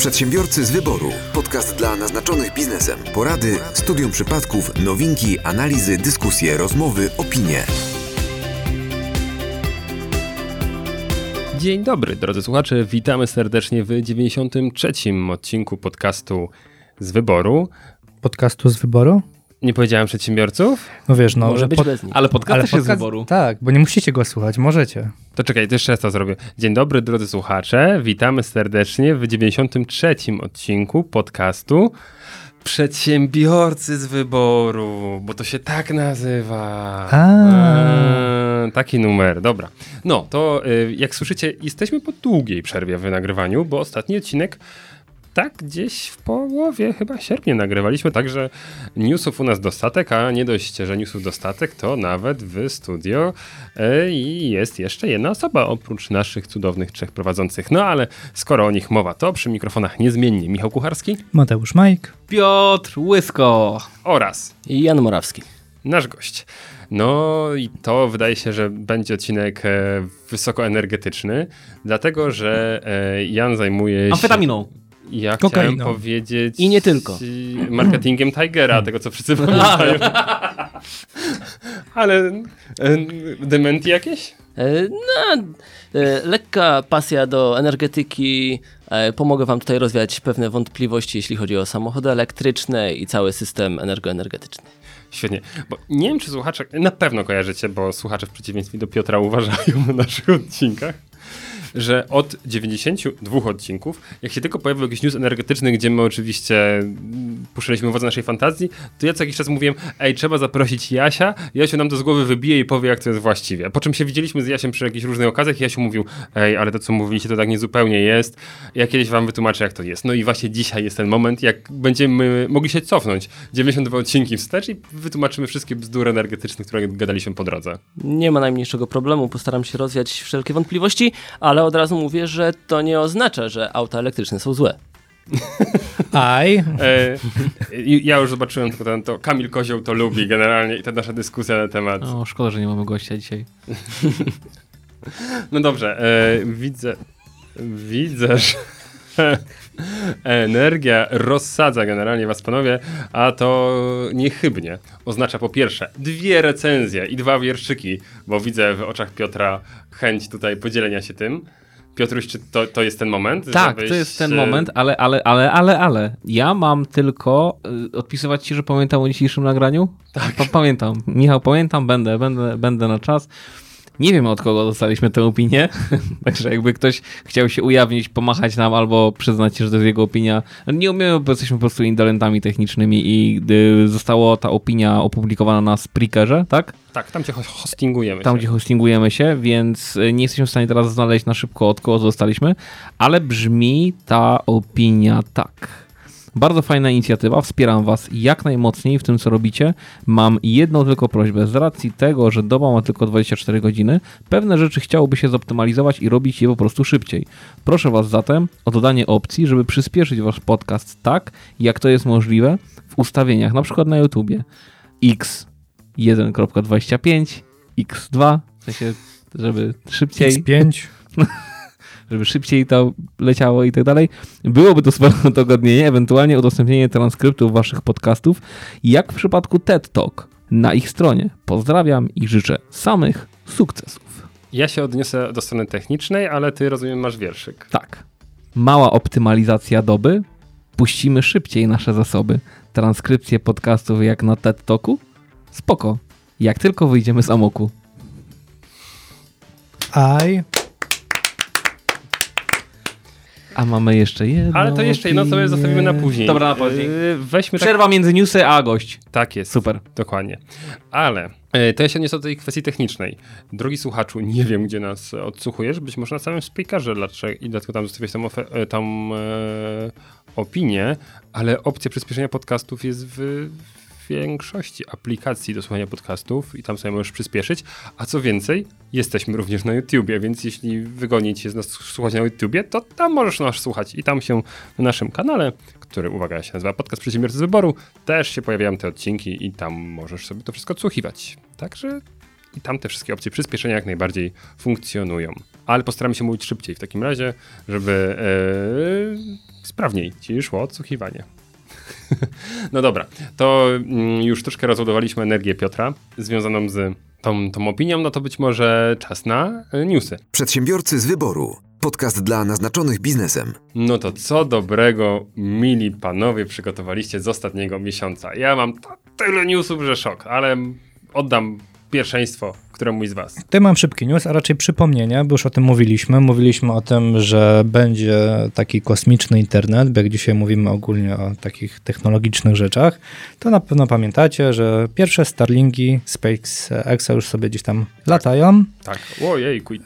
Przedsiębiorcy z wyboru. Podcast dla naznaczonych biznesem. Porady, studium przypadków, nowinki, analizy, dyskusje, rozmowy, opinie. Dzień dobry, drodzy słuchacze. Witamy serdecznie w 93. odcinku podcastu z wyboru. Podcastu z wyboru? Nie powiedziałem przedsiębiorców? No wiesz, no. Może że być pod- bez nich. Ale podcast ale też jest z podcast- wyboru. Tak, bo nie musicie go słuchać, możecie. To czekaj, to jeszcze raz to zrobię. Dzień dobry, drodzy słuchacze. Witamy serdecznie w 93. odcinku podcastu Przedsiębiorcy z wyboru, bo to się tak nazywa. A. Eee, taki numer, dobra. No, to y, jak słyszycie, jesteśmy po długiej przerwie w nagrywaniu, bo ostatni odcinek tak gdzieś w połowie chyba sierpnia nagrywaliśmy, także newsów u nas dostatek, a nie dość, że newsów dostatek, to nawet w studio e, i jest jeszcze jedna osoba oprócz naszych cudownych trzech prowadzących. No ale skoro o nich mowa, to przy mikrofonach niezmiennie Michał Kucharski Mateusz Majk. Piotr Łysko. oraz Jan Morawski. nasz gość. No i to wydaje się, że będzie odcinek e, wysokoenergetyczny, dlatego że e, Jan zajmuje się... Amfetaminą. Ja Kokainą. chciałem powiedzieć... I nie tylko. Marketingiem Tigera, tego co wszyscy pamiętają. Ale y, dementy jakieś? E, No, e, lekka pasja do energetyki. E, Pomogę wam tutaj rozwiać pewne wątpliwości, jeśli chodzi o samochody elektryczne i cały system energoenergetyczny. Świetnie. Bo nie wiem, czy słuchacze, na pewno kojarzycie, bo słuchacze w przeciwieństwie do Piotra uważają na naszych odcinkach, że od 92 odcinków, jak się tylko pojawił jakiś news energetyczny, gdzie my oczywiście mm, puszczaliśmy wodze naszej fantazji, to ja co jakiś czas mówiłem, ej, trzeba zaprosić Jasia, Jasiu nam to z głowy wybije i powie, jak to jest właściwie. Po czym się widzieliśmy z Jasiem przy jakichś różnych okazjach i Jasiu mówił, ej, ale to co mówiliście, to tak niezupełnie jest. Ja kiedyś wam wytłumaczę, jak to jest. No i właśnie dzisiaj jest ten moment, jak będziemy mogli się cofnąć 92 odcinki wstecz i wytłumaczymy wszystkie bzdury energetyczne, które gadaliśmy po drodze. Nie ma najmniejszego problemu, postaram się rozwiać wszelkie wątpliwości, ale od razu mówię, że to nie oznacza, że auta elektryczne są złe. Aj. E, ja już zobaczyłem tylko ten, to Kamil Kozioł to lubi generalnie i ta nasza dyskusja na temat. O, szkoda, że nie mamy gościa dzisiaj. No dobrze, e, widzę, widzę, że energia rozsadza generalnie was panowie, a to niechybnie oznacza po pierwsze dwie recenzje i dwa wierszyki, bo widzę w oczach Piotra chęć tutaj podzielenia się tym. Piotruś, czy to, to jest ten moment? Tak, żebyś, to jest ten e, moment, ale, ale, ale, ale, ale. Ja mam tylko y, odpisywać ci, że pamiętam o dzisiejszym nagraniu? Tak. Pa pamiętam. Michał, pamiętam, będę, będę, będę na czas. Nie wiem od kogo dostaliśmy tę opinię, także jakby ktoś chciał się ujawnić, pomachać nam albo przyznać że to jest jego opinia. Nie umiemy, bo jesteśmy po prostu indolentami technicznymi i gdy została ta opinia opublikowana na Spreakerze, tak? Tak, tam ho- hostingujemy. tam się. gdzie hostingujemy się, więc y, nie jesteśmy w stanie teraz znaleźć na szybko od kogo zostaliśmy, ale brzmi ta opinia tak. Bardzo fajna inicjatywa, wspieram Was jak najmocniej w tym, co robicie. Mam jedną tylko prośbę. Z racji tego, że doba ma tylko 24 godziny, pewne rzeczy chciałoby się zoptymalizować i robić je po prostu szybciej. Proszę Was zatem o dodanie opcji, żeby przyspieszyć Wasz podcast tak, jak to jest możliwe w ustawieniach, na przykład na YouTubie. X 1.25, X2, w sensie, żeby szybciej, X5. żeby szybciej to leciało i tak dalej. Byłoby to spore udogodnienie, ewentualnie udostępnienie transkryptów waszych podcastów, jak w przypadku TED Talk na ich stronie. Pozdrawiam i życzę samych sukcesów. Ja się odniosę do strony technicznej, ale ty rozumiem masz wierszyk. Tak. Mała optymalizacja doby. Puścimy szybciej nasze zasoby. Transkrypcje podcastów jak na TED Talku? Spoko. Jak tylko wyjdziemy z amoku. Aj. A mamy jeszcze jedno. Ale to jeszcze jedno sobie zostawimy na później. Dobra, na później. Yy, weźmy tak... Przerwa między newsy a gość. Tak jest. Super. Dokładnie. Ale e, to ja się odniosę do tej kwestii technicznej. Drogi słuchaczu, nie wiem, gdzie nas odsłuchujesz, być może na samym speakerze, dlaczego, i dlatego tam zostawiłeś e, tą e, opinię, ale opcja przyspieszenia podcastów jest w większości aplikacji do słuchania podcastów i tam sobie możesz przyspieszyć, a co więcej, jesteśmy również na YouTubie, więc jeśli wygodniej ci jest nas słuchać na YouTubie, to tam możesz nas słuchać i tam się na naszym kanale, który, uwaga, się nazywa Podcast Przedsiębiorcy z Wyboru, też się pojawiają te odcinki i tam możesz sobie to wszystko odsłuchiwać. Także i tam te wszystkie opcje przyspieszenia jak najbardziej funkcjonują. Ale postaramy się mówić szybciej w takim razie, żeby e, sprawniej ci szło odsłuchiwanie. no dobra, to mm, już troszkę rozładowaliśmy energię Piotra związaną z tą, tą opinią, no to być może czas na y, newsy. Przedsiębiorcy z wyboru. Podcast dla naznaczonych biznesem. No to co dobrego, mili panowie, przygotowaliście z ostatniego miesiąca. Ja mam tyle newsów, że szok, ale oddam pierwszeństwo któremuś z was. Tutaj mam szybki news, a raczej przypomnienie, bo już o tym mówiliśmy. Mówiliśmy o tym, że będzie taki kosmiczny internet, bo jak dzisiaj mówimy ogólnie o takich technologicznych rzeczach, to na pewno pamiętacie, że pierwsze Starlinki SpaceXa już sobie gdzieś tam latają. Tak, ojejku. y,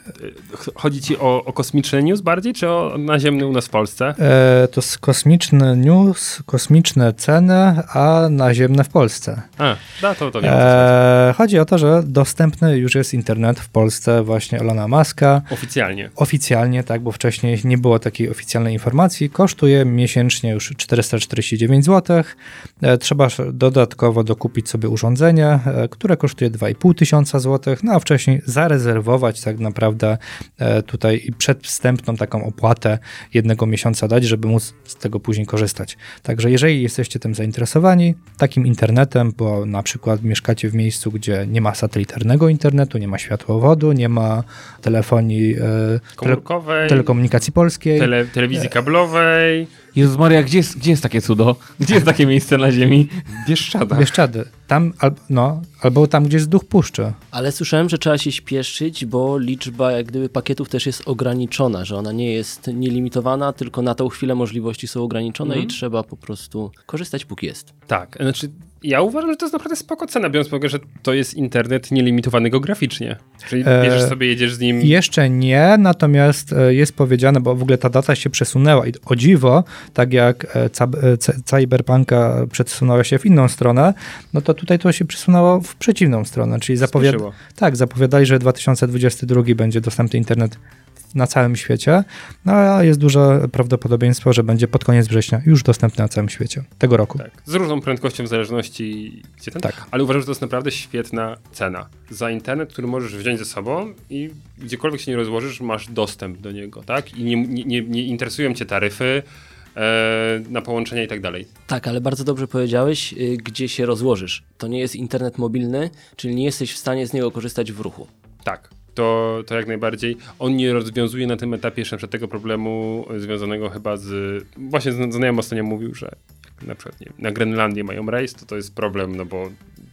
Chodzi ci o, o kosmiczny news bardziej, czy o naziemny u nas w Polsce? E, to jest kosmiczny news, kosmiczne ceny, a naziemne w Polsce. A, da, to, to wiem. E, chodzi o to, że dostępny już jest internet w Polsce właśnie Elona Muska. Oficjalnie. Oficjalnie, tak, bo wcześniej nie było takiej oficjalnej informacji. Kosztuje miesięcznie już 449 zł. E, Trzeba dodatkowo dokupić sobie urządzenie, e, które kosztuje 2,5 tysiąca złotych, no a wcześniej zarezerwować tak naprawdę e, tutaj i przedwstępną taką opłatę jednego miesiąca dać, żeby móc z tego później korzystać. Także jeżeli jesteście tym zainteresowani, takim internetem, bo na przykład mieszkacie w miejscu, gdzie nie ma satelitarnego internetu, nie ma światłowodu, nie ma telefonii, e, tele, Komórkowej, telekomunikacji polskiej, tele, telewizji kablowej, Jezus Maria, gdzie jest, gdzie jest takie cudo? Gdzie jest takie miejsce na ziemi? Bieszczada. Bieszczady. Tam, al, no, albo tam, gdzie jest duch puszczy. Ale słyszałem, że trzeba się śpieszyć, bo liczba jak gdyby pakietów też jest ograniczona, że ona nie jest nielimitowana, tylko na tą chwilę możliwości są ograniczone Mhm. i trzeba po prostu korzystać póki jest. Tak, znaczy ja uważam, że to jest naprawdę spoko cena, biorąc pod uwagę, że to jest internet nielimitowany geograficznie. Czyli E, bierzesz sobie, jedziesz z nim... Jeszcze nie, natomiast e, jest powiedziane, bo w ogóle ta data się przesunęła i o dziwo, tak jak e, e, Cyberpunka przesunęła się w inną stronę, no to tutaj to się przesunęło w przeciwną stronę, czyli zapowiada, tak, zapowiadali, że 2022 będzie dostępny internet na całym świecie, no a jest duże prawdopodobieństwo, że będzie pod koniec września już dostępny na całym świecie tego roku. Tak, z różną prędkością w zależności gdzie ten. Tak. Ale uważam, że to jest naprawdę świetna cena. Za internet, który możesz wziąć ze sobą i gdziekolwiek się nie rozłożysz, masz dostęp do niego, tak? I nie, nie, nie, nie interesują cię taryfy e, na połączenia i tak dalej. Tak, ale bardzo dobrze powiedziałeś, y, gdzie się rozłożysz. To nie jest internet mobilny, czyli nie jesteś w stanie z niego korzystać w ruchu. Tak. To, to jak najbardziej. On nie rozwiązuje na tym etapie jeszcze tego problemu związanego chyba z. Właśnie znajomy ostatnio mówił, że jak na przykład nie, na Grenlandię mają rejs, to to jest problem, no bo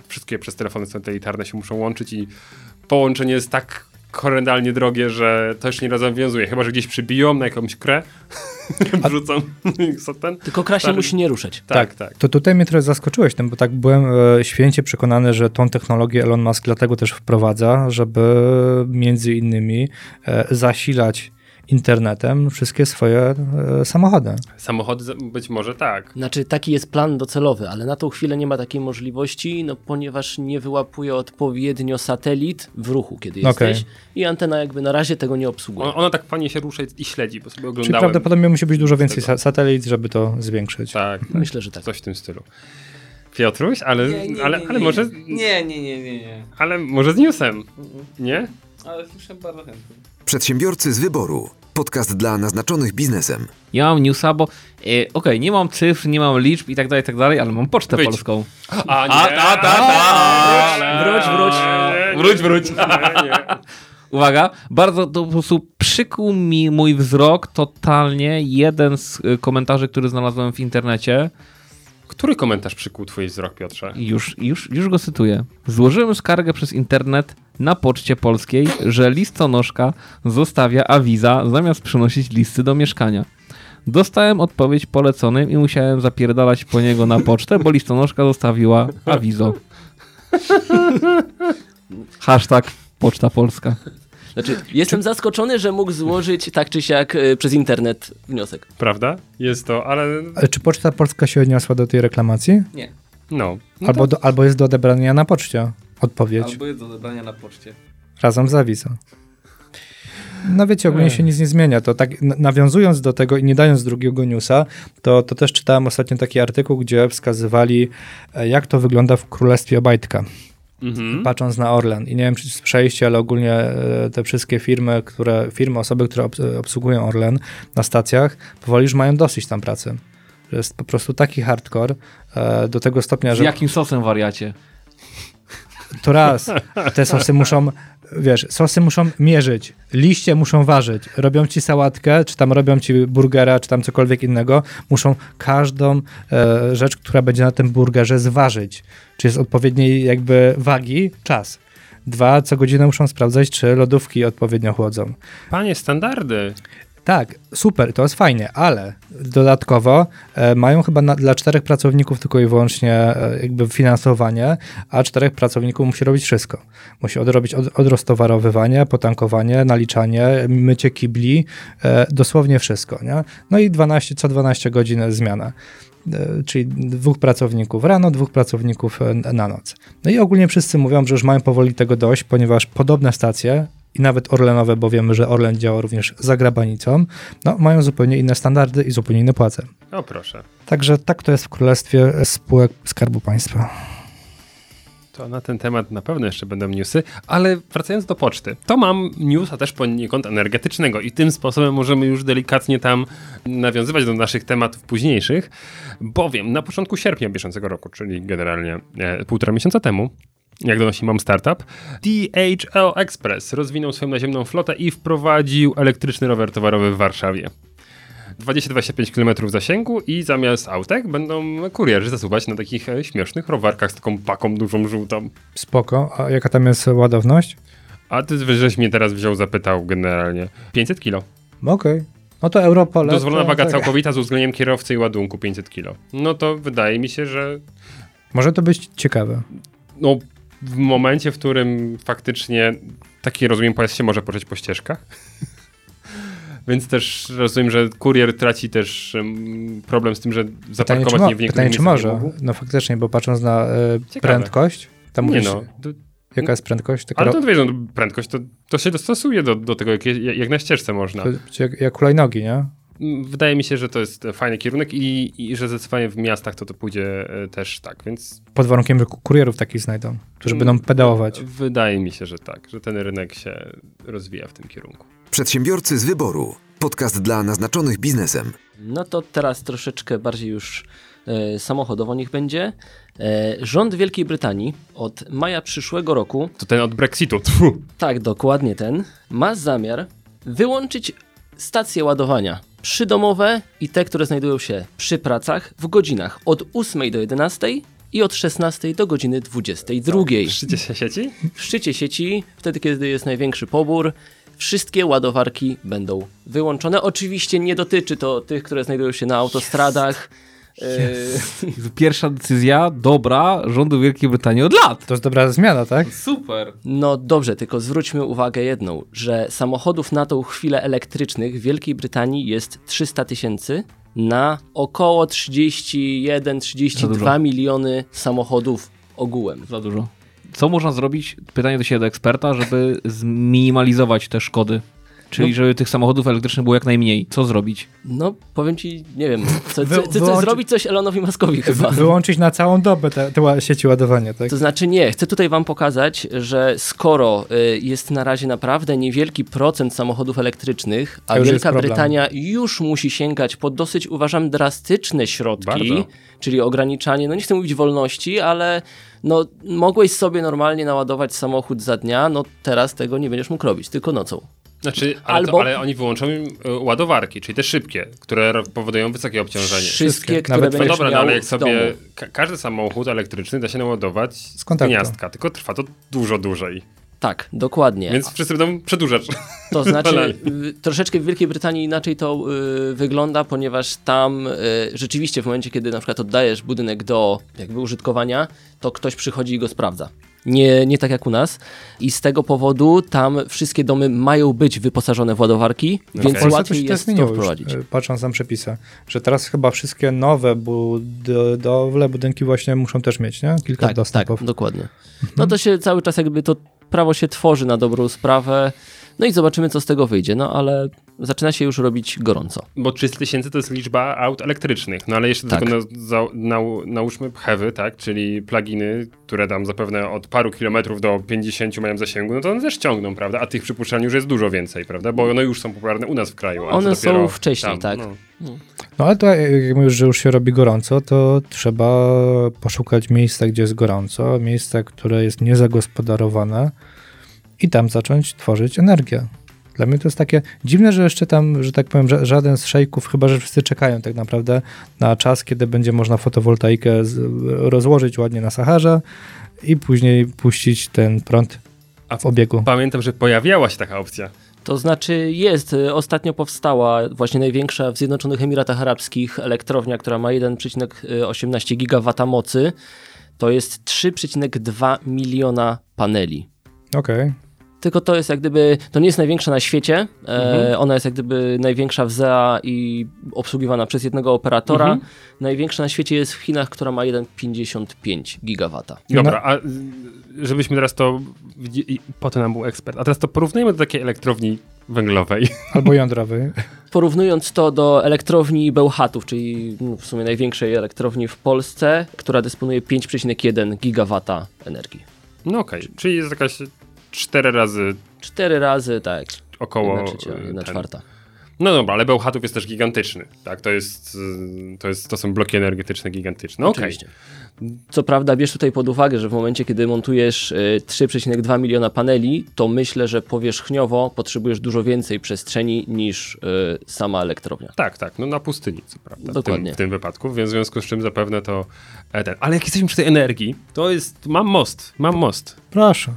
wszystkie przez telefony satelitarne się muszą łączyć i połączenie jest tak horrendalnie drogie, że to już nie rozwiązuje. Chyba, że gdzieś przybiją na jakąś krę, wrzucą co ten. Tylko kra się Tak. musi nie ruszać. Tak, tak. To tutaj mnie trochę zaskoczyłeś tym, bo tak byłem e, święcie przekonany, że tą technologię Elon Musk dlatego też wprowadza, żeby między innymi e, zasilać internetem wszystkie swoje e, samochody. Samochody być może tak. Znaczy, taki jest plan docelowy, ale na tą chwilę nie ma takiej możliwości, no ponieważ nie wyłapuje odpowiednio satelit w ruchu, kiedy Okej. jesteś i antena jakby na razie tego nie obsługuje. Ona, ona tak fajnie się rusza i śledzi, bo sobie Czyli oglądałem. prawdopodobnie musi być dużo więcej tego. satelit, żeby to zwiększyć. Tak, tak. Myślę, że tak. Coś w tym stylu. Piotruś, ale, ale, ale może. Nie, nie, nie, nie, nie. Ale może z newsem. Nie? Ale słyszę bardzo chętnie. Przedsiębiorcy z wyboru. Podcast dla naznaczonych biznesem. Ja mam newsa, bo e, okej, nie mam cyfr, nie mam liczb i tak dalej, i tak dalej, ale mam pocztę Wyjdź. polską. A, A, ta, ta, ta. Wróć, wróć. Wróć, wróć. Nie, nie. Uwaga, bardzo to po prostu przykuł mi mój wzrok totalnie jeden z y, komentarzy, który znalazłem w internecie. Który komentarz przykuł twój wzrok, Piotrze? Już, już, już go cytuję. Złożyłem skargę przez internet na poczcie polskiej, że listonoszka zostawia awiza zamiast przynosić listy do mieszkania. Dostałem odpowiedź poleconym i musiałem zapierdalać po niego na pocztę, bo listonoszka zostawiła awizo. Hashtag Poczta Polska. Znaczy, jestem zaskoczony, że mógł złożyć tak czy siak y, przez internet wniosek. Prawda? Jest to, ale Ale czy Poczta Polska się odniosła do tej reklamacji? Nie. no. no albo, to, do, albo jest do odebrania na poczcie odpowiedź jest do odebrania na poczcie. razem z awizą. No wiecie, ogólnie się nic nie zmienia. To tak nawiązując do tego i nie dając drugiego newsa, to, to też czytałem ostatnio taki artykuł, gdzie wskazywali, e, jak to wygląda w królestwie Obajtka. Mhm. patrząc na Orlen. I nie wiem, czy słyszeliście, ale ogólnie e, te wszystkie firmy, które, firmy, osoby, które obs- obsługują Orlen na stacjach, powoli już mają dosyć tam pracy. Że jest po prostu taki hardcore e, do tego stopnia, Z że jakim sosem wariacie? to raz, te sosy muszą, wiesz, sosy muszą mierzyć, liście muszą ważyć, robią ci sałatkę, czy tam robią ci burgera, czy tam cokolwiek innego, muszą każdą e, rzecz, która będzie na tym burgerze zważyć, czy jest odpowiedniej jakby wagi, czas. Dwa, co godzinę muszą sprawdzać, czy lodówki odpowiednio chłodzą. Panie, standardy. Tak, super, to jest fajnie, ale dodatkowo e, mają chyba na, dla czterech pracowników tylko i wyłącznie e, jakby finansowanie, a czterech pracowników musi robić wszystko. Musi odrobić od, odroztowarowywanie, potankowanie, naliczanie, mycie kibli, e, dosłownie wszystko. Nie? No i 12, co 12 godzin zmiana. E, Czyli dwóch pracowników rano, dwóch pracowników e, na noc. No i ogólnie wszyscy mówią, że już mają powoli tego dość, ponieważ podobne stacje i nawet Orlenowe, bo wiemy, że Orlen działa również za granicą, no, mają zupełnie inne standardy i zupełnie inne płace. O proszę. Także tak to jest w królestwie spółek Skarbu Państwa. To na ten temat na pewno jeszcze będą newsy, ale wracając do poczty, to mam newsa też poniekąd energetycznego i tym sposobem możemy już delikatnie tam nawiązywać do naszych tematów późniejszych, bowiem na początku sierpnia bieżącego roku, czyli generalnie e, półtora miesiąca temu, jak donosi Mam Startup, DHL Express rozwinął swoją naziemną flotę i wprowadził elektryczny rower towarowy w Warszawie. 20-25 km zasięgu i zamiast autek będą kurierzy zasuwać na takich e, śmiesznych rowerkach z taką paką dużą żółtą. Spoko. A jaka tam jest ładowność? A ty żeś mnie teraz wziął, zapytał generalnie. 500 kilo. Okej. No to Europole. Dozwolona waga tak. całkowita z uwzględnieniem kierowcy i ładunku 500 kilo. No to wydaje mi się, że Może to być ciekawe. no, w momencie, w którym faktycznie taki rozumiem pojazd się może poruszać po ścieżkach. Więc też rozumiem, że kurier traci też em, problem z tym, że Pytanie, zaparkować mo- nie w niektórych pytanie, czy nie może? No faktycznie, bo patrząc na Ciekawe. prędkość, tam Nie mówisz, no, to, jaka jest prędkość? Tylko ale to wiesz, no, prędkość to, to się dostosuje do, do tego, jak, jak na ścieżce można. to, jak, jak hulajnogi, nie? Mm, Wydaje mi się, że to jest fajny kierunek i, i że zdecydowanie w miastach to to pójdzie e, też tak, więc Pod warunkiem, że ku- kurierów takich znajdą, którzy Mm, będą pedałować. wydaje mi się, że tak, że ten rynek się rozwija w tym kierunku. Przedsiębiorcy z wyboru. Podcast dla naznaczonych biznesem. No to teraz troszeczkę bardziej już e, samochodowo niech będzie. E, rząd Wielkiej Brytanii od maja przyszłego roku, To ten od Brexitu. Tfu. tak dokładnie ten, ma zamiar wyłączyć stacje ładowania przydomowe i te, które znajdują się przy pracach w godzinach od 8 do 11 i od 16 do godziny 22. W szczycie sieci? W szczycie sieci, wtedy kiedy jest największy pobór, wszystkie ładowarki będą wyłączone. Oczywiście nie dotyczy to tych, które znajdują się na autostradach. E, Pierwsza decyzja dobra rządu Wielkiej Brytanii od lat. To jest dobra zmiana, tak? Super. No dobrze, tylko zwróćmy uwagę jedną, że samochodów na tą chwilę elektrycznych w Wielkiej Brytanii jest 300 tysięcy na około 31-32 miliony samochodów ogółem. Za dużo. Co można zrobić, pytanie do siebie do eksperta, żeby zminimalizować te szkody? Czyli No. żeby tych samochodów elektrycznych było jak najmniej. Co zrobić? No, powiem ci, nie wiem, co, Wy- co, co, co wyłączy- zrobić coś Elonowi Maskowi chyba. Wy- Wyłączyć na całą dobę te, te sieci ładowania, tak? To znaczy nie, chcę tutaj wam pokazać, że skoro y, jest na razie naprawdę niewielki procent samochodów elektrycznych, a Wielka. Brytania już musi sięgać po dosyć, uważam, drastyczne środki, Bardzo. czyli ograniczanie, no nie chcę mówić wolności, ale no mogłeś sobie normalnie naładować samochód za dnia, no teraz tego nie będziesz mógł robić, tylko nocą. Znaczy, ale, Albo- to, ale oni wyłączą im e, ładowarki, czyli te szybkie, które powodują wysokie obciążenie. Wszystkie, które Nawet- No będziesz dobra, no miał ale jak sobie ka każdy samochód elektryczny da się naładować z gniazdka, tylko trwa to dużo dłużej. Tak, dokładnie. Więc wszyscy będą przedłużać. To znaczy, troszeczkę w Wielkiej Brytanii inaczej to y, wygląda, ponieważ tam y, rzeczywiście w momencie, kiedy na przykład oddajesz budynek do jakby użytkowania, to ktoś przychodzi i go sprawdza. Nie, nie tak jak u nas. I z tego powodu tam wszystkie domy mają być wyposażone w ładowarki, W więc Polsce to łatwiej się to jest to zmieniło już, wprowadzić. e, patrząc na przepisy, że teraz chyba wszystkie nowe budowle, budynki właśnie muszą też mieć, nie? Kilka Tak, tak, dostępów. dokładnie. No to się cały czas jakby to prawo się tworzy na dobrą sprawę. No i zobaczymy, co z tego wyjdzie. No ale zaczyna się już robić gorąco. Bo 300 tysięcy to jest liczba aut elektrycznych, no ale jeszcze Tak. tylko na, za, na, nałóżmy heavy, tak, czyli pluginy, które tam zapewne od paru kilometrów do 50 mają zasięgu, no to one też ciągną, prawda, a tych przypuszczalnie już jest dużo więcej, prawda, bo one już są popularne u nas w kraju. One są wcześniej, tak. no. No ale to jak mówisz, że już się robi gorąco, to trzeba poszukać miejsca, gdzie jest gorąco, miejsca, które jest niezagospodarowane i tam zacząć tworzyć energię. Dla mnie to jest takie dziwne, że jeszcze tam, że tak powiem, ża- żaden z szejków, chyba że wszyscy czekają tak naprawdę na czas, kiedy będzie można fotowoltaikę z, rozłożyć ładnie na Saharze i później puścić ten prąd w obiegu. Pamiętam, że pojawiała się taka opcja. To znaczy jest, ostatnio powstała właśnie największa w Zjednoczonych Emiratach Arabskich elektrownia, która ma 1,18 gigawata mocy. To jest 3,2 miliona paneli. Okej. Tylko to jest jak gdyby, to nie jest największa na świecie, e, ona jest jak gdyby największa w ZEA i obsługiwana przez jednego operatora. Mhm. Największa na świecie jest w Chinach, która ma 1,55 gigawata. Dobra, a żebyśmy teraz to, i potem nam był ekspert, a teraz to porównajmy do takiej elektrowni węglowej. Albo jądrowy. Porównując to do elektrowni Bełchatów, czyli no, w sumie największej elektrowni w Polsce, która dysponuje 5,1 gigawata energii. No okej, czyli jest jakaś cztery razy Cztery razy, tak, około... jedna trzecia, y, jedna ten. czwarta. No dobra, ale Bełchatów jest też gigantyczny, tak? To jest, y, to jest, to są bloki energetyczne gigantyczne. Oczywiście. Co prawda, bierz tutaj pod uwagę, że w momencie, kiedy montujesz y, 3,2 miliona paneli, to myślę, że powierzchniowo potrzebujesz dużo więcej przestrzeni niż y, sama elektrownia. Tak, tak, no na pustyni, co prawda, w tym, Dokładnie. w tym wypadku, więc w związku z czym zapewne to e, ten. Ale jak jesteśmy przy tej energii, to jest, mam most, mam most. Proszę.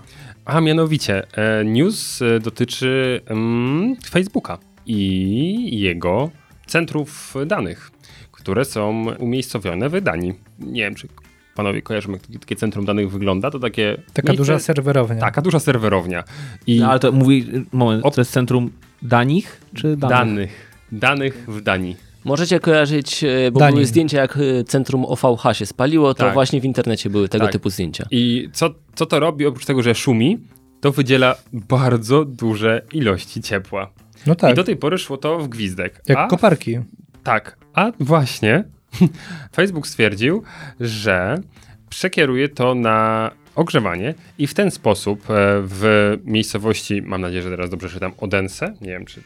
A mianowicie, e, news e, dotyczy mm, Facebooka i jego centrów danych, które są umiejscowione w Danii. Nie wiem, czy panowie kojarzą, jak takie- takie centrum danych wygląda, to takie... Taka miejsce- duża serwerownia. Taka duża serwerownia. I No, ale to mówi, moment, Op- to jest centrum danich czy danych? danych. Danych w Danii. Możecie kojarzyć, y, bo Danin. były zdjęcia, jak y, centrum OVH się spaliło, to Tak. właśnie w internecie były tego Tak. typu zdjęcia. I co, co to robi, oprócz tego, że szumi, to wydziela bardzo duże ilości ciepła. No tak, I do tej pory szło to w gwizdek. jak a, koparki. Tak, a właśnie Facebook stwierdził, że przekieruje to na ogrzewanie i w ten sposób e, w miejscowości, mam nadzieję, że teraz dobrze czytam, Odense, nie wiem czy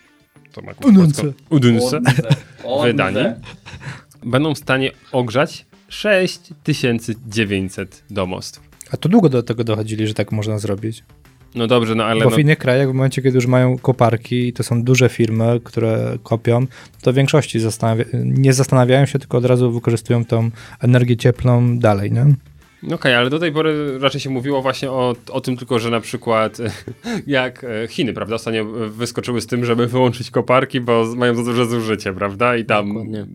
to ma jakąś Odense. polską- Odense w Danii, będą w stanie ogrzać 6900 domostw. A to długo do tego dochodzili, że tak można zrobić. No dobrze, no ale Bo no, w innych krajach, w momencie, kiedy już mają koparki i to są duże firmy, które kopią, to w większości zastanawia nie zastanawiają się, tylko od razu wykorzystują tą energię cieplną dalej, nie? Okej, ale do tej pory raczej się mówiło właśnie o, o tym tylko, że na przykład jak e, Chiny, prawda, ostatnio wyskoczyły z tym, żeby wyłączyć koparki, bo mają za duże zużycie, prawda, i tam Dokładnie.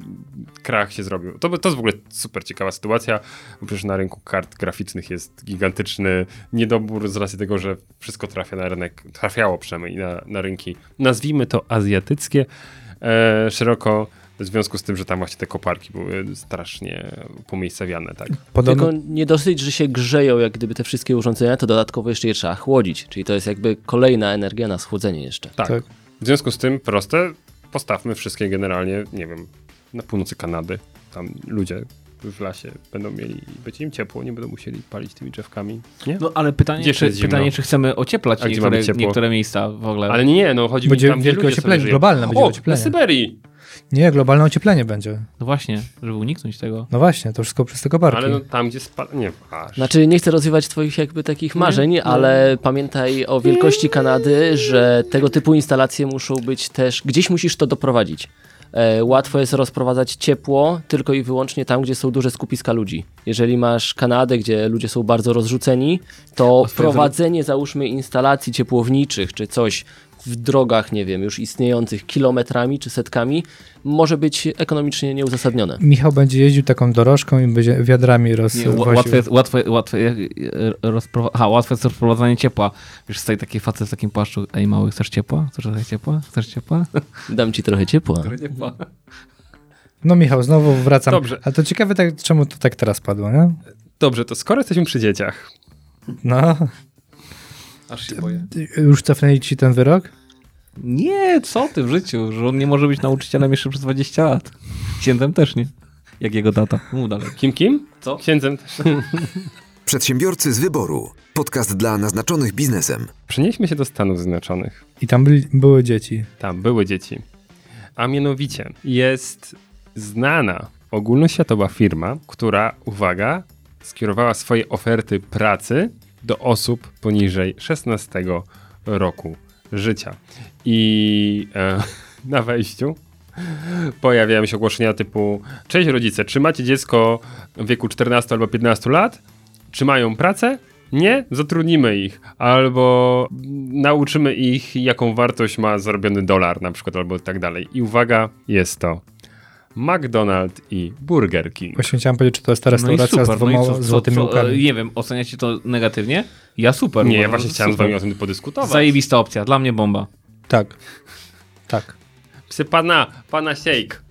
krach się zrobił. To, to jest w ogóle super ciekawa sytuacja, bo przecież na rynku kart graficznych jest gigantyczny niedobór z racji tego, że wszystko trafia na rynek, trafiało przynajmniej na, na rynki, nazwijmy to azjatyckie, e, szeroko, w związku z tym, że tam właśnie te koparki były strasznie pomiejscowiane, tak. Podobno, Tylko nie dosyć, że się grzeją jak gdyby te wszystkie urządzenia, to dodatkowo jeszcze je trzeba chłodzić, czyli to jest jakby kolejna energia na schłodzenie jeszcze. Tak. Tak. W związku z tym proste, postawmy wszystkie generalnie, nie wiem, na północy Kanady. Tam ludzie w lasie będą mieli, będzie im ciepło, nie będą musieli palić tymi drzewkami. Nie? No ale pytanie, czy, pytanie czy chcemy ocieplać niektóre, niektóre miejsca w ogóle. Ale nie, nie, no chodzi Będzie mi tam, wielkie ocieplenie, globalne będzie o, ocieplenie. na Syberii! nie, globalne ocieplenie będzie. No właśnie, żeby uniknąć tego. No właśnie, to wszystko przez te koparki. Ale no tam, gdzie spa... Nie, aż. Znaczy, nie chcę rozwijać twoich jakby takich marzeń, ale pamiętaj o wielkości Kanady, że tego typu instalacje muszą być też, gdzieś musisz to doprowadzić. E, łatwo jest rozprowadzać ciepło tylko i wyłącznie tam, gdzie są duże skupiska ludzi. Jeżeli masz Kanadę, gdzie ludzie są bardzo rozrzuceni, to prowadzenie, załóżmy, instalacji ciepłowniczych czy coś w drogach, nie wiem, już istniejących kilometrami czy setkami, może być ekonomicznie nieuzasadnione. Michał będzie jeździł taką dorożką i będzie wiadrami roz... Nie, ł- woził. łatwe, jest- łatwe, łatwe, rozpro... Aha, łatwe jest rozprowadzanie ciepła. Wiesz, stoi taki facet w takim płaszczu. Ej, mały, chcesz ciepła? Chcesz trochę ciepła? Chcesz ciepła? Dam ci trochę ciepła. ciepła. No Michał, znowu wracam. Dobrze. Ale to ciekawe, tak, czemu to tak teraz padło, nie? Dobrze, to skoro jesteśmy przy dzieciach, No, Aż się boję. już cofnęli ci ten wyrok? Nie, co ty w życiu, że on nie może być nauczycielem jeszcze przez 20 lat. Księdzem też nie. Jak jego tata. Mów dalej. Kim kim? Co? Księdzem też. Przedsiębiorcy z wyboru. Podcast dla naznaczonych biznesem. Przenieśmy się do Stanów Zjednoczonych. I tam byli, były dzieci. Tam były dzieci. A mianowicie jest znana ogólnoświatowa firma, która, uwaga, skierowała swoje oferty pracy do osób poniżej 16 roku życia. I e, na wejściu pojawiają się ogłoszenia typu Cześć rodzice, czy macie dziecko w wieku 14 albo 15 lat? Czy mają pracę? Nie? Zatrudnimy ich. Albo nauczymy ich, jaką wartość ma zarobiony dolar na przykład, albo tak dalej. I uwaga, jest to McDonald's i Burger King. Właśnie chciałem powiedzieć, czy to jest ta restauracja z no dwoma i co- co- złotymi co- łukami. Nie wiem, oceniacie to negatywnie? Ja super. Nie, ja właśnie chciałem z super. wami o tym podyskutować. Zajebista opcja, dla mnie bomba. Tak. Tak. Psy pana, pana shake.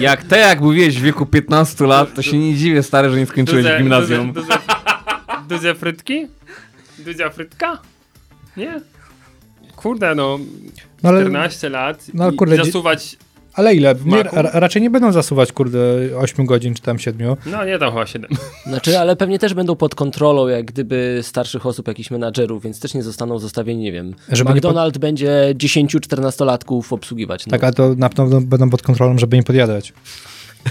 Jak te, jak mówiłeś w wieku 15 lat, to się nie dziwię, stary, że nie skończyłeś Duże- gimnazjum. Duże, duże, duże frytki? Duża frytka? Nie? Kurde, no, No ale, 14 lat no, i kurde, zasuwać, ale ile? Nie, raczej nie będą zasuwać, kurde, 8 godzin czy tam 7. no nie tam chyba 7. Znaczy, ale pewnie też będą pod kontrolą, jak gdyby starszych osób, jakichś menadżerów, więc też nie zostaną zostawieni, nie wiem. Żeby nie pod- McDonald będzie 10-14-latków obsługiwać. No. Tak, a to na pewno będą pod kontrolą, żeby nie podjadać.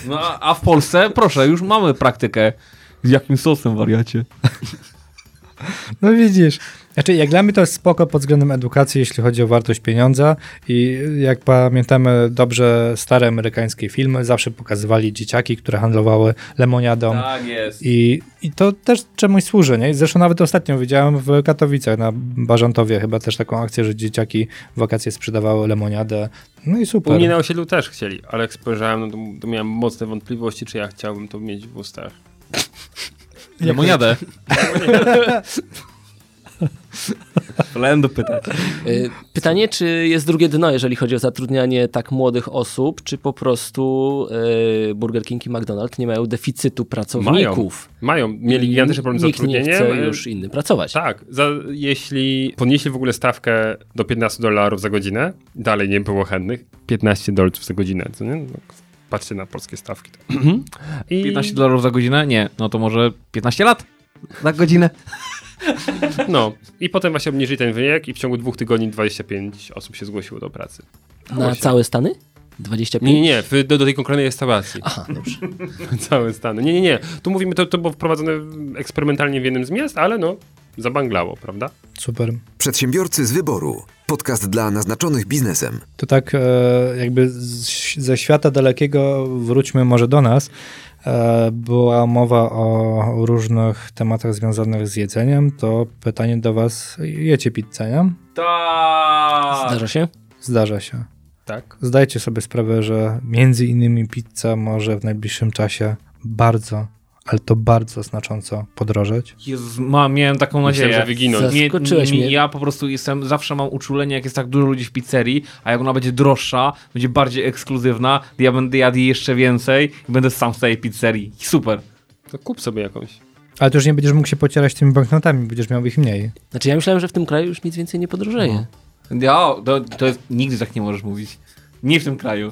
No, a- a w Polsce, proszę, już mamy praktykę. Z jakim sosem, wariacie? No widzisz. Znaczy, jak dla mnie to jest spoko pod względem edukacji, jeśli chodzi o wartość pieniądza i jak pamiętamy dobrze stare amerykańskie filmy, zawsze pokazywali dzieciaki, które handlowały lemoniadą Tak jest. i, i to też czemuś służy, nie? Zresztą nawet ostatnio widziałem w Katowicach na Bażantowie chyba też taką akcję, że dzieciaki w wakacje sprzedawały lemoniadę. No i U super. mnie na osiedlu też chcieli, ale jak spojrzałem, no to, to miałem mocne wątpliwości, czy ja chciałbym to mieć w ustach. Lemoniadę. Wolałem dopytać. Y, Pytanie, czy jest drugie dno, jeżeli chodzi o zatrudnianie tak młodych osób, czy po prostu y, Burger King i McDonald's nie mają deficytu pracowników? Mają, mieli gigantyczny problem z Nikt nie zatrudnieniem. chce już inny pracować. Tak, za, jeśli podnieśli w ogóle stawkę do 15 dolarów za godzinę, dalej nie było chętnych. 15 dolarów za godzinę, co nie? No, patrzcie na polskie stawki. To. I 15 dolarów za godzinę? Nie, no to może 15 lat za godzinę. No, i potem właśnie obniżyli ten wiek i w ciągu dwóch tygodni 25 osób się zgłosiło do pracy. Na całe Stany? 25? Nie, nie, nie, w, do, do tej konkretnej restauracji. Aha, dobrze. Całe Stany. Nie, nie, nie. Tu mówimy, to, to było wprowadzone eksperymentalnie w jednym z miast, ale no, zabanglało, prawda? Super. Przedsiębiorcy z wyboru. Podcast dla naznaczonych biznesem. To tak e, jakby z, ze świata dalekiego wróćmy może do nas. E, była mowa o różnych tematach związanych z jedzeniem. To pytanie do was, jecie pizzę, nie? Tak. Zdarza się? Zdarza się. Tak. Zdajcie sobie sprawę, że między innymi pizza może w najbliższym czasie bardzo, ale to bardzo znacząco podrożeć. Jezus, ma, miałem taką Myślałem, nadzieję. że wyginąć. Nie, Zaskoczyłeś nie, mnie. Ja po prostu jestem, zawsze mam uczulenie, jak jest tak dużo ludzi w pizzerii, a jak ona będzie droższa, będzie bardziej ekskluzywna, ja będę jadł jej jeszcze więcej i będę sam z tej pizzerii. Super. To kup sobie jakąś. Ale to już nie będziesz mógł się pocierać tymi banknotami, będziesz miał ich mniej. Znaczy ja myślałem, że w tym kraju już nic więcej nie podrożeje. Ja, to, to jest, nigdy tak nie możesz mówić. Nie w tym kraju.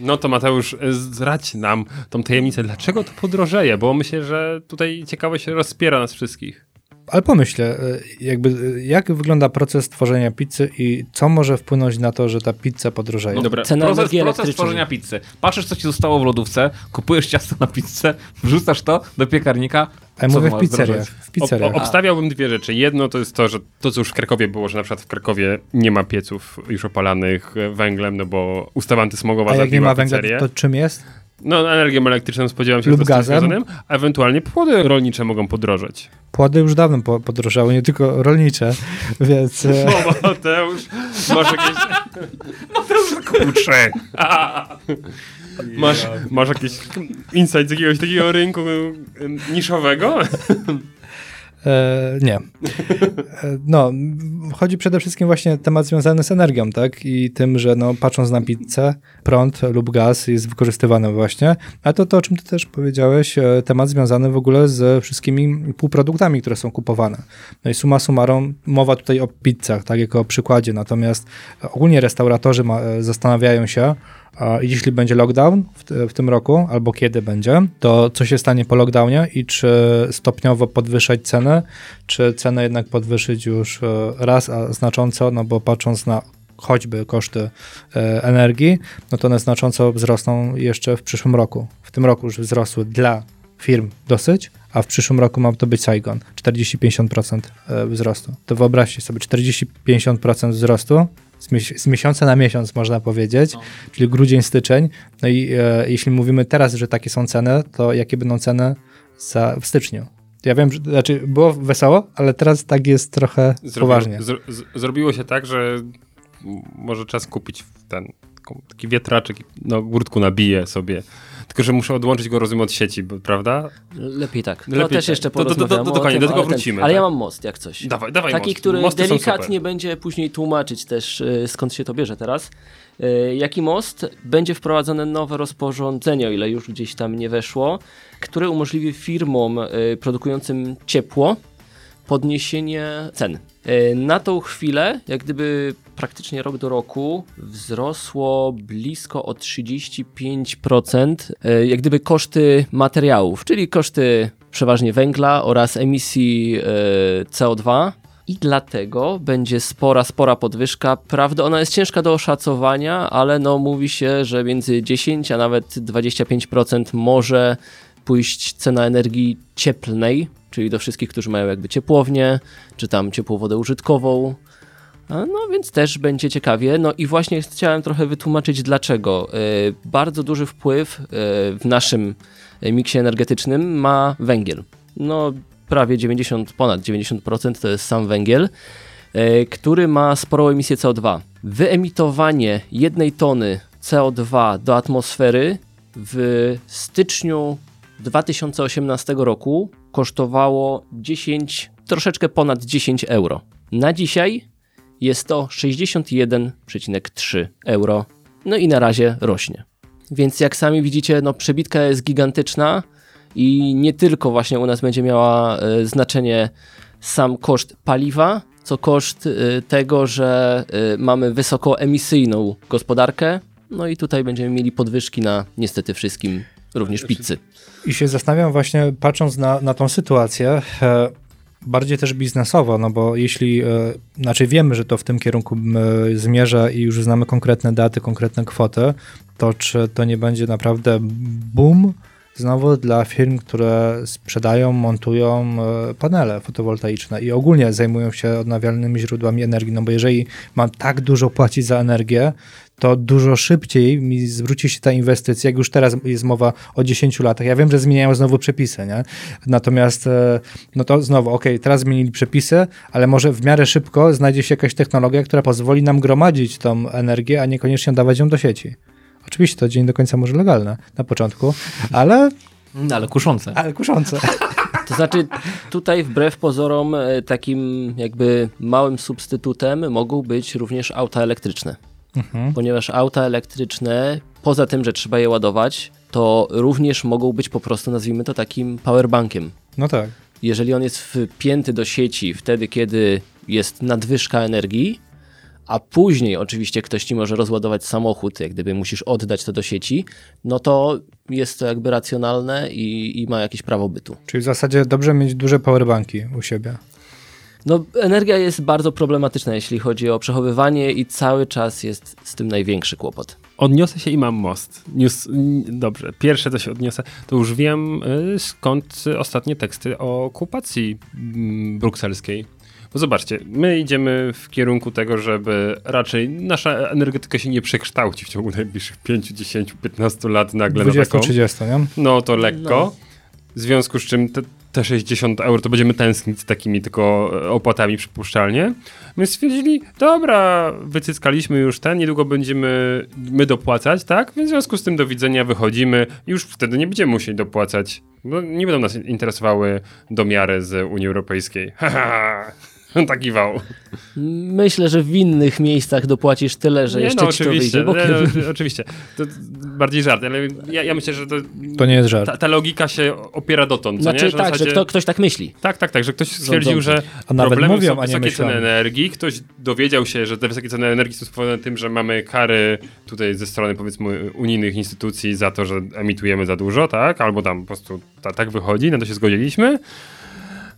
No to Mateusz, zdradź nam tą tajemnicę, dlaczego to podrożeje, bo myślę, że tutaj ciekawość rozpiera nas wszystkich. Ale pomyśl, e, jakby, e, jak wygląda proces tworzenia pizzy i co może wpłynąć na to, że ta pizza podrożeje? No dobra, Cena Proces, proces tworzenia pizzy. Patrzysz, co ci zostało w lodówce, kupujesz ciasto na pizzę, wrzucasz to do piekarnika. A ja mówię w pizzeriach. W pizzeriach. obstawiałbym dwie rzeczy. Jedno to jest to, że to, co już w Krakowie było, że na przykład w Krakowie nie ma pieców już opalanych e, węglem, no bo ustawa antysmogowa A jak nie ma węgla, pizzerię. to czym jest? No energią elektryczną spodziewam się, Lub że to z tym gazem. związanym, a ewentualnie płody rolnicze mogą podrożeć. Płody już dawno po- podrożały, nie tylko rolnicze, więc... e, O, Mateusz, masz jakieś... Kurczę. Masz, masz jakiś insight z jakiegoś takiego rynku em, niszowego? E, nie. E, no, chodzi przede wszystkim właśnie temat związany z energią, tak? I tym, że no, patrząc na pizzę, prąd lub gaz jest wykorzystywany właśnie. A to to, o czym ty też powiedziałeś, e, temat związany w ogóle z wszystkimi półproduktami, które są kupowane. No i suma summarum, mowa tutaj o pizzach, tak, jako o przykładzie. Natomiast ogólnie restauratorzy ma, e, zastanawiają się, jeśli będzie lockdown w, w, tym roku, albo kiedy będzie, to co się stanie po lockdownie i czy stopniowo podwyższać cenę, czy cenę jednak podwyższyć już e, raz, a znacząco, no bo patrząc na choćby koszty e, energii, no to one znacząco wzrosną jeszcze w przyszłym roku. W tym roku już wzrosły dla firm dosyć, a w przyszłym roku ma to być Saigon, 40-50% e, wzrostu. To wyobraźcie sobie, 40-50% wzrostu z, miesiąca na miesiąc, można powiedzieć, no. czyli grudzień, styczeń. No i e, jeśli mówimy teraz, że takie są ceny, to jakie będą ceny za, w styczniu? Ja wiem, że znaczy było wesoło, ale teraz tak jest trochę poważnie. Z, z, zrobiło się tak, że może czas kupić ten taki wietraczek, no górtku nabije sobie tylko, że muszę odłączyć go, rozumiem, od sieci, prawda? Lepiej tak. Lepiej też tak. jeszcze porozmawiamy. Do, do, do, do, do, do tego wrócimy. ale tak? ja mam most, jak coś. Dawaj, dawaj Taki, most. który Mosty delikatnie będzie później tłumaczyć też, y, skąd się to bierze teraz. Y, jaki most? Będzie wprowadzone nowe rozporządzenie, o ile już gdzieś tam nie weszło, które umożliwi firmom y, produkującym ciepło podniesienie cen. E, na tą chwilę, jak gdyby praktycznie rok do roku, wzrosło blisko o 35%, e, jak gdyby koszty materiałów, czyli koszty przeważnie węgla oraz emisji e, CO2. I dlatego będzie spora, spora podwyżka. Prawda, ona jest ciężka do oszacowania, ale no mówi się, że między 10 a nawet 25% może pójść cena energii cieplnej, czyli do wszystkich, którzy mają jakby ciepłownię, czy tam ciepłą wodę użytkową. No więc też będzie ciekawie. No i właśnie chciałem trochę wytłumaczyć dlaczego. E, bardzo duży wpływ e, w naszym miksie energetycznym ma węgiel. No prawie 90, ponad 90% to jest sam węgiel, e, który ma sporą emisję CO2. Wyemitowanie jednej tony CO2 do atmosfery w styczniu 2018 roku kosztowało 10, troszeczkę ponad 10 euro. Na dzisiaj jest to 61,3 euro. No i na razie rośnie. Więc jak sami widzicie, no przebitka jest gigantyczna i nie tylko właśnie u nas będzie miała y, znaczenie sam koszt paliwa, co koszt y, tego, że y, mamy wysokoemisyjną gospodarkę. No i tutaj będziemy mieli podwyżki na niestety wszystkim, również pizzy. I się zastanawiam właśnie, patrząc na, na tą sytuację, e, bardziej też biznesowo, no bo jeśli, e, znaczy wiemy, że to w tym kierunku zmierza i już znamy konkretne daty, konkretne kwoty, to czy to nie będzie naprawdę boom znowu dla firm, które sprzedają, montują e, panele fotowoltaiczne i ogólnie zajmują się odnawialnymi źródłami energii, no bo jeżeli mam tak dużo płacić za energię, to dużo szybciej mi zwróci się ta inwestycja, jak już teraz jest mowa o 10 latach. Ja wiem, że zmieniają znowu przepisy, nie? Natomiast, e, no to znowu, ok, teraz zmienili przepisy, ale może w miarę szybko znajdzie się jakaś technologia, która pozwoli nam gromadzić tą energię, a niekoniecznie dawać ją do sieci. Oczywiście to dzień do końca może legalne na początku, ale... No, ale kuszące. Ale kuszące. To znaczy, tutaj wbrew pozorom, e, takim jakby małym substytutem mogą być również auta elektryczne. Mhm. Ponieważ auta elektryczne, poza tym, że trzeba je ładować, to również mogą być po prostu, nazwijmy to takim powerbankiem. No tak. Jeżeli on jest wpięty do sieci wtedy, kiedy jest nadwyżka energii, a później oczywiście ktoś ci może rozładować samochód, jak gdyby musisz oddać to do sieci, no to jest to jakby racjonalne i, i ma jakieś prawo bytu. Czyli w zasadzie dobrze mieć duże powerbanki u siebie. No, energia jest bardzo problematyczna, jeśli chodzi o przechowywanie i cały czas jest z tym największy kłopot. Odniosę się i mam most. News, dobrze, pierwsze to się odniosę. To już wiem y, skąd ostatnie teksty o okupacji mm, brukselskiej. Bo zobaczcie, my idziemy w kierunku tego, żeby raczej nasza energetyka się nie przekształci w ciągu najbliższych 5, 10, 15 lat nagle 20, 30, nie? No to lekko. No. W związku z czym te, te 60 euro to będziemy tęsknić takimi tylko e, opłatami przypuszczalnie. Więc stwierdzili, dobra, wycyskaliśmy już ten, niedługo będziemy my dopłacać, tak? Więc w związku z tym do widzenia wychodzimy już wtedy nie będziemy musieli dopłacać. Bo nie będą nas interesowały domiary z Unii Europejskiej. Haha. Taki wał. Myślę, że w innych miejscach dopłacisz tyle, że Nie, jeszcze no, ci to oczywiście, wyjdzie nie, bokiem. no, oczywiście. To bardziej żart, ale ja, ja myślę, że to, To nie jest żart. ta, ta logika się opiera dotąd, co Znaczy nie? Że tak, że zasadzie- kto, ktoś tak myśli. Tak, tak, tak, że ktoś stwierdził, że A nawet problemem mówią, są a nie wysokie myślą. ceny energii. Ktoś dowiedział się, że te wysokie ceny energii są spowodowane tym, że mamy kary tutaj ze strony powiedzmy unijnych instytucji za to, że emitujemy za dużo, tak? Albo tam po prostu ta, tak wychodzi, na to się zgodziliśmy.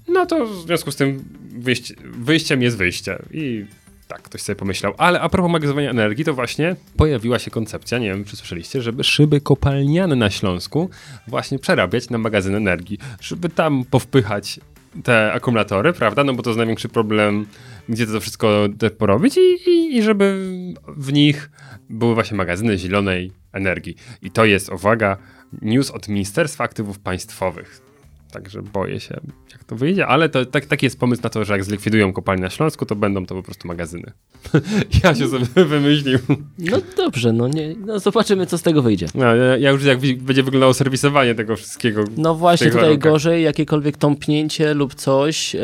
No to w związku z tym wyjście, wyjściem jest wyjście. I tak ktoś sobie pomyślał. Ale a propos magazynowania energii, to właśnie pojawiła się koncepcja, nie wiem czy słyszeliście, żeby szyby kopalniane na Śląsku właśnie przerabiać na magazyn energii, żeby tam powpychać te akumulatory, prawda? No bo to jest największy problem, gdzie to wszystko porobić i, i, i żeby w nich były właśnie magazyny zielonej energii. I to jest, uwaga, news od Ministerstwa Aktywów Państwowych. Także boję się, jak to wyjdzie, ale to, tak, taki jest pomysł na to, że jak zlikwidują kopalnię na Śląsku, to będą to po prostu magazyny. ja się sobie wymyślił. No dobrze, no, nie, no zobaczymy, co z tego wyjdzie. No, ja, ja już jak będzie wyglądało serwisowanie tego wszystkiego. No właśnie tutaj warunkach. gorzej, jakiekolwiek tąpnięcie lub coś, e,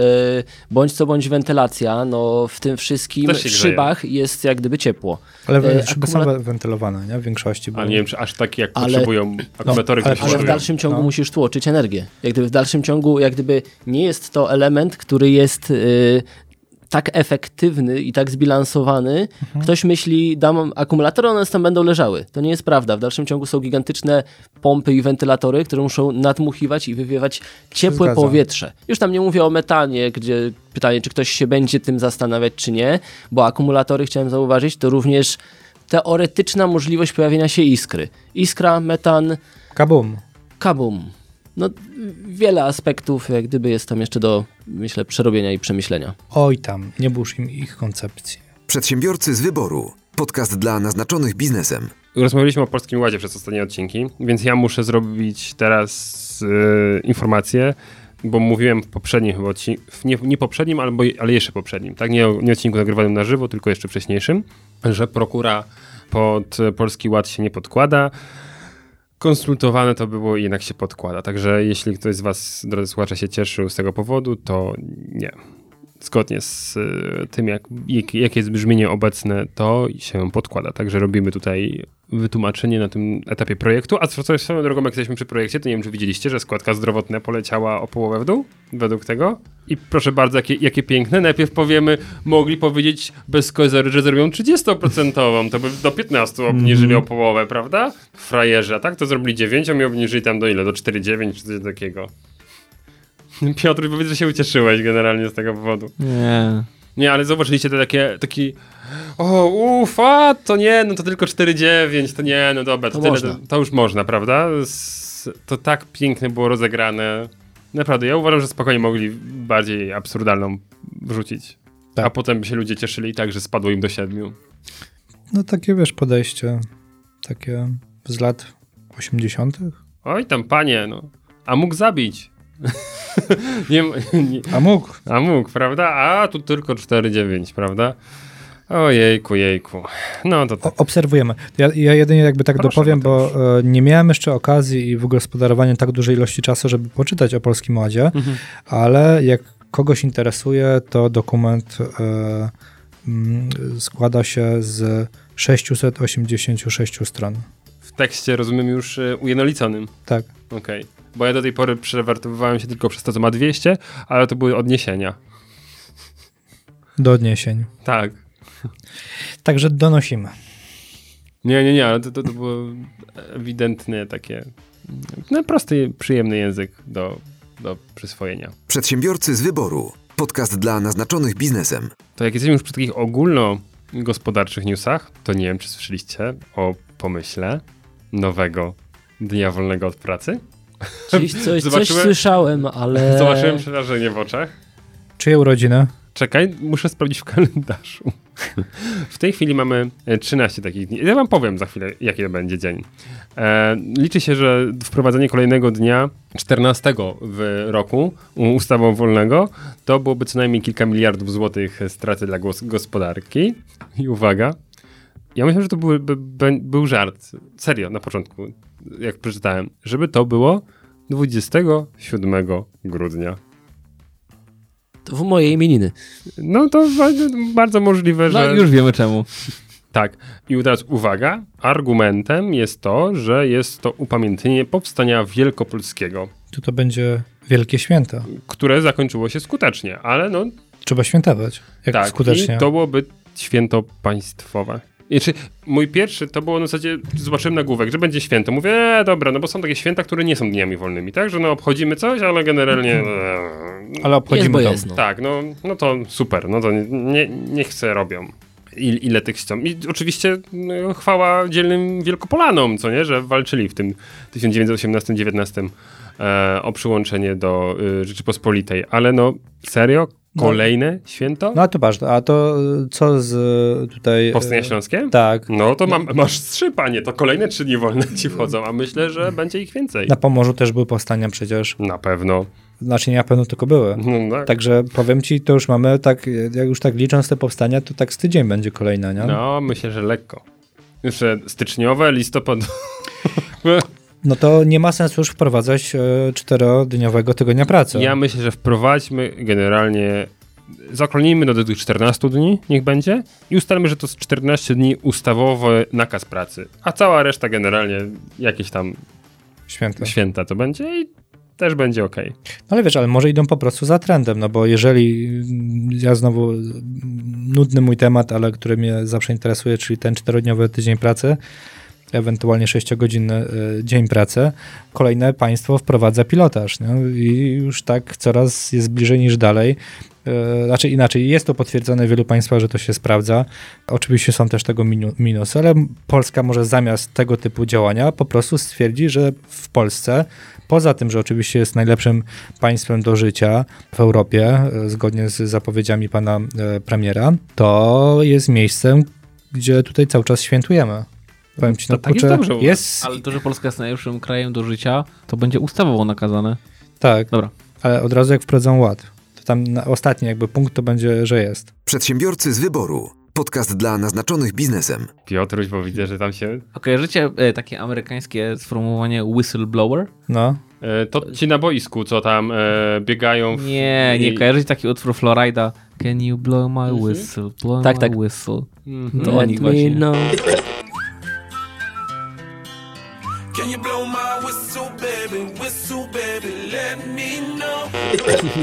bądź co bądź wentylacja, no w tym wszystkim grzeje. szybach jest jak gdyby ciepło. Ale E, szyby akumulat- są wentylowane, nie? W większości. Bo... Ale nie wiem, czy aż taki jak Ale- potrzebują akumulatory, ale- które Ale w dalszym ciągu No. musisz tłoczyć energię. Jak gdyby w dalszym ciągu, jak gdyby nie jest to element, który jest y, tak efektywny i tak zbilansowany. Ktoś myśli, dam akumulatory, one tam będą leżały. To nie jest prawda. W dalszym ciągu są gigantyczne pompy i wentylatory, które muszą nadmuchiwać i wywiewać ciepłe zgadza. powietrze. Już tam nie mówię o metanie, gdzie pytanie, czy ktoś się będzie tym zastanawiać, czy nie, bo akumulatory, chciałem zauważyć, to również teoretyczna możliwość pojawienia się iskry. Iskra, metan, Kabum. kabum. No, wiele aspektów, jak gdyby jest tam jeszcze do, myślę, przerobienia i przemyślenia. Oj tam, nie burz im ich koncepcji. Przedsiębiorcy z wyboru. Podcast dla naznaczonych biznesem. Rozmawialiśmy o Polskim Ładzie przez ostatnie odcinki, więc ja muszę zrobić teraz e, informację, bo mówiłem w poprzednim chyba odcinku, nie, nie poprzednim, albo, ale jeszcze poprzednim, tak? Nie, o- nie odcinku nagrywanym na żywo, tylko jeszcze wcześniejszym, że prokura pod Polski Ład się nie podkłada. Konsultowane to było i jednak się podkłada. Także jeśli ktoś z Was, drodzy słuchacze, się cieszył z tego powodu, to nie. Zgodnie z y, tym, jak, jak, jakie jest brzmienie obecne, to się podkłada. Także robimy tutaj wytłumaczenie na tym etapie projektu. A co swoją drogą, jak jesteśmy przy projekcie, to nie wiem, czy widzieliście, że składka zdrowotna poleciała o połowę w dół według tego. I proszę bardzo, jakie, jakie piękne. Najpierw powiemy, mogli powiedzieć bez kozery, że zrobią 30%, to by do 15 obniżyli o połowę, prawda? Frajerzy, a tak to zrobili 9, a mi obniżyli tam do ile? Do 4,9 czy coś takiego. Piotr, powiedz, że się ucieszyłeś generalnie z tego powodu. Nie. Nie, ale zobaczyliście te takie, taki o, ufa, to nie, no to tylko 4,9, to nie, no dobra, to, To tyle, to, to już można, prawda? S, to tak pięknie było rozegrane. Naprawdę, ja uważam, że spokojnie mogli bardziej absurdalną wrzucić. Tak. A potem by się ludzie cieszyli tak, że spadło im do 7. No takie, wiesz, podejście takie z lat 80. Oj tam, panie, no. A mógł zabić. nie, m- nie, A mógł. a mógł, prawda? A tu tylko 4,9, prawda? Ojejku, jejku. No to tak. Obserwujemy. Ja, ja jedynie jakby tak Proszę, dopowiem, bo e, nie miałem jeszcze okazji i wygospodarowania tak dużej ilości czasu, żeby poczytać o Polskim Ładzie, Mhm. ale jak kogoś interesuje, to dokument e, mm, składa się z 686 stron. W tekście rozumiem już y, ujednoliconym. Tak. Okej. Bo ja do tej pory przewertowywałem się tylko przez to, co ma 200, ale to były odniesienia. Do odniesień. Tak. Także donosimy. Nie, nie, nie, ale to, to, to było ewidentnie takie no, prosty, przyjemny język do, do przyswojenia. Przedsiębiorcy z wyboru. Podcast dla naznaczonych biznesem. To jak jesteśmy już przy takich ogólnogospodarczych newsach, to nie wiem, czy słyszeliście o pomyśle nowego dnia wolnego od pracy? Coś, coś, słyszałem, ale... Zobaczyłem przerażenie w oczach. Czyje urodziny? Czekaj, muszę sprawdzić w kalendarzu. W tej chwili mamy e, 13 takich dni. Ja wam powiem za chwilę, jaki to będzie dzień. E, liczy się, że wprowadzenie kolejnego dnia, 14 w roku, u- ustawą wolnego, to byłoby co najmniej kilka miliardów złotych straty dla gospodarki. I uwaga, ja myślę, że to były, by, by, był żart. Serio, na początku, jak przeczytałem, żeby to było 27 grudnia. To w mojej imieniny. No to bardzo, bardzo możliwe, No że... już wiemy czemu. Tak. I teraz uwaga, argumentem jest to, że jest to upamiętnienie powstania wielkopolskiego, Tu to będzie wielkie święto. które zakończyło się skutecznie, ale no Trzeba świętować. Jak tak, skutecznie. i to byłoby święto państwowe. Znaczy, mój pierwszy to było na zasadzie, zobaczyłem nagłówek, że będzie święto. Mówię, e, dobra, no bo są takie święta, które nie są dniami wolnymi, tak? Że no obchodzimy coś, ale generalnie... E, Ale obchodzimy Jest, no. Tak, no, no to super, no to nie, niech se robią. Il, ile tych chcą. I oczywiście no, chwała dzielnym Wielkopolanom, co nie, że walczyli w tym 1918-19 e, o przyłączenie do y, Rzeczypospolitej. Ale no, serio? Kolejne święto? No a to ważne. A to co z y, tutaj... y, Powstanie Śląskie? Tak. No to mam, masz trzy, panie, to kolejne trzy dni wolne ci wchodzą, a myślę, że będzie ich więcej. Na Pomorzu też były powstania przecież. Na pewno. Znaczy nie na pewno tylko były. No, tak. Także powiem ci, to już mamy tak, jak już tak licząc te powstania, to tak z tydzień będzie kolejna, nie? No, myślę, że lekko. Jeszcze styczniowe, listopadowe. No to nie ma sensu już wprowadzać e, czterodniowego tygodnia pracy. Ja myślę, że wprowadźmy generalnie, zaokrąglimy do tych 14 dni, niech będzie, i ustalmy, że to jest 14 dni ustawowy nakaz pracy, a cała reszta generalnie jakieś tam Święto. święta to będzie i też będzie ok. No ale wiesz, ale może idą po prostu za trendem, no bo jeżeli ja znowu nudny mój temat, ale który mnie zawsze interesuje, czyli ten czterodniowy tydzień pracy, ewentualnie sześciogodzinny y, dzień pracy, kolejne państwo wprowadza pilotaż i już tak coraz jest bliżej niż dalej. Y, Znaczy inaczej, jest to potwierdzone w wielu państwach, że to się sprawdza. Oczywiście są też tego minu- minusy, ale Polska może zamiast tego typu działania po prostu stwierdzi, że w Polsce Poza tym, że oczywiście jest najlepszym państwem do życia w Europie, e, zgodnie z zapowiedziami pana e, premiera, to jest miejscem, gdzie tutaj cały czas świętujemy. Powiem ci, no To tak jest kurczę, dobrze u nas. jest, Ale to, że Polska jest najlepszym krajem do życia, to będzie ustawowo nakazane. tak, Dobra. ale od razu jak wprowadzą ład, to tam na ostatni jakby punkt to będzie, że jest. Przedsiębiorcy z wyboru. Podcast dla naznaczonych biznesem. Piotruś, bo widzę, że tam się... A kojarzycie e, takie amerykańskie sformułowanie whistleblower? No, E, to ci na boisku, co tam e, biegają... W, Nie, nie i- kojarzycie taki utwór Florida? Can you blow my whistle, blow Tak, my tak. whistle. Mhm. To o nich właśnie. know. Can you blow my whistle, baby? Whistle, baby, let me know.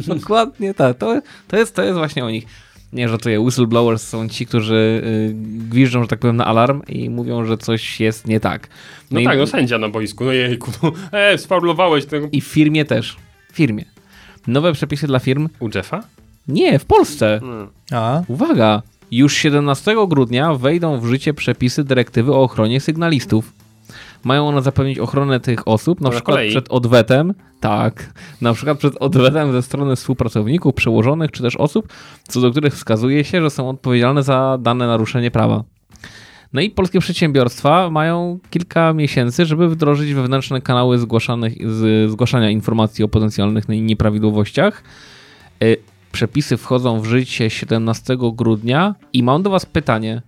Dokładnie tak, to, to, jest, to jest właśnie o nich. Nie, to whistleblowers są ci, którzy y, gwiżdżą, że tak powiem, na alarm i mówią, że coś jest nie tak. No i, tak, no sędzia na boisku, no jejku, no, e, sfaulowałeś tego... I w firmie też. W firmie. Nowe przepisy dla firm? U Jeffa? Nie, w Polsce. Hmm. a, Uwaga! Już 17 grudnia wejdą w życie przepisy dyrektywy o ochronie sygnalistów. Mają one zapewnić ochronę tych osób, na na przykład kolei. przed odwetem, tak, na przykład przed odwetem ze strony współpracowników, przełożonych, czy też osób, co do których wskazuje się, że są odpowiedzialne za dane naruszenie prawa. No i polskie przedsiębiorstwa mają kilka miesięcy, żeby wdrożyć wewnętrzne kanały zgłaszania informacji o potencjalnych nieprawidłowościach. Y, Przepisy wchodzą w życie 17 grudnia i mam do Was pytanie.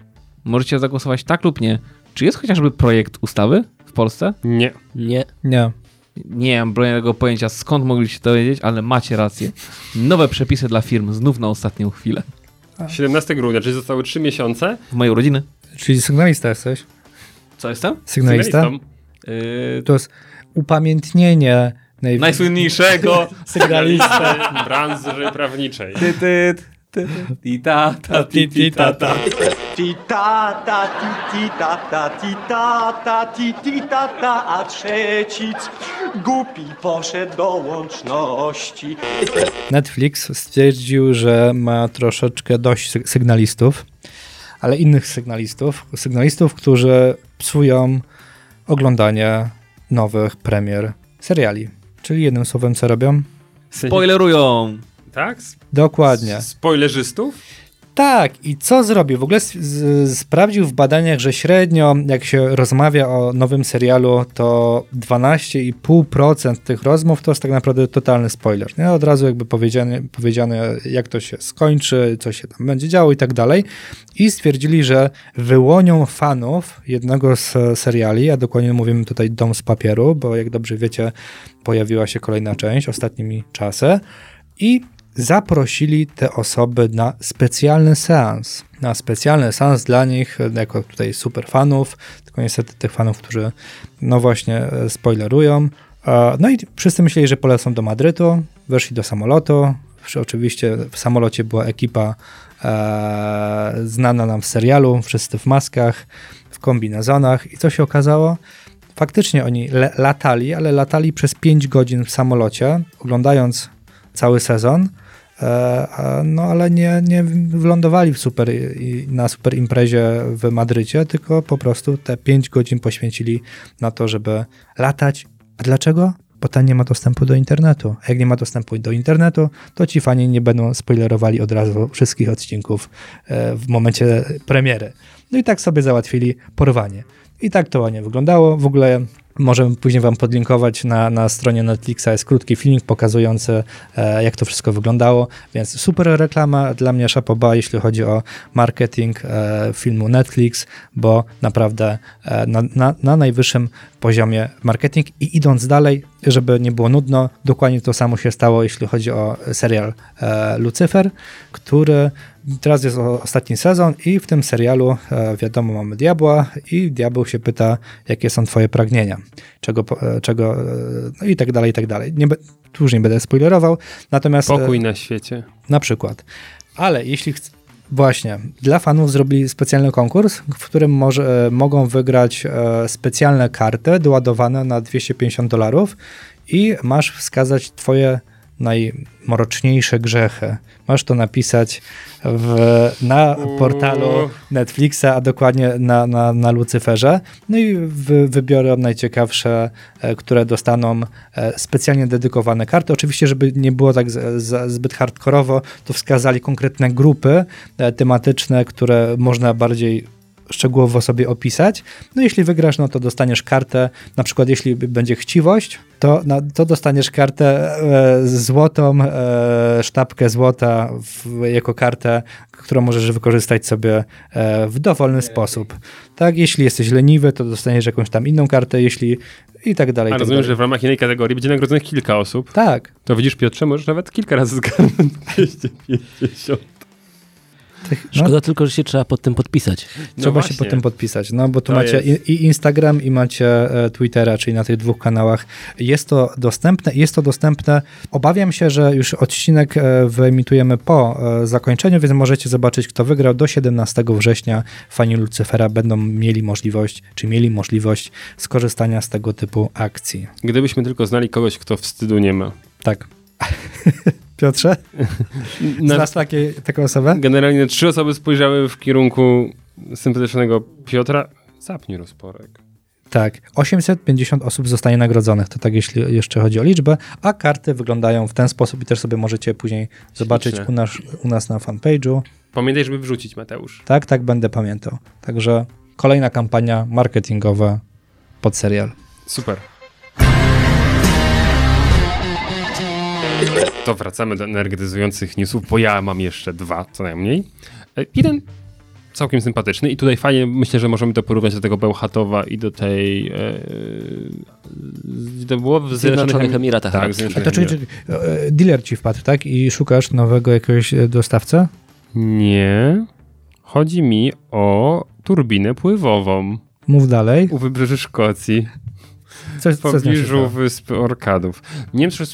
Możecie zagłosować tak lub nie. Czy jest chociażby projekt ustawy w Polsce? Nie. Nie. nie. Nie mam broniego pojęcia, skąd mogliście to wiedzieć, ale macie rację. Nowe przepisy dla firm znów na ostatnią chwilę. 17 grudnia, czyli zostały 3 miesiące. W mojej urodziny. Czyli sygnalista jesteś? Co jestem? Sygnalista? Yy, To jest upamiętnienie najw... najsłynniejszego. sygnalista. branży prawniczej. Ty, ty, ty, ti, ta, ta, ti, ti, ta, ta. Ti ta ta ti ti ta ta ti ta ta ti ti ta ta a trzeci głupi poszedł do łączności. Netflix stwierdził, że ma troszeczkę dość sy- sygnalistów, ale innych sygnalistów, sygnalistów, którzy psują oglądanie nowych premier seriali. Czyli jednym słowem, co robią? Spoilerują. Tak? Dokładnie. Spoilerzystów? Tak, i co zrobił? W ogóle sprawdził w badaniach, że średnio, jak się rozmawia o nowym serialu, to 12,5% tych rozmów to jest tak naprawdę totalny spoiler. Nie? Od razu jakby powiedziane, powiedziane, jak to się skończy, co się tam będzie działo i tak dalej. I stwierdzili, że wyłonią fanów jednego z seriali, a dokładnie mówimy tutaj Dom z papieru, bo jak dobrze wiecie, pojawiła się kolejna część ostatnimi czasy i zaprosili te osoby na specjalny seans. Na specjalny seans dla nich, jako tutaj super fanów, tylko niestety tych fanów, którzy no właśnie spoilerują. E, No i wszyscy myśleli, że polecą do Madrytu, weszli do samolotu. Oczywiście w samolocie była ekipa e, znana nam w serialu, wszyscy w maskach, w kombinezonach i co się okazało? Faktycznie oni le- latali, ale latali przez 5 godzin w samolocie, oglądając cały sezon, e, no ale nie, nie wylądowali w super, na super imprezie w Madrycie, tylko po prostu te 5 godzin poświęcili na to, żeby latać. A dlaczego? Bo tam nie ma dostępu do internetu. A jak nie ma dostępu do internetu, to ci fani nie będą spoilerowali od razu wszystkich odcinków e, w momencie premiery. No i tak sobie załatwili porwanie. I tak to ładnie wyglądało. W ogóle możemy później wam podlinkować na, na stronie Netflixa. Jest krótki filmik pokazujący, e, jak to wszystko wyglądało. Więc super reklama dla mnie szapoba, jeśli chodzi o marketing e, filmu Netflix, bo naprawdę e, na, na, na najwyższym poziomie marketing. I idąc dalej, żeby nie było nudno, dokładnie to samo się stało, jeśli chodzi o serial e, Lucyfer, który teraz jest ostatni sezon i w tym serialu e, wiadomo mamy diabła i diabeł się pyta, jakie są twoje pragnienia, czego, e, czego, e, no i tak dalej, i tak dalej. Nie, tu już nie będę spoilerował, natomiast... e, Pokój na świecie. na przykład. Ale jeśli właśnie. Dla fanów zrobili specjalny konkurs, w którym może, mogą wygrać e, specjalne karty doładowane na 250 dolarów i masz wskazać twoje najmroczniejsze grzechy. Masz to napisać w, na portalu Netflixa, a dokładnie na, na, na Lucyferze. No i wy, wybiorą najciekawsze, e, które dostaną e, specjalnie dedykowane karty. Oczywiście, żeby nie było tak z, z, zbyt hardkorowo, to wskazali konkretne grupy e, tematyczne, które można bardziej szczegółowo sobie opisać. No jeśli wygrasz, no to dostaniesz kartę, na przykład jeśli będzie chciwość, to, na, to dostaniesz kartę e, złotą, e, sztabkę złota w, jako kartę, którą możesz wykorzystać sobie e, w dowolny sposób. Tak, jeśli jesteś leniwy, to dostaniesz jakąś tam inną kartę, jeśli i tak dalej. A tak rozumiem, dalej. że w ramach jednej kategorii będzie nagrodzonych kilka osób. Tak. To widzisz, Piotrze, możesz nawet kilka razy zgarnąć 250. No, Szkoda tylko, że się trzeba pod tym podpisać. No Trzeba się właśnie. potem podpisać, no bo tu To macie jest- i, i Instagram i macie e, Twittera, czyli na tych dwóch kanałach. Jest to dostępne, jest to dostępne. Obawiam się, że już odcinek e, wyemitujemy po e, zakończeniu, więc możecie zobaczyć, kto wygrał. Do 17 września fani Lucyfera będą mieli możliwość, czy mieli możliwość skorzystania z tego typu akcji. Gdybyśmy tylko znali kogoś, kto wstydu nie ma. Tak. Piotrze, Na, znasz takie, taką osobę? generalnie trzy osoby spojrzały w kierunku sympatycznego Piotra. Zapnij rozporek. Tak, 850 osób zostanie nagrodzonych, to tak jeśli jeszcze chodzi o liczbę, a karty wyglądają w ten sposób i też sobie możecie później zobaczyć u nas, u nas na fanpage'u. Pamiętaj, żeby wrzucić, Mateusz. Tak, tak będę pamiętał. Także kolejna kampania marketingowa pod serial. Super. To wracamy do energetyzujących newsów, bo ja mam jeszcze dwa co najmniej. E, Jeden całkiem sympatyczny i tutaj fajnie myślę, że możemy to porównać do tego Bełchatowa i do tej... E, to było w Zjednoczonych Emiratach Tak. A Zjednoczonych to czyli, e, dealer ci wpadł, tak? I szukasz nowego jakiegoś e, dostawcę? Nie. Chodzi mi o turbinę pływową Mów dalej. u wybrzeży Szkocji. Co, w co pobliżu stało? Wyspy Orkadów. Nie wiem, czy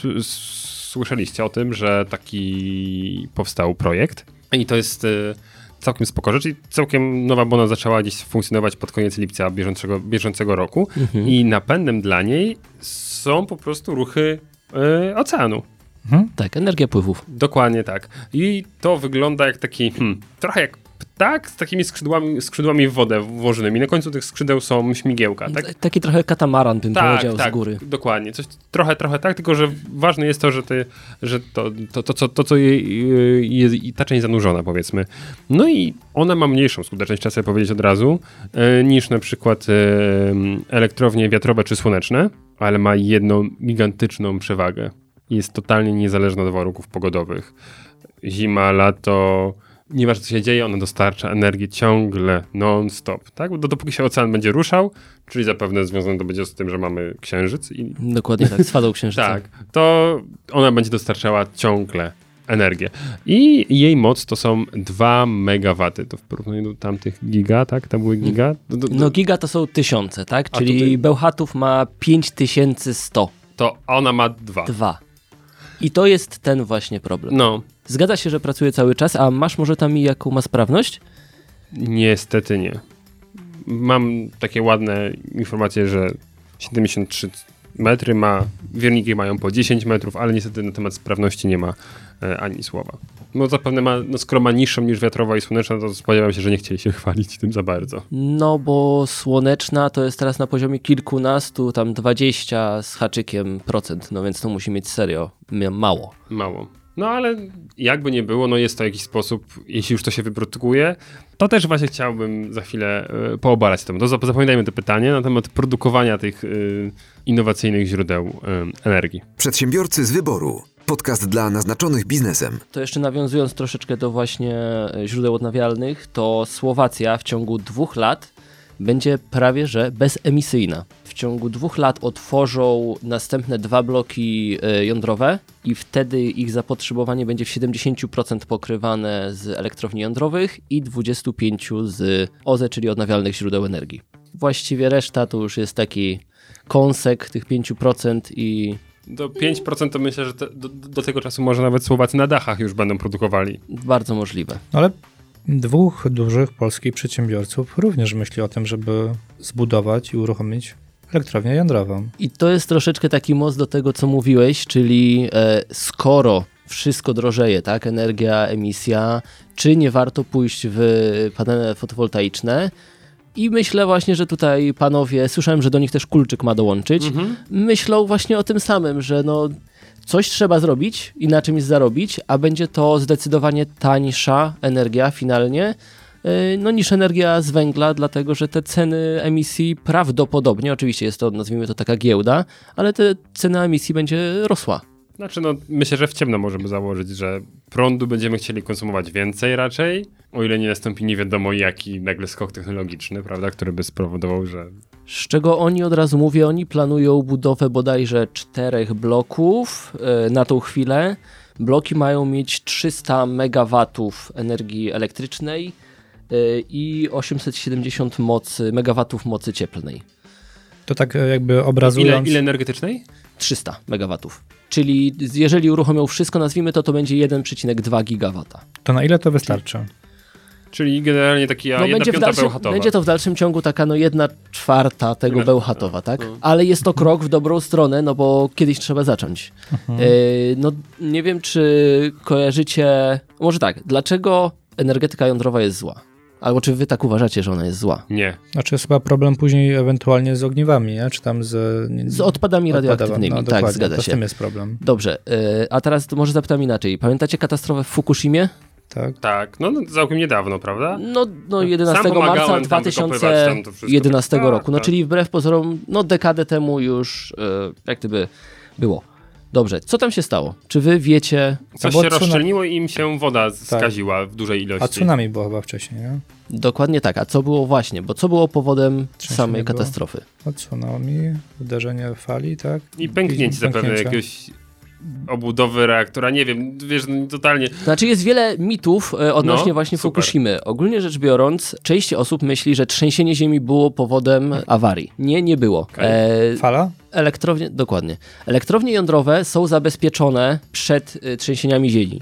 słyszeliście o tym, że taki powstał projekt i to jest e, całkiem spoko rzecz i całkiem nowa, bo ona zaczęła gdzieś funkcjonować pod koniec lipca bieżącego, bieżącego roku i napędem dla niej są po prostu ruchy e, oceanu. Tak, energia pływów. Dokładnie tak. I to wygląda jak taki, hmm, trochę jak tak, z takimi skrzydłami, skrzydłami w wodę włożonymi. Na końcu tych skrzydeł są śmigiełka, tak? Taki trochę katamaran bym Tak, powiedział tak, z góry. dokładnie. Coś, trochę, trochę tak, tylko że ważne jest to, że, ty, że to, to, to, co, to, co jej, jest i ta część zanurzona, powiedzmy. No i ona ma mniejszą skuteczność, trzeba sobie powiedzieć od razu, e, niż na przykład e, elektrownie wiatrowe czy słoneczne, ale ma jedną gigantyczną przewagę. Jest totalnie niezależna od warunków pogodowych. Zima, lato, nieważne co się dzieje, ona dostarcza energię ciągle, non-stop, tak? Bo dopóki się ocean będzie ruszał, czyli zapewne związane to będzie z tym, że mamy księżyc i Dokładnie tak, z fadą księżyca. tak, to ona będzie dostarczała ciągle energię. I jej moc to są 2 megawaty. To w porównaniu do tamtych giga, tak? Tam były giga? Do, do, No giga to są tysiące, tak? Czyli tutaj- Bełchatów ma 5102. to ona ma 2. I to jest ten właśnie problem. No, Zgadza się, że pracuje cały czas, a masz może tam i jaką ma sprawność? niestety nie. Mam takie ładne informacje, że 73 metry ma, wierniki mają po 10 metrów, ale niestety na temat sprawności nie ma ani słowa. No zapewne ma, no skoro ma niższą niż wiatrowa i słoneczna, to spodziewam się, że nie chcieli się chwalić tym za bardzo. No bo słoneczna to jest teraz na poziomie kilkunastu, tam 20 z haczykiem procent, no więc to musi mieć serio mało. Mało. No ale jakby nie było, no jest to jakiś sposób, jeśli już to się wyprodukuje, to też właśnie chciałbym za chwilę y, poobalać temat. To zap- zapamiętajmy to pytanie na temat produkowania tych y, innowacyjnych źródeł y, energii. Przedsiębiorcy z wyboru. Podcast dla naznaczonych biznesem. To jeszcze nawiązując troszeczkę do właśnie e, źródeł odnawialnych, to Słowacja w ciągu dwóch lat będzie prawie że bezemisyjna. W ciągu dwóch lat otworzą następne dwa bloki e, jądrowe i wtedy ich zapotrzebowanie będzie w 70% pokrywane z elektrowni jądrowych i 25% z OZE, czyli odnawialnych źródeł energii. Właściwie reszta to już jest taki kąsek tych 5% i Do 5% to myślę, że te, do, do tego czasu może nawet Słowacy na dachach już będą produkowali. bardzo możliwe. Ale dwóch dużych polskich przedsiębiorców również myśli o tym, żeby zbudować i uruchomić elektrownię jądrową. I to jest troszeczkę taki most do tego, co mówiłeś, czyli e, skoro wszystko drożeje, tak, energia, emisja, czy nie warto pójść w panele fotowoltaiczne? I myślę właśnie, że tutaj panowie, słyszałem, że do nich też Kulczyk ma dołączyć, myślą właśnie o tym samym, że no coś trzeba zrobić i na czymś zarobić, a będzie to zdecydowanie tańsza energia finalnie, e, no, niż energia z węgla, dlatego że te ceny emisji prawdopodobnie, oczywiście jest to, nazwijmy to taka giełda, ale te cena emisji będzie rosła. Znaczy, no myślę, że w ciemno możemy założyć, że prądu będziemy chcieli konsumować więcej raczej, o ile nie nastąpi nie wiadomo jaki nagle skok technologiczny, prawda, który by spowodował, że Z czego oni od razu mówię, oni planują budowę bodajże czterech bloków e, na tą chwilę. Bloki mają mieć 300 megawatów energii elektrycznej e, i 870 mocy, megawatów mocy cieplnej. To tak e, jakby ile, obrazując... ile energetycznej? 300 megawatów. Czyli jeżeli uruchomią wszystko, nazwijmy to, to będzie 1,2 gigawata. To na ile to wystarczy? Czyli generalnie taki No jedna będzie, w piąta dalszym, bełchatowa. będzie to w dalszym ciągu taka no jedna czwarta tego No, Bełchatowa, tak? Ale jest to krok w dobrą stronę, no bo kiedyś trzeba zacząć. E, no nie wiem, czy kojarzycie... Może tak, dlaczego energetyka jądrowa jest zła? Albo czy wy tak uważacie, że ona jest zła? Nie. Znaczy jest chyba problem później ewentualnie z ogniwami, nie? czy tam z... Z odpadami radioaktywnymi, no, tak, zgadza to z się. tym jest problem. Dobrze, e, a teraz może zapytam inaczej. Pamiętacie katastrofę w Fukushimie? Tak? Tak, no no, całkiem niedawno, prawda? No, no 11 Sam pomagałem marca tam wykopywać tam to wszystko. 2011 Tak, roku. No tak. czyli wbrew pozorom, no dekadę temu już e, jak gdyby było. Dobrze, co tam się stało? Czy wy wiecie? Coś bo się tsunami- rozszczelniło i im się woda skaziła w dużej ilości. A tsunami było chyba wcześniej, nie? Dokładnie tak. A co było właśnie? Bo co było powodem Trzęsienie samej było? katastrofy? O tsunami, uderzenie fali, tak? I pęknięcie zapewne jakiegoś obudowy reaktora, nie wiem, wiesz, no, totalnie. Znaczy jest wiele mitów e, odnośnie No, właśnie super. Fukushimy. Ogólnie rzecz biorąc, część osób myśli, że trzęsienie ziemi było powodem awarii. Nie, nie było. Okej. E, Fala? Elektrownie, dokładnie. Elektrownie jądrowe są zabezpieczone przed y, trzęsieniami ziemi.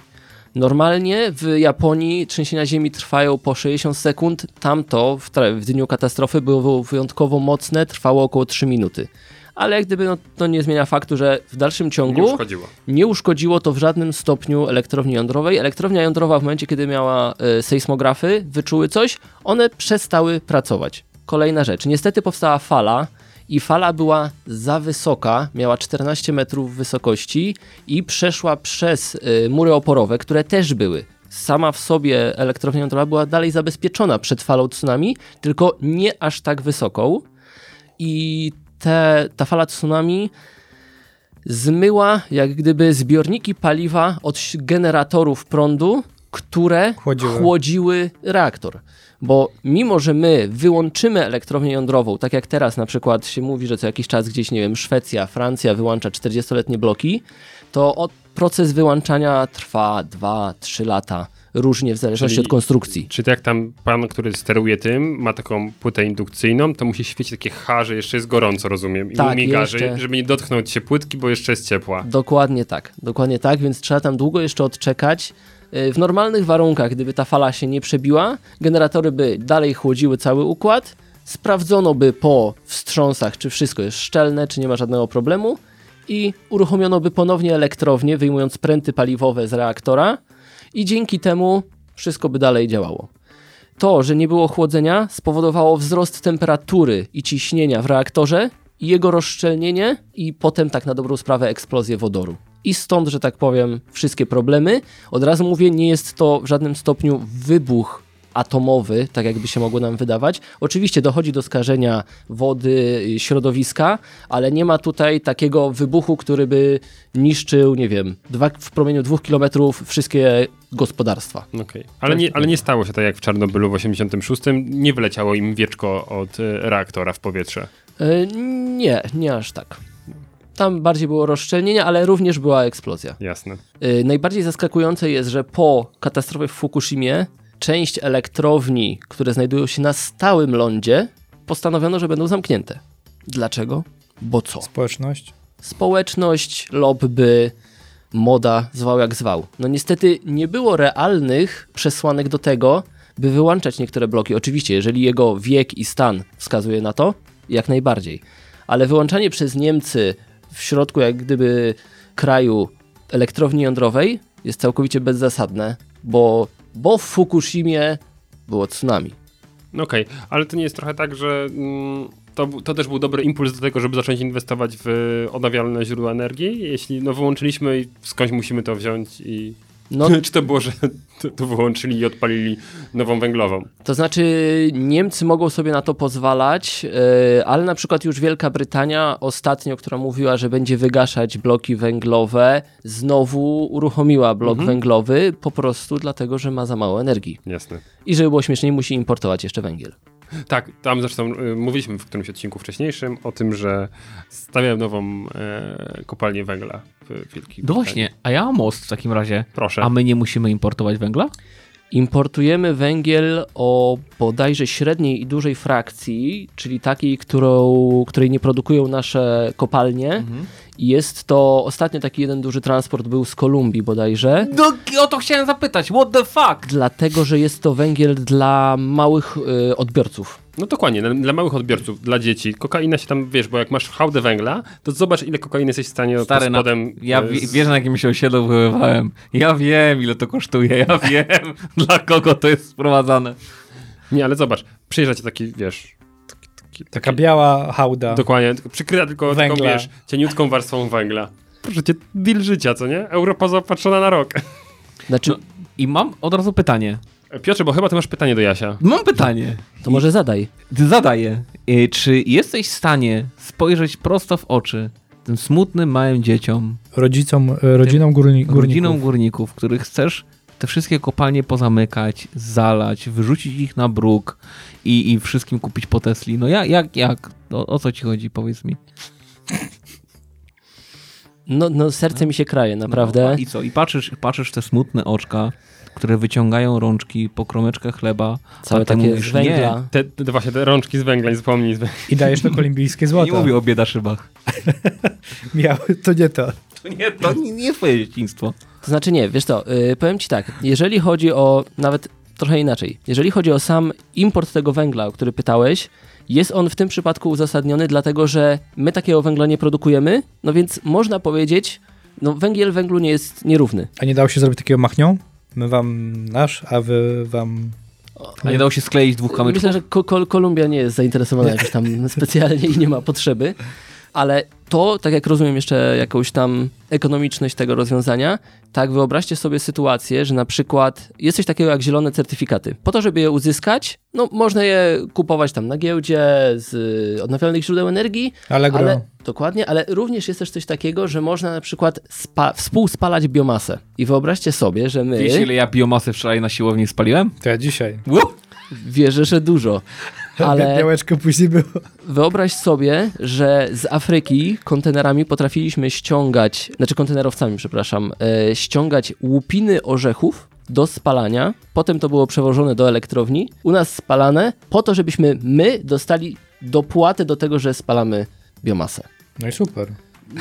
Normalnie w Japonii trzęsienia ziemi trwają po 60 sekund. Tamto w, w dniu katastrofy było wyjątkowo mocne, trwało około 3 minuty. Ale jak gdyby no, to nie zmienia faktu, że w dalszym ciągu Nie uszkodziło. nie uszkodziło to w żadnym stopniu elektrowni jądrowej. Elektrownia jądrowa w momencie, kiedy miała e, sejsmografy, wyczuły coś, one przestały pracować. Kolejna rzecz. Niestety powstała fala i fala była za wysoka, miała 14 metrów wysokości i przeszła przez e, mury oporowe, które też były. Sama w sobie elektrownia jądrowa była dalej zabezpieczona przed falą tsunami, tylko nie aż tak wysoką. I te, ta fala tsunami zmyła jak gdyby zbiorniki paliwa od generatorów prądu, które Chłodziły. chłodziły reaktor. Bo mimo, że my wyłączymy elektrownię jądrową, tak jak teraz na przykład się mówi, że co jakiś czas gdzieś, nie wiem, Szwecja, Francja wyłącza 40-letnie bloki, to od, proces wyłączania trwa 2-3 lata, różnie w zależności Czyli- od konstrukcji. Czy to jak tam pan, który steruje tym, ma taką płytę indukcyjną, to musi świecić takie H, że jeszcze jest gorąco, rozumiem. I Tak, miga, jeszcze. że, żeby nie dotknąć się płytki, bo jeszcze jest ciepła. Dokładnie tak, dokładnie tak, więc trzeba tam długo jeszcze odczekać. Yy, W normalnych warunkach, gdyby ta fala się nie przebiła, generatory by dalej chłodziły cały układ, sprawdzono by po wstrząsach, czy wszystko jest szczelne, czy nie ma żadnego problemu i uruchomiono by ponownie elektrownię, wyjmując pręty paliwowe z reaktora i dzięki temu wszystko by dalej działało. To, że nie było chłodzenia, spowodowało wzrost temperatury i ciśnienia w reaktorze jego rozszczelnienie i potem tak na dobrą sprawę eksplozję wodoru. I stąd, że tak powiem, wszystkie problemy. Od razu mówię, nie jest to w żadnym stopniu wybuch atomowy, tak jakby się mogło nam wydawać. Oczywiście dochodzi do skażenia wody, y, środowiska, ale nie ma tutaj takiego wybuchu, który by niszczył, nie wiem, dwa, w promieniu dwóch kilometrów wszystkie gospodarstwa. Okej. Ale, nie, ale nie stało się tak jak w Czarnobylu w 86. Nie wyleciało im wieczko od e, reaktora w powietrze. E, Nie, nie aż tak. Tam bardziej było rozszczelnienie, ale również była eksplozja. Jasne. Najbardziej zaskakujące jest, że po katastrofie w Fukushimie część elektrowni, które znajdują się na stałym lądzie, postanowiono, że będą zamknięte. Dlaczego? Bo co? Społeczność. Społeczność, lobby, moda, zwał jak zwał. No niestety nie było realnych przesłanek do tego, by wyłączać niektóre bloki. Oczywiście, jeżeli jego wiek i stan wskazuje na to, jak najbardziej. Ale wyłączanie przez Niemcy w środku jak gdyby kraju elektrowni jądrowej jest całkowicie bezzasadne, bo, bo w Fukushimie było tsunami. No Okej, ale to nie jest trochę tak, że mm, to, to też był dobry impuls do tego, żeby zacząć inwestować w odnawialne źródła energii? Jeśli no wyłączyliśmy i skądś musimy to wziąć i... No Czy to było, że to, to wyłączyli i odpalili nową węglową? To znaczy, Niemcy mogą sobie na to pozwalać, yy, ale na przykład już Wielka Brytania ostatnio, która mówiła, że będzie wygaszać bloki węglowe, znowu uruchomiła blok węglowy po prostu dlatego, że ma za mało energii. Jasne. I żeby było śmieszniej, musi importować jeszcze węgiel. Tak, tam zresztą y, mówiliśmy w którymś odcinku wcześniejszym o tym, że stawiają nową e, kopalnię węgla w Wielkiej No Brytanii. właśnie, a ja mam most w takim razie. Proszę. A my nie musimy importować węgla? Importujemy węgiel o bodajże średniej i dużej frakcji, czyli takiej, którą, której nie produkują nasze kopalnie. I jest to ostatnio taki jeden duży transport był z Kolumbii bodajże. No, o to chciałem zapytać, what the fuck? Dlatego, że jest to węgiel dla małych y, odbiorców. No dokładnie, dla, dla małych odbiorców, dla dzieci. Kokaina się tam, wiesz, bo jak masz hałdę węgla, to zobacz ile kokainy jesteś w stanie Stary, pod na, spodem... ja e, z- wiesz na jakim się osiedlu wychowywałem. Ja wiem ile to kosztuje, ja wiem dla kogo to jest sprowadzane. Nie, ale zobacz, przyjeżdża taki, wiesz... Taki, taki, Taka biała hałda. Dokładnie, tylko przykryta tylko, tylko, Węgla. wiesz, cieniutką warstwą węgla. Proszę cię, deal życia, co nie? Europa zaopatrzona na rok. Znaczy, No, I mam od razu pytanie. Piotrze, bo chyba ty masz pytanie do Jasia. Mam pytanie. to może zadaj. Zadaję. Y, Czy jesteś w stanie spojrzeć prosto w oczy tym smutnym małym dzieciom, Rodzicom, e, rodzinom górni, górników. rodzinom górników, których chcesz te wszystkie kopalnie pozamykać, zalać, wyrzucić ich na bruk i, i wszystkim kupić po Tesli? No jak, jak, jak? O, o co ci chodzi, powiedz mi. No, no serce mi się kraje, No, naprawdę. I co? I patrzysz, patrzysz w te smutne oczka, które wyciągają rączki po kromeczkę chleba. Całe takie mówisz, z węgla. Te, te właśnie te rączki z węgla, nie zapomnij z węgla. I dajesz to kolumbijskie Nie, złoto. nie mówię o biedaszybach. Miał, to nie to. To nie, to nie, nie twoje dzieciństwo. To znaczy nie, wiesz co, yy, powiem ci tak, jeżeli chodzi o, nawet trochę inaczej, jeżeli chodzi o sam import tego węgla, o który pytałeś, jest on w tym przypadku uzasadniony, dlatego że my takiego węgla nie produkujemy, no więc można powiedzieć, no węgiel węglu nie jest nierówny. A nie dało się zrobić takiego machnią? My wam nasz, a wy wam... A nie dało się skleić dwóch kamyczków? Myślę, że Ko- Kol- Kolumbia nie jest zainteresowana jakoś tam specjalnie i nie ma potrzeby, ale to, tak jak rozumiem jeszcze jakąś tam ekonomiczność tego rozwiązania, tak wyobraźcie sobie sytuację, że na przykład jest coś takiego jak zielone certyfikaty. Po to, żeby je uzyskać, no można je kupować tam na giełdzie z y, odnawialnych źródeł energii, Allegro. ale dokładnie, ale również jest też coś takiego, że można na przykład spa- współspalać biomasę. I wyobraźcie sobie, że my... Wiesz, ile ja biomasy wczoraj na siłowni spaliłem? To ja dzisiaj. Wierzę, że dużo. Ale Białeczko później było. wyobraź sobie, że z Afryki kontenerami potrafiliśmy ściągać, znaczy kontenerowcami, przepraszam, e, ściągać łupiny orzechów do spalania. Potem to było przewożone do elektrowni. U nas spalane po to, żebyśmy my dostali dopłatę do tego, że spalamy biomasę. No i super.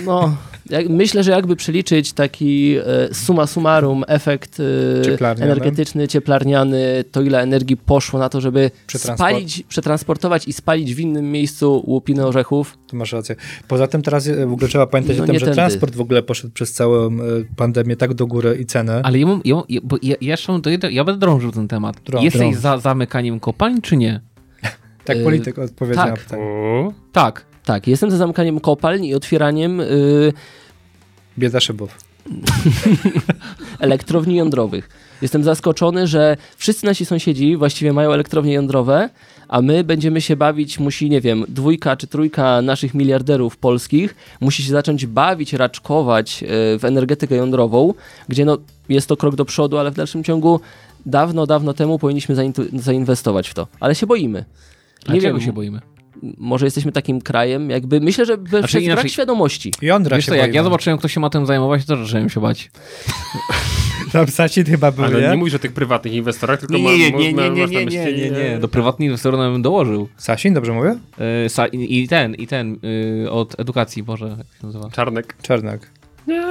No, jak, myślę, że jakby przeliczyć taki e, summa summarum efekt e, Cieplarniany. energetyczny, cieplarniany, to ile energii poszło na to, żeby spalić, przetransportować i spalić w innym miejscu łupiny orzechów. Tu masz rację. Poza tym teraz e, w ogóle trzeba pamiętać No o tym, że tędy. transport w ogóle poszedł przez całą pandemię tak do góry i cenę. Ale ja, mam, ja, bo ja, ja, ja będę drążył ten temat. Drą- Jesteś za zamykaniem kopalń, czy nie? Tak polityk odpowiedział tak. na pytanie. O, Tak. Tak, jestem za zamykaniem kopalń i otwieraniem y, Bieda szybów. elektrowni jądrowych. Jestem zaskoczony, że wszyscy nasi sąsiedzi właściwie mają elektrownie jądrowe, a my będziemy się bawić, musi, nie wiem, dwójka czy trójka naszych miliarderów polskich musi się zacząć bawić, raczkować e, w energetykę jądrową, gdzie no, jest to krok do przodu, ale w dalszym ciągu dawno, dawno temu powinniśmy zain- zainwestować w to. Ale się boimy. A Nie czego wiem, się boimy? Może jesteśmy takim krajem, jakby myślę, że Znaczy, znaczy, brak inaczej- świadomości. Jądra Wiesz się co, jak boimy. ja zobaczyłem, kto się ma tym zajmować, to zacząłem się bać. Tam Sasin chyba był, ale nie? nie mówisz o tych prywatnych inwestorach, tylko Nie, ma- nie, nie, nie, nie, na nie, nie, nie, nie. Do prywatnych inwestorów bym dołożył. Sasin, dobrze mówię? E, sa- I i ten, i ten, y, od edukacji, Boże, jak się nazywa. Czarnek. Czarnak. Nie,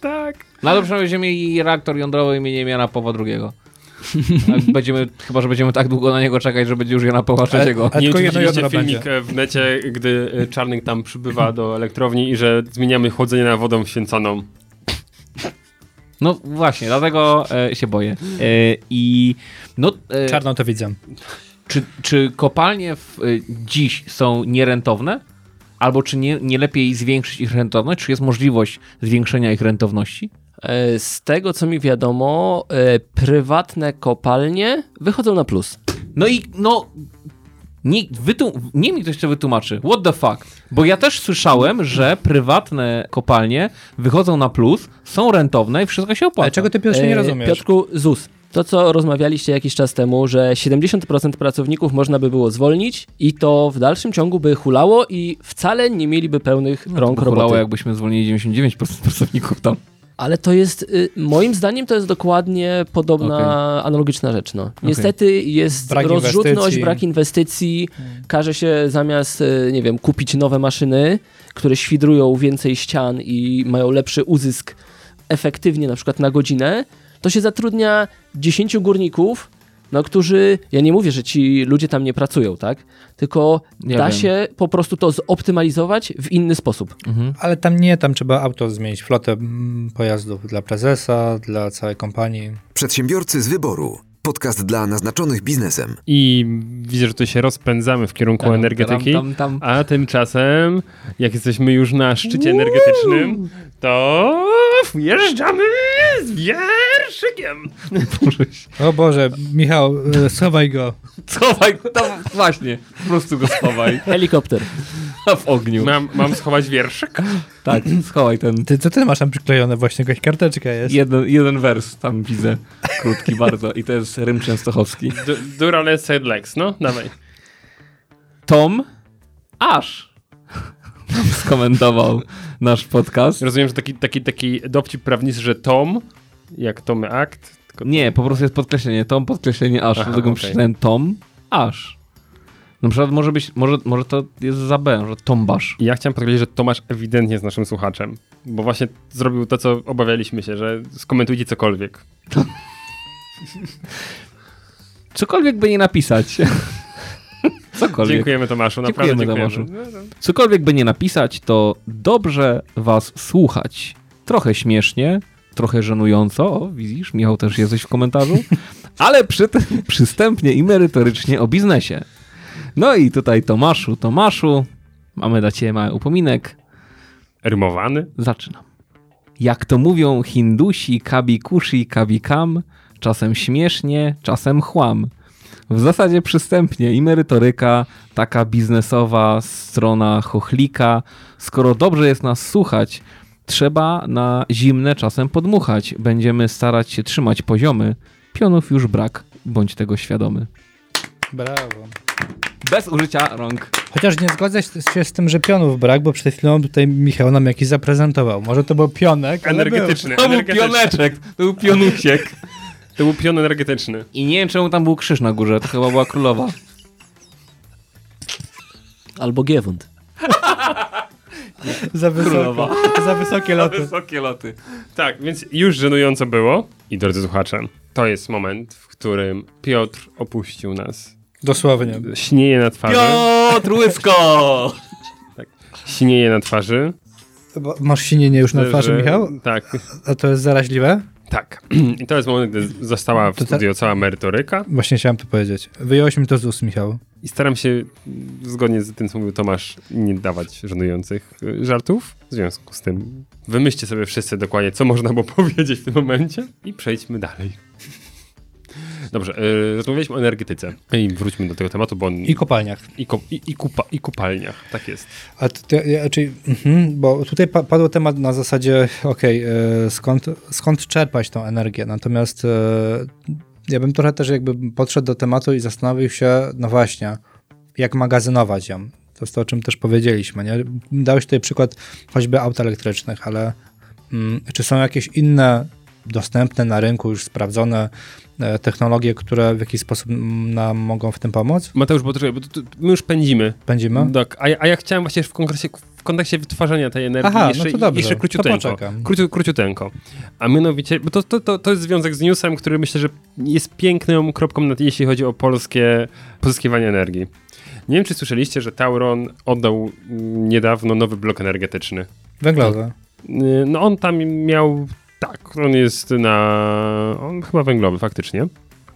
tak. Ale przynajmniej będziemy mieli reaktor jądrowy imieniem Jana Pawła II. A Będziemy, chyba, że będziemy tak długo na niego czekać, że będzie już Jana Pawła III. A Nie czy jedno widzieliście filmik będzie. w necie, gdy e, Czarnek tam przybywa do elektrowni i że zmieniamy chłodzenie na wodą święconą. No właśnie, dlatego e, się boję. E, I no, e, Czarną to widzę. czy, czy kopalnie w, e, dziś są nierentowne? Albo czy nie, nie lepiej zwiększyć ich rentowność? Czy jest możliwość zwiększenia ich rentowności? E, Z tego, co mi wiadomo, e, prywatne kopalnie wychodzą na plus. No i no. Nie, wytu- nie mi to jeszcze wytłumaczy. What the fuck? Bo ja też słyszałem, że prywatne kopalnie wychodzą na plus, są rentowne i wszystko się opłaca. Ale czego ty Piotrze nie E, rozumiesz? Piotrku, ZUS. To, co rozmawialiście jakiś czas temu, że 70% pracowników można by było zwolnić i to w dalszym ciągu by hulało i wcale nie mieliby pełnych rąk Bolało, roboty. jakbyśmy zwolnili 99% pracowników tam. Ale to jest, y, moim zdaniem, to jest dokładnie podobna, analogiczna rzecz. No. Niestety jest Brak rozrzutność, inwestycji. brak inwestycji. Każe się zamiast, y, nie wiem, kupić nowe maszyny, które świdrują więcej ścian i mają lepszy uzysk efektywnie, na przykład na godzinę, to się zatrudnia 10 górników, no, którzy, ja nie mówię, że ci ludzie tam nie pracują, tak? Tylko Nie da wiem. się po prostu to zoptymalizować w inny sposób. Ale tam nie, tam trzeba auto zmienić, flotę mm, pojazdów dla prezesa, dla całej kompanii. Przedsiębiorcy z wyboru. Podcast dla naznaczonych biznesem. I widzę, że tu się rozpędzamy w kierunku Tam, energetyki. tam, tam, tam. A tymczasem, jak jesteśmy już na szczycie energetycznym, to wjeżdżamy z wierszykiem. O Boże, Michał, e, schowaj go. Schowaj, tam właśnie, po prostu go schowaj. Helikopter. w ogniu. Mam, mam schować wierszyk? Tak, schowaj ten Ty, co ty masz tam przyklejone właśnie? Jakaś karteczka jest. jeden, jeden wers tam widzę, krótki bardzo i to jest Rym Częstochowski. Du- Durale said Lex, no dawaj. Tom Ash skomentował nasz podcast. Rozumiem, że taki, taki, taki dowcip prawniczy, że Tom, jak Tomy Akt, tylko Nie, po prostu jest podkreślenie Tom, podkreślenie Ash, Aha, dlatego okej. przeczytałem Tom Ash. Na przykład może być, może, może to jest za B, że Tombasz. Ja chciałem podkreślić, że Tomasz ewidentnie jest naszym słuchaczem, bo właśnie zrobił to, co obawialiśmy się, że skomentujcie cokolwiek. Cokolwiek by nie napisać. Cokolwiek. Dziękujemy Tomaszu, naprawdę Dziękujemy, dziękujemy. Tomaszu. Cokolwiek by nie napisać, to dobrze was słuchać. Trochę śmiesznie, trochę żenująco, o, widzisz, Michał też jesteś w komentarzu, ale przy przystępnie i merytorycznie o biznesie. No i tutaj Tomaszu, Tomaszu, mamy dla ciebie mały upominek. Rymowany? Zaczynam. Jak to mówią Hindusi, kabi kushi, kabi kam, czasem śmiesznie, czasem chłam. W zasadzie przystępnie i merytoryka, taka biznesowa strona chochlika. Skoro dobrze jest nas słuchać, trzeba na zimne czasem podmuchać. Będziemy starać się trzymać poziomy. Pionów już brak, bądź tego świadomy. Brawo. Bez użycia rąk. Chociaż nie zgodzę się z tym, że pionów brak, bo przed chwilą tutaj Michał nam jakiś zaprezentował. Może to był pionek, Energetyczny. To był pioneczek, to był pionusiek. To był pion energetyczny. I nie wiem czemu tam był krzyż na górze, to chyba była królowa. Albo Giewund. Za wysoko, za wysokie loty. Wysokie loty. Tak, więc już żenująco było. I drodzy słuchacze, to jest moment, w którym Piotr opuścił nas. Dosłownie. Śnieje na twarzy. Piotr Łysko! Śnieje na twarzy. Bo Masz sinienie już na twarzy, Michał? Tak, A to jest zaraźliwe? tak. I to jest moment, gdy została w studio cała merytoryka. Właśnie chciałem to powiedzieć. Wyjąłeś mi to z ust, Michał. I staram się, zgodnie z tym, co mówił Tomasz, nie dawać żenujących y, żartów. W związku z tym wymyślcie sobie wszyscy dokładnie, co można było powiedzieć w tym momencie i przejdźmy dalej. Dobrze, y, rozmawialiśmy o energetyce i wróćmy do tego tematu, bo on... I kopalniach. I, ko, i, i, kupa, I kopalniach, tak jest. A to, ja, czyli, mhm, bo tutaj pa, padł temat na zasadzie, okej, e, skąd, skąd czerpać tą energię, natomiast e, ja bym trochę też jakby podszedł do tematu i zastanowił się, no właśnie, jak magazynować ją. To jest to, o czym też powiedzieliśmy, nie? Dałeś tutaj przykład choćby aut elektrycznych, ale mm, czy są jakieś inne dostępne na rynku, już sprawdzone e, technologie, które w jakiś sposób nam mogą w tym pomóc? Mateusz, bo, trochę, bo tu, my już pędzimy. Będziemy? Tak, a, ja- a ja chciałem właśnie w kontekście, w kontekście wytwarzania tej energii Aha, no jeszcze, to dobrze, jeszcze to króciuteńko. Króciu, króciuteńko. A mianowicie, bo to, to, to, to jest związek z newsem, który myślę, że jest piękną kropką, nad, jeśli chodzi o polskie pozyskiwanie energii. Nie wiem, czy słyszeliście, że Tauron oddał niedawno nowy blok energetyczny. Węglowe. Y, No on tam miał, tak, on jest na, on chyba węglowy faktycznie.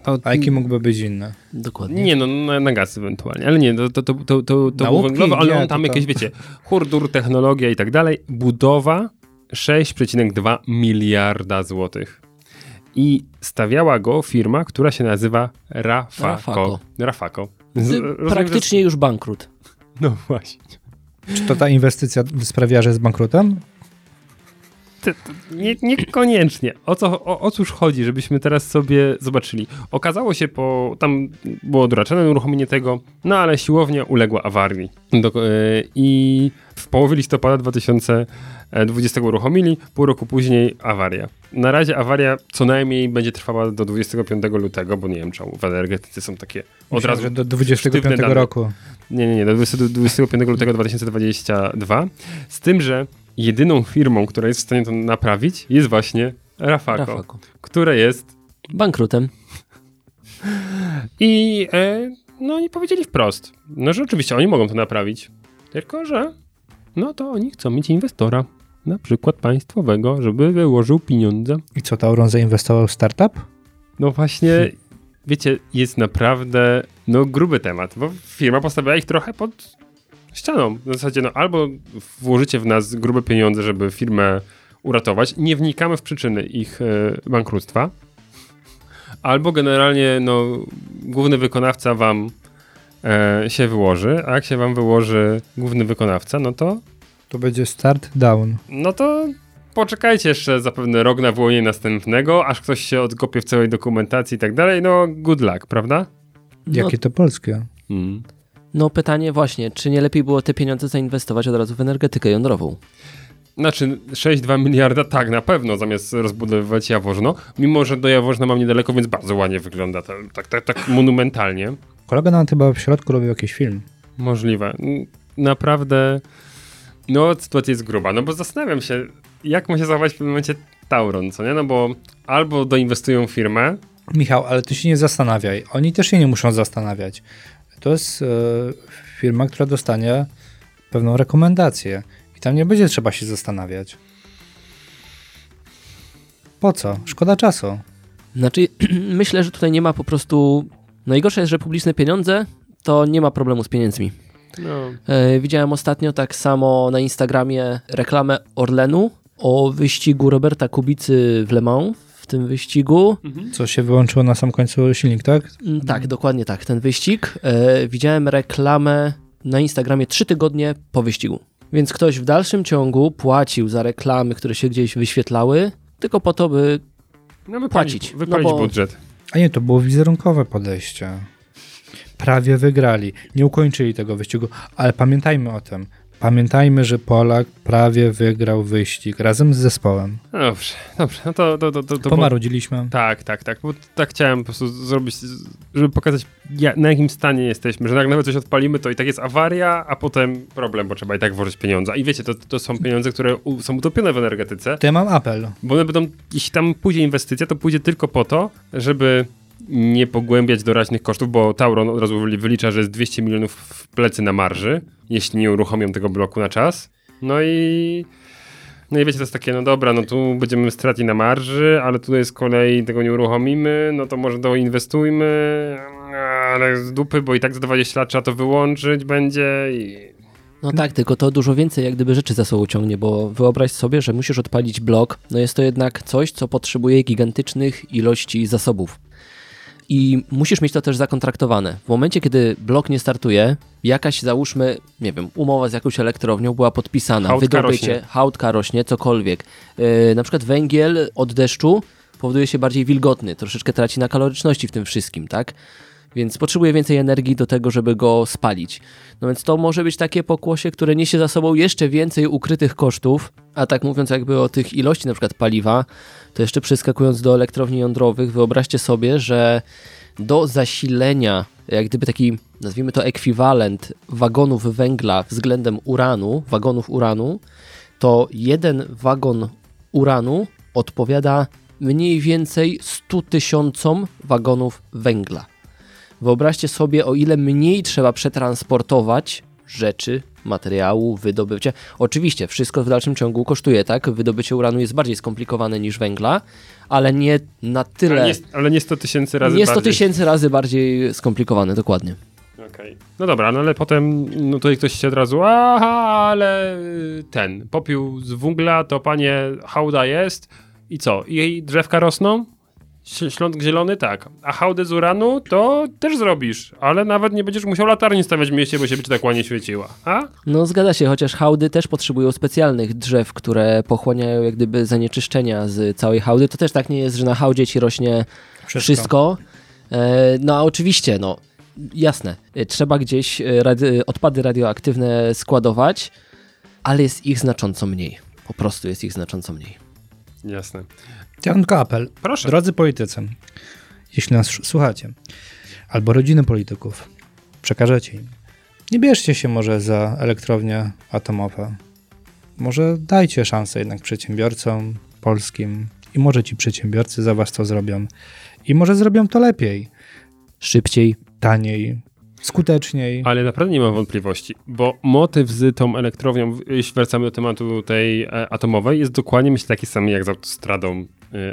To, A jaki mógłby być inny? Dokładnie. nie, no na, na gaz ewentualnie, ale nie, to, to, to, to, to, to był węglowy, ale Nie, on tam to to- jakieś, wiecie, hurdur, technologia i tak dalej, budowa 6,2 miliarda złotych. I stawiała go firma, która się nazywa Rafako. Rafako. Rafako. Rozumiem, Praktycznie już bankrut. No właśnie. Czy to ta inwestycja sprawia, że jest bankrutem? Ty- Nie, niekoniecznie. O co, o, o cóż chodzi, żebyśmy teraz sobie zobaczyli. Okazało się po, tam było doraczone uruchomienie tego, no ale siłownia uległa awarii. Do, e, I w połowie listopada 2020 uruchomili, pół roku później awaria. Na razie awaria co najmniej będzie trwała do 25 lutego, bo nie wiem czemu w energetyce są takie od Myślę, razu do 25 sztywne dane. roku. Nie, nie, nie, do 20 do 25 lutego 2022. Z tym, że jedyną firmą, która jest w stanie to naprawić, jest właśnie Rafako, Rafako. które jest Bankrutem. i e, no oni powiedzieli wprost, no że oczywiście oni mogą to naprawić, tylko że no to oni chcą mieć inwestora, na przykład państwowego, żeby wyłożył pieniądze. I co, Tauron zainwestował w startup? No właśnie, wiecie, jest naprawdę no gruby temat, bo firma postawiła ich trochę pod ścianą. W zasadzie no albo włożycie w nas grube pieniądze, żeby firmę uratować, nie wnikamy w przyczyny ich e, bankructwa, albo generalnie no główny wykonawca wam e, się wyłoży, a jak się wam wyłoży główny wykonawca, no to To będzie start down. no to poczekajcie jeszcze zapewne rok na wyłonienie następnego, aż ktoś się odkopie w całej dokumentacji i tak dalej. No, good luck, prawda? No, Jakie to polskie? Mm. No pytanie właśnie, czy nie lepiej było te pieniądze zainwestować od razu w energetykę jądrową? Znaczy 6,2 miliarda tak, na pewno, zamiast rozbudowywać Jaworzno. Mimo, że do Jaworzna mam niedaleko, więc bardzo ładnie wygląda, to, tak, tak, tak monumentalnie. Kolega nam chyba w środku robił jakiś film. Możliwe. Naprawdę, no sytuacja jest gruba, no bo zastanawiam się, jak ma się zachować w tym momencie Tauron, co nie? No bo albo doinwestują w firmę, Michał, ale ty się nie zastanawiaj. Oni też się nie muszą zastanawiać. To jest e, firma, która dostanie pewną rekomendację i tam nie będzie trzeba się zastanawiać. Po co? Szkoda czasu. Znaczy, myślę, że tutaj nie ma po prostu. Najgorsze jest, że publiczne pieniądze to nie ma problemu z pieniędzmi. No. E, widziałem ostatnio tak samo na Instagramie reklamę Orlenu o wyścigu Roberta Kubicy w Le Mans. W tym wyścigu. Co się wyłączyło na sam końcu silnik, tak? Mm, Tak, dokładnie tak, ten wyścig. E, widziałem reklamę na Instagramie trzy tygodnie po wyścigu. Więc ktoś w dalszym ciągu płacił za reklamy, które się gdzieś wyświetlały, tylko po to, by No wypalić, Płacić. wypalić No bo- budżet. A nie, to było wizerunkowe podejście. Prawie wygrali. Nie ukończyli tego wyścigu, ale pamiętajmy o tym. Pamiętajmy, że Polak prawie wygrał wyścig razem z zespołem. Dobrze, dobrze. No to, to, to, to, Pomarudziliśmy. Tak, tak, tak. Bo tak chciałem po prostu zrobić, żeby pokazać, na jakim stanie jesteśmy, że jak nawet coś odpalimy, to i tak jest awaria, a potem problem, bo trzeba i tak włożyć pieniądze. I wiecie, to, to są pieniądze, które u, są utopione w energetyce, To ja mam apel. bo one będą, jeśli tam pójdzie inwestycja, to pójdzie tylko po to, żeby nie pogłębiać doraźnych kosztów, bo Tauron od razu wyli- wylicza, że jest 200 milionów w plecy na marży, jeśli nie uruchomią tego bloku na czas. No i no i wiecie, to jest takie, no dobra, no tu będziemy straci na marży, ale tu jest kolej, tego nie uruchomimy, no to może doinwestujmy, ale z dupy, bo i tak za 20 lat trzeba to wyłączyć będzie i... No tak, tylko to dużo więcej jak gdyby rzeczy za sobą ciągnie, bo wyobraź sobie, że musisz odpalić blok, no jest to jednak coś, co potrzebuje gigantycznych ilości zasobów. I musisz mieć to też zakontraktowane. W momencie, kiedy blok nie startuje, jakaś załóżmy, nie wiem, umowa z jakąś elektrownią była podpisana, Hałdka wydobycie, rośnie. hałdka rośnie, cokolwiek. Yy, na przykład węgiel od deszczu powoduje się bardziej wilgotny, troszeczkę traci na kaloryczności w tym wszystkim, tak? Więc potrzebuje więcej energii do tego, żeby go spalić. No więc to może być takie pokłosie, które niesie za sobą jeszcze więcej ukrytych kosztów, a tak mówiąc jakby o tych ilości na przykład paliwa, to jeszcze przeskakując do elektrowni jądrowych, wyobraźcie sobie, że do zasilenia, jak gdyby taki, nazwijmy to ekwiwalent wagonów węgla względem uranu, wagonów uranu, to jeden wagon uranu odpowiada mniej więcej 100 tysiącom wagonów węgla. Wyobraźcie sobie, o ile mniej trzeba przetransportować rzeczy, materiału, wydobycia. Oczywiście, wszystko w dalszym ciągu kosztuje, tak? Wydobycie uranu jest bardziej skomplikowane niż węgla, ale nie na tyle. Ale nie, ale nie 100 tysięcy razy nie 100 bardziej. tysięcy razy bardziej skomplikowane, dokładnie. Okej. No dobra, no ale potem no tutaj ktoś się od razu, aha, ale ten, popiół z węgla, to panie hałda jest i co? I drzewka rosną? Śląsk zielony? Tak. A hałdę z uranu to też zrobisz, ale nawet nie będziesz musiał latarni stawiać w mieście, bo się ci tak ładnie świeciła. A? No zgadza się, chociaż hałdy też potrzebują specjalnych drzew, które pochłaniają jak gdyby zanieczyszczenia z całej hałdy. To też tak nie jest, że na hałdzie ci rośnie wszystko. E, No a oczywiście, no jasne, e, trzeba gdzieś e, radi- odpady radioaktywne składować, ale jest ich znacząco mniej. Po prostu jest ich znacząco mniej. Jasne. Ja mam tylko apel. Proszę. Drodzy politycy, jeśli nas słuchacie, albo rodziny polityków, przekażecie im. Nie bierzcie się może za elektrownie atomowe. Może dajcie szansę jednak przedsiębiorcom polskim i może ci przedsiębiorcy za was to zrobią. I może zrobią to lepiej, Szybciej. taniej, skuteczniej. Ale naprawdę nie mam wątpliwości, bo motyw z tą elektrownią, jeśli wracamy do tematu tej e, atomowej, jest dokładnie myślę taki sam jak z autostradą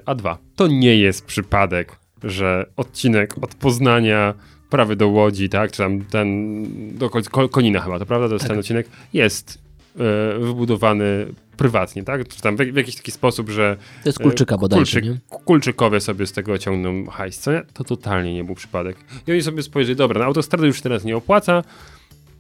A2. To nie jest przypadek, że odcinek od Poznania prawy do Łodzi, tak, czy tam ten do Konina chyba, to prawda, to jest ten odcinek, jest e, wybudowany prywatnie, tak, czy tam w, w jakiś taki sposób, że To jest kulczyka e, bodajże, kulczyk-? Kulczykowie sobie z tego ciągną hajs, co nie? To totalnie nie był przypadek. I oni sobie spojrzeli, dobra, na autostradę już teraz nie opłaca,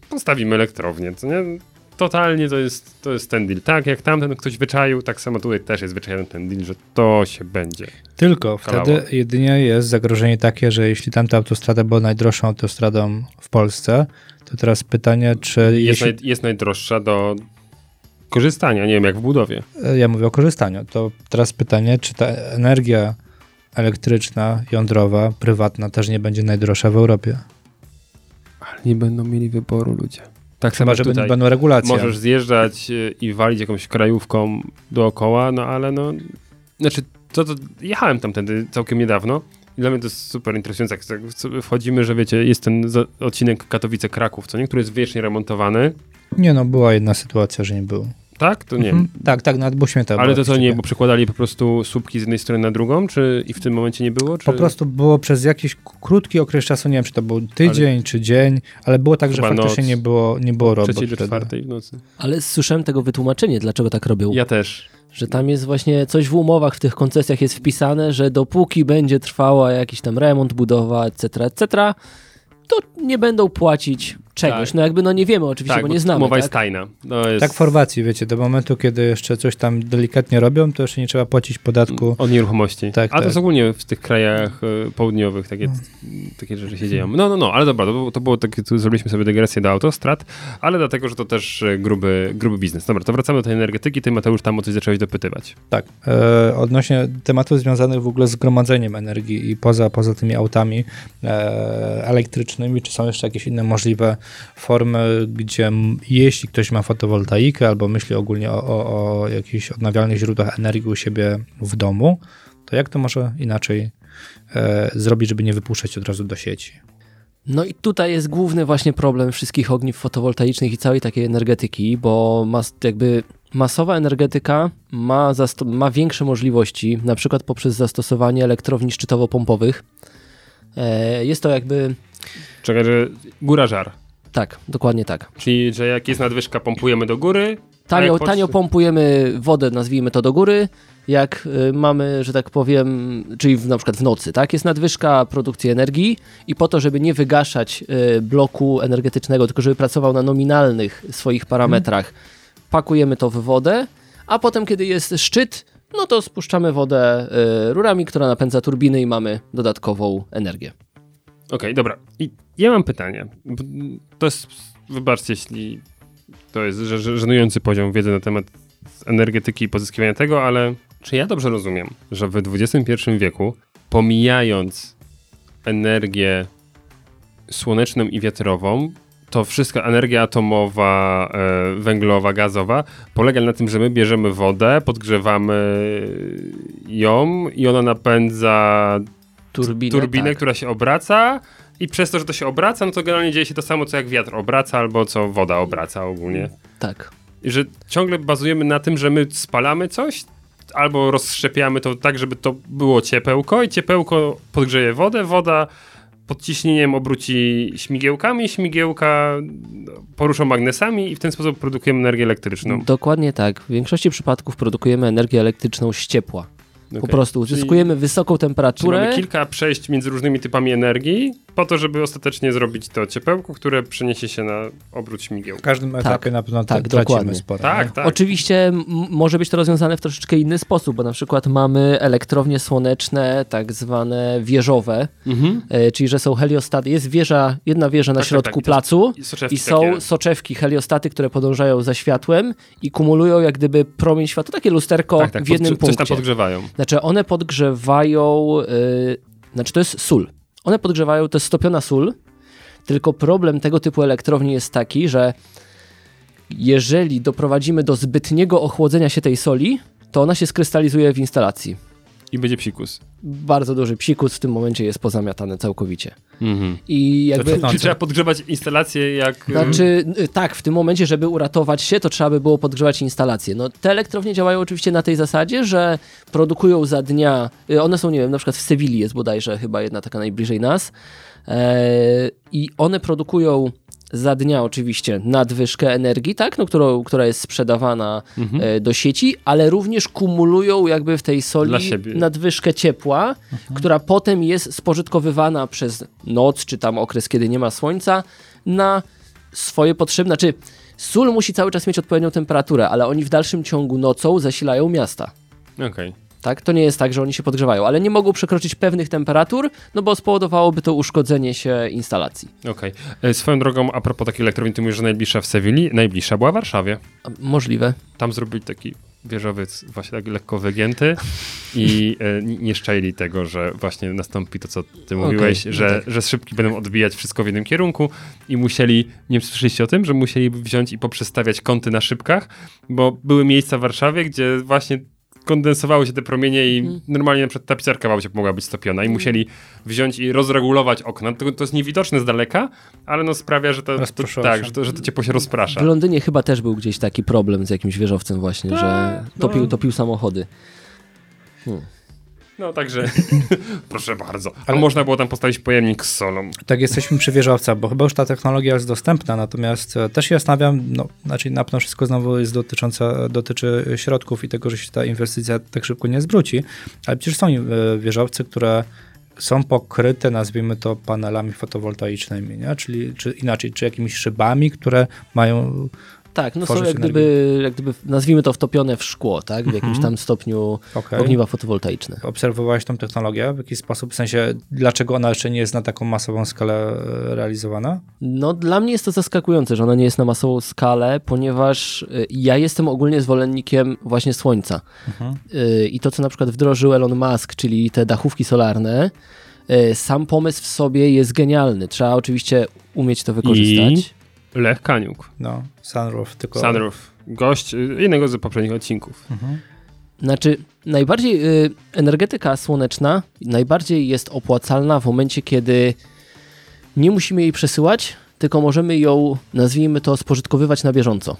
postawimy elektrownię, co nie? Totalnie to jest, to jest ten deal. Tak, jak tamten ktoś wyczaił, tak samo tutaj też jest wyczajony ten deal, że to się będzie. Tylko Kalało. wtedy jedynie jest zagrożenie takie, że jeśli tamta autostrada była najdroższą autostradą w Polsce, to teraz pytanie, czy Jest, jeśli... naj, jest najdroższa do korzystania, nie wiem, jak w budowie. E, Ja mówię o korzystaniu. To teraz pytanie, czy ta energia elektryczna, jądrowa, prywatna też nie będzie najdroższa w Europie? Ale nie będą mieli wyboru ludzie. Tak samo że tutaj. będą regulacje. Możesz zjeżdżać y, i walić jakąś krajówką dookoła, no ale no... Znaczy, to, to jechałem tamtędy całkiem niedawno I dla mnie to jest super interesujące, jak tak wchodzimy, że wiecie, jest ten odcinek Katowice-Kraków, co nie, który jest wiecznie remontowany. Nie no, była jedna sytuacja, że nie było. Tak? To nie. Mhm. Tak, tak, nawet było śmieta. Ale to co, nie, bo przekładali po prostu słupki z jednej strony na drugą, czy i w tym momencie nie było? Czy... Po prostu było przez jakiś krótki okres czasu, nie wiem, czy to był tydzień, czy dzień, ale było tak, że Chyba faktycznie noc. nie było, nie było robot Trzeciej do czwartej w nocy. Ale słyszałem tego wytłumaczenie, dlaczego tak robią. Ja też. Że tam jest właśnie coś w umowach, w tych koncesjach jest wpisane, że dopóki będzie trwała jakiś tam remont, budowa, etc., etc., to nie będą płacić czegoś. Tak. No jakby no nie wiemy oczywiście, Tak, bo bo nie znamy. umowa tak? jest tajna. No jest Tak w Chorwacji, wiecie, do momentu, kiedy jeszcze coś tam delikatnie robią, to jeszcze nie trzeba płacić podatku. Od nieruchomości. Tak, A to tak. jest ogólnie w tych krajach e, południowych takie, takie rzeczy się dzieją. No, no, no, ale dobra, to, było- to było takie, tu zrobiliśmy sobie dygresję do autostrad, ale dlatego, że to też e, gruby, gruby biznes. Dobra, to wracamy do tej energetyki. Ty, Mateusz, tam o coś zacząłeś dopytywać. Tak, e, odnośnie tematów związanych w ogóle z gromadzeniem energii i poza, poza tymi autami e, elektrycznymi, czy są jeszcze jakieś inne możliwe formy, gdzie jeśli ktoś ma fotowoltaikę albo myśli ogólnie o, o, o jakichś odnawialnych źródłach energii u siebie w domu, to jak to może inaczej e, zrobić, żeby nie wypuszczać od razu do sieci? No i tutaj jest główny właśnie problem wszystkich ogniw fotowoltaicznych i całej takiej energetyki, bo mas, jakby masowa energetyka ma, ma większe możliwości, na przykład poprzez zastosowanie elektrowni szczytowo-pompowych. E, jest to jakby, Czekaj, że góra żar. Tak, dokładnie tak. Czyli, że jak jest nadwyżka, pompujemy do góry. Tanio, pod- tanio pompujemy wodę, nazwijmy to do góry, jak y, mamy, że tak powiem, czyli w, na przykład w nocy, tak? Jest nadwyżka produkcji energii i po to, żeby nie wygaszać y, bloku energetycznego, tylko żeby pracował na nominalnych swoich parametrach, pakujemy to w wodę, a potem, kiedy jest szczyt, no to spuszczamy wodę y, rurami, która napędza turbiny i mamy dodatkową energię. Okej, dobra. I ja mam pytanie. To jest, wybaczcie, jeśli to jest że- że- żenujący poziom wiedzy na temat energetyki i pozyskiwania tego, ale czy ja dobrze rozumiem, że w XXI wieku, pomijając energię słoneczną i wiatrową, to wszystko, energia atomowa, e, węglowa, gazowa, polega na tym, że my bierzemy wodę, podgrzewamy ją i ona napędza Turbinę, turbinę, tak. która się obraca i przez to, że to się obraca, no to generalnie dzieje się to samo, co jak wiatr obraca, albo co woda obraca ogólnie. Tak. I że ciągle bazujemy na tym, że my spalamy coś, albo rozszczepiamy to tak, żeby to było ciepełko i ciepełko podgrzeje wodę, woda pod ciśnieniem obróci śmigiełkami, śmigiełka poruszą magnesami i w ten sposób produkujemy energię elektryczną. Dokładnie tak. W większości przypadków produkujemy energię elektryczną z ciepła. Po Okej. prostu Czyli- uzyskujemy wysoką Czyli temperaturę. mamy kilka przejść między różnymi typami energii, po to, żeby ostatecznie zrobić to ciepełko, które przeniesie się na obrót W śmigiełka. każdym etapie na pewno tak, tak, tracimy dokładnie. sporo. Tak, tak. Oczywiście może być to rozwiązane w troszeczkę inny sposób, bo na przykład mamy elektrownie słoneczne, tak zwane wieżowe, Mhm. e, czyli że są heliostaty. Jest wieża, jedna wieża na Tak, tak, środku tak. Placu I soczewki i są takie. soczewki, heliostaty, które podążają za światłem i kumulują jak gdyby promień światła, takie lusterko tak, tak, w jednym podgrze- coś tam punkcie. podgrzewają. Znaczy one podgrzewają, yy, znaczy to jest sól. One podgrzewają, to jest stopiona sól, tylko problem tego typu elektrowni jest taki, że jeżeli doprowadzimy do zbytniego ochłodzenia się tej soli, to ona się skrystalizuje w instalacji. I będzie psikus. Bardzo duży psikus w tym momencie jest pozamiatany całkowicie. Mhm. I jakby... Czyli trzeba podgrzewać instalację jak... Znaczy, y, tak, w tym momencie, żeby uratować się, to trzeba by było podgrzewać instalację. No, te elektrownie działają oczywiście na tej zasadzie, że produkują za dnia, y, one są, nie wiem, na przykład w Sewilli jest bodajże chyba jedna taka najbliżej nas e, i one produkują za dnia oczywiście nadwyżkę energii, tak, no, którą, która jest sprzedawana Mhm. e, do sieci, ale również kumulują jakby w tej soli nadwyżkę ciepła, która potem jest spożytkowywana przez noc, czy tam okres, kiedy nie ma słońca, na swoje potrzeby. Znaczy, sól musi cały czas mieć odpowiednią temperaturę, ale oni w dalszym ciągu nocą zasilają miasta. Okej. Tak? To nie jest tak, że oni się podgrzewają, ale nie mogą przekroczyć pewnych temperatur, no bo spowodowałoby to uszkodzenie się instalacji. Okej. E, Swoją drogą, a propos takiej elektrowni, ty mówisz, że najbliższa w Sewilli, najbliższa była w Warszawie. A, Możliwe. Tam zrobili taki wieżowiec właśnie tak lekko wygięty i e, nie- szczęli tego, że właśnie nastąpi to, co ty mówiłeś, no że, tak. że szybki będą odbijać wszystko w jednym kierunku i musieli, nie słyszeliście o tym, że musieli wziąć i poprzestawiać kąty na szybkach, bo były miejsca w Warszawie, gdzie właśnie kondensowały się te promienie i Mhm. normalnie na przykład tapicerka wam się mogła być stopiona i musieli wziąć i rozregulować okna. To, to jest niewidoczne z daleka, ale no sprawia, że to, to, tak, się. że to, że to ciepło się rozprasza. W Londynie chyba też był gdzieś taki problem z jakimś wieżowcem właśnie, że Tak, topił, no. topił samochody. No także, proszę bardzo. A można było tam postawić pojemnik z solą. Tak, jesteśmy przy wieżowcach, bo chyba już ta technologia jest dostępna, natomiast e, też się zastanawiam, no, znaczy na pewno wszystko znowu jest dotyczące, dotyczy środków i tego, że się ta inwestycja tak szybko nie zwróci, ale przecież są e, wieżowce, które są pokryte, nazwijmy to, panelami fotowoltaicznymi, nie? czyli czy inaczej, czy jakimiś szybami, które mają Tak, no są jak gdyby, jak gdyby, nazwijmy to wtopione w szkło, tak? W jakimś tam stopniu Okej. ogniwa fotowoltaiczne. Obserwowałeś tą technologię w jakiś sposób, w sensie dlaczego ona jeszcze nie jest na taką masową skalę e, realizowana? No dla mnie jest to zaskakujące, że ona nie jest na masową skalę, ponieważ y, ja jestem ogólnie zwolennikiem właśnie słońca. Y, I to, co na przykład wdrożył Elon Musk, czyli te dachówki solarne, sam pomysł w sobie jest genialny. Trzeba oczywiście umieć to wykorzystać. Lech Kaniuk, No, sunroof, tylko... Sunroof, gość y, jednego z poprzednich odcinków. Znaczy, najbardziej y, energetyka słoneczna najbardziej jest opłacalna w momencie, kiedy nie musimy jej przesyłać, tylko możemy ją, nazwijmy to, spożytkowywać na bieżąco.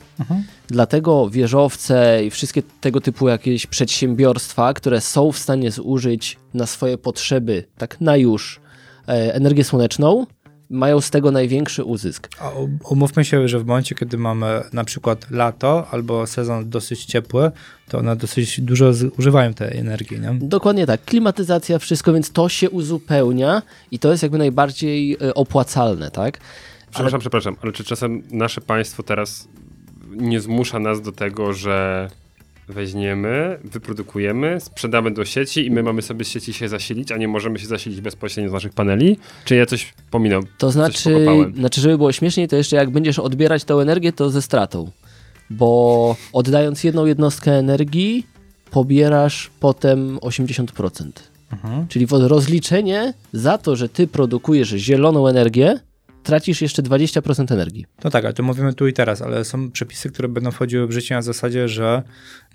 Dlatego wieżowce i wszystkie tego typu jakieś przedsiębiorstwa, które są w stanie zużyć na swoje potrzeby, tak na już, e, energię słoneczną, mają z tego największy uzysk. A u- umówmy się, że w momencie, kiedy mamy na przykład lato albo sezon dosyć ciepły, to one dosyć dużo zużywają tej energii, nie? Dokładnie tak. Klimatyzacja, wszystko, więc to się uzupełnia i to jest jakby najbardziej e, opłacalne, tak? Przepraszam, przepraszam, ale czy czasem nasze państwo teraz nie zmusza nas do tego, że weźmiemy, wyprodukujemy, sprzedamy do sieci i my mamy sobie z sieci się zasilić, a nie możemy się zasilić bezpośrednio z naszych paneli? Czy ja coś pominął? To znaczy, znaczy, żeby było śmieszniej, to jeszcze jak będziesz odbierać tą energię, to ze stratą. Bo oddając jedną jednostkę energii, pobierasz potem 80%. Czyli w rozliczenie za to, że ty produkujesz zieloną energię, tracisz jeszcze 20% energii. No tak, ale to mówimy tu i teraz, ale są przepisy, które będą wchodziły w życie na zasadzie, że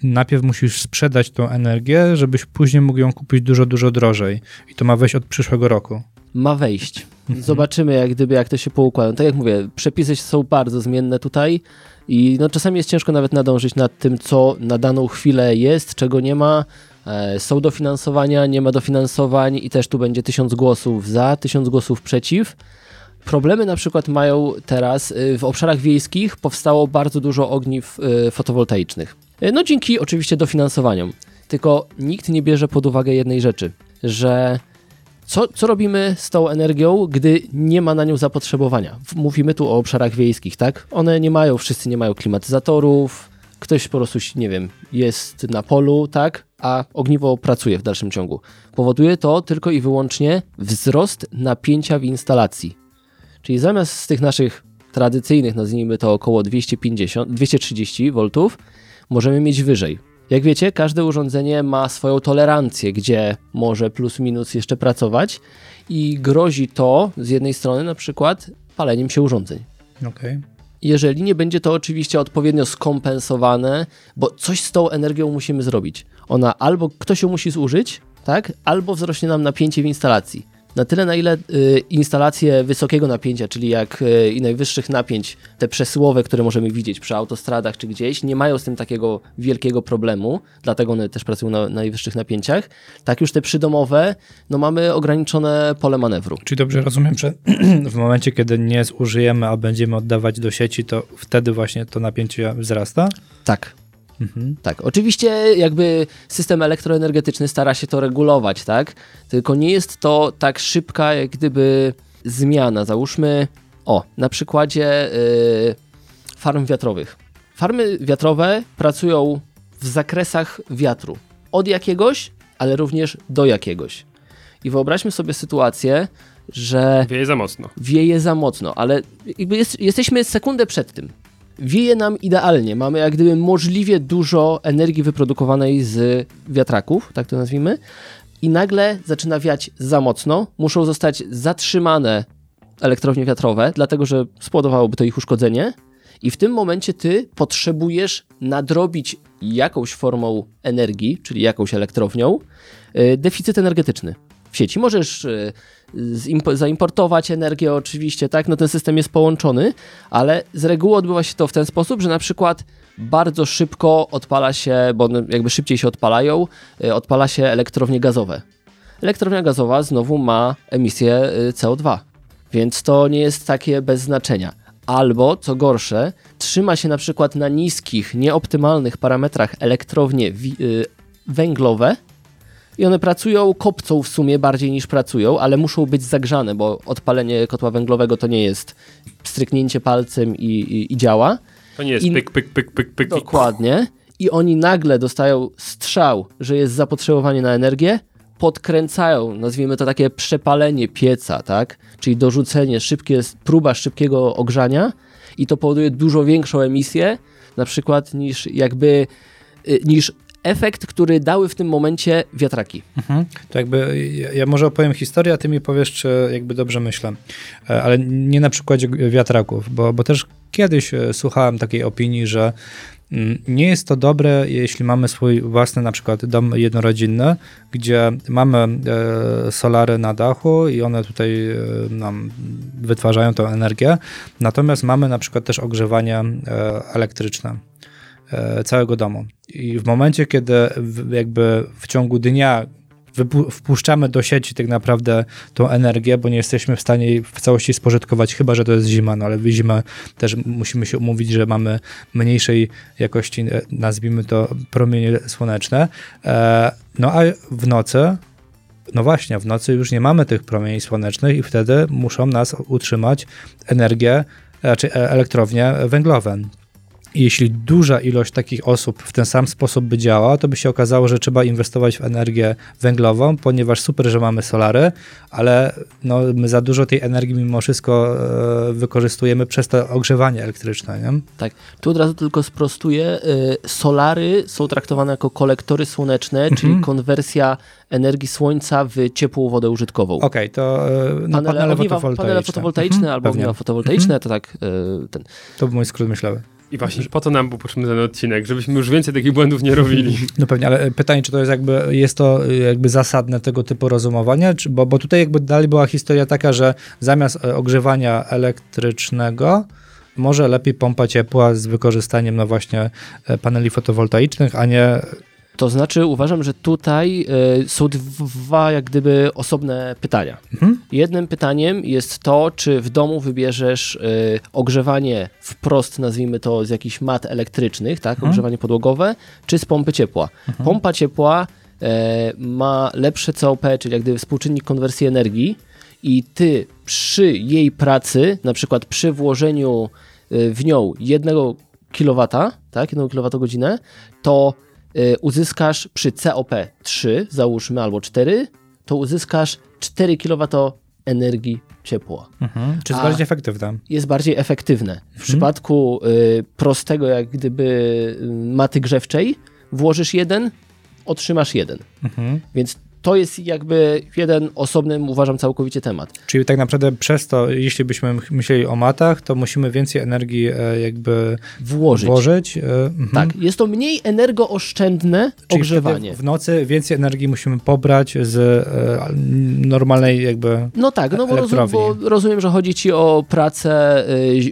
najpierw musisz sprzedać tą energię, żebyś później mógł ją kupić dużo, dużo drożej. I to ma wejść od przyszłego roku. ma wejść. Zobaczymy, jak gdyby, jak to się poukłada. Tak jak mówię, przepisy są bardzo zmienne tutaj i no, czasami jest ciężko nawet nadążyć nad tym, co na daną chwilę jest, czego nie ma. E, są dofinansowania, nie ma dofinansowań i też tu będzie tysiąc głosów za, tysiąc głosów przeciw. Problemy na przykład mają teraz y, w obszarach wiejskich powstało bardzo dużo ogniw y, fotowoltaicznych. Y, No dzięki oczywiście dofinansowaniom. Tylko nikt nie bierze pod uwagę jednej rzeczy, że co, co robimy z tą energią, gdy nie ma na nią zapotrzebowania? Mówimy tu o obszarach wiejskich, tak? One nie mają, wszyscy nie mają klimatyzatorów, ktoś po prostu, nie wiem, jest na polu, tak? A ogniwo pracuje w dalszym ciągu. Powoduje to tylko i wyłącznie wzrost napięcia w instalacji. Czyli zamiast z tych naszych tradycyjnych, nazwijmy to około 250, 230 V, możemy mieć wyżej. Jak wiecie, każde urządzenie ma swoją tolerancję, gdzie może plus minus jeszcze pracować i grozi to z jednej strony na przykład paleniem się urządzeń. Okej. Jeżeli nie będzie to oczywiście odpowiednio skompensowane, bo coś z tą energią musimy zrobić. Ona albo ktoś ją musi zużyć, tak, albo wzrośnie nam napięcie w instalacji. Na tyle, na ile y, instalacje wysokiego napięcia, czyli jak y, i najwyższych napięć, te przesyłowe, które możemy widzieć przy autostradach czy gdzieś, nie mają z tym takiego wielkiego problemu, dlatego one też pracują na najwyższych napięciach. Tak już te przydomowe, no mamy ograniczone pole manewru. Czyli dobrze rozumiem, że w momencie, kiedy nie zużyjemy, a będziemy oddawać do sieci, to wtedy właśnie to napięcie wzrasta? Tak. Tak, oczywiście jakby system elektroenergetyczny stara się to regulować, tak? Tylko nie jest to tak szybka, jak gdyby zmiana. Załóżmy, o, na przykładzie y, farm wiatrowych. Farmy wiatrowe pracują w zakresach wiatru. Od jakiegoś, ale również do jakiegoś. I wyobraźmy sobie sytuację, że Wieje za mocno. wieje za mocno, ale jakby jest, jesteśmy sekundę przed tym. Wieje nam idealnie. Mamy jak gdyby możliwie dużo energii wyprodukowanej z wiatraków, tak to nazwijmy, i nagle zaczyna wiać za mocno. Muszą zostać zatrzymane elektrownie wiatrowe, dlatego że spowodowałoby to ich uszkodzenie. I w tym momencie ty potrzebujesz nadrobić jakąś formą energii, czyli jakąś elektrownią, y, deficyt energetyczny w sieci. Możesz y, zaimportować energię oczywiście, tak, no ten system jest połączony, ale z reguły odbywa się to w ten sposób, że na przykład bardzo szybko odpala się, bo jakby szybciej się odpalają, y, odpala się elektrownie gazowe. Elektrownia gazowa znowu ma emisję y, CO2, więc to nie jest takie bez znaczenia. Albo, co gorsze, trzyma się na przykład na niskich, nieoptymalnych parametrach elektrownie węglowe i one pracują, kopcą w sumie bardziej niż pracują, ale muszą być zagrzane, bo odpalenie kotła węglowego to nie jest stryknięcie palcem i, i, i działa. To nie jest I- pyk, pyk, pyk, pyk, pyk. Dokładnie. I oni nagle dostają strzał, że jest zapotrzebowanie na energię, podkręcają, nazwijmy to takie przepalenie pieca, tak? Czyli dorzucenie, szybkie, próba szybkiego ogrzania i to powoduje dużo większą emisję, na przykład niż jakby, y, niż efekt, który dały w tym momencie wiatraki. Mhm. To jakby ja, może opowiem historię, a ty mi powiesz, czy jakby dobrze myślę. E, Ale nie na przykładzie wiatraków, bo, bo też kiedyś e, słuchałem takiej opinii, że mm, nie jest to dobre, jeśli mamy swój własny na przykład dom jednorodzinny, gdzie mamy e, solary na dachu i one tutaj nam wytwarzają tą energię, natomiast mamy na przykład też ogrzewanie elektryczne całego domu. I w momencie, kiedy w, jakby w ciągu dnia wpuszczamy do sieci tak naprawdę tą energię, bo nie jesteśmy w stanie jej w całości spożytkować, chyba że to jest zima, no ale w zimę też musimy się umówić, że mamy mniejszej jakości, e, nazwijmy to, promienie słoneczne. E, no a w nocy no właśnie, w nocy już nie mamy tych promieni słonecznych i wtedy muszą nas utrzymać energię, e, elektrownie węglowe. Jeśli duża ilość takich osób w ten sam sposób by działała, to by się okazało, że trzeba inwestować w energię węglową, ponieważ super, że mamy solary, ale no, my za dużo tej energii mimo wszystko e, wykorzystujemy przez to ogrzewanie elektryczne. Nie? Tak. Tu od razu tylko sprostuję. y, Solary są traktowane jako kolektory słoneczne, czyli konwersja energii słońca w ciepłą wodę użytkową. Okej, to e, no, panele, panele, fotowoltaiczne. panele fotowoltaiczne Mhm, albo ogniwa fotowoltaiczne, to tak ten. To był mój skrót myślowy. I właśnie po to nam był potrzebny ten odcinek, żebyśmy już więcej takich błędów nie robili. No pewnie, ale pytanie, czy to jest jakby, jest to y, jakby zasadne tego typu rozumowania, czy, bo, bo tutaj jakby dalej była historia taka, że zamiast e, ogrzewania elektrycznego może lepiej pompa ciepła z wykorzystaniem no właśnie e, paneli fotowoltaicznych, a nie To znaczy uważam, że tutaj y, są dwa jak gdyby osobne pytania. Mhm. Jednym pytaniem jest to, czy w domu wybierzesz y, ogrzewanie wprost, nazwijmy to z jakichś mat elektrycznych, tak, Mhm. ogrzewanie podłogowe, czy z pompy ciepła. Pompa ciepła e, ma lepsze COP, czyli jak gdyby współczynnik konwersji energii i ty przy jej pracy, na przykład przy włożeniu y, w nią jednego kW, tak, jedną kWh, to y, uzyskasz przy COP 3, załóżmy, albo 4, to uzyskasz 4 kW energii ciepła. czy jest A- bardziej efektywne. Jest bardziej efektywne. W przypadku y, prostego, jak gdyby y, maty grzewczej, włożysz jeden, otrzymasz jeden. Mhm. Więc to jest jakby jeden osobny, uważam, całkowicie temat. Czyli tak naprawdę przez to, jeśli byśmy myśleli o matach, to musimy więcej energii e, jakby Włożyć. włożyć. e, mhm. Tak, jest to mniej energooszczędne Czyli ogrzewanie. W nocy więcej energii musimy pobrać z e, normalnej jakby No tak, no bo, rozum, bo rozumiem, że chodzi ci o pracę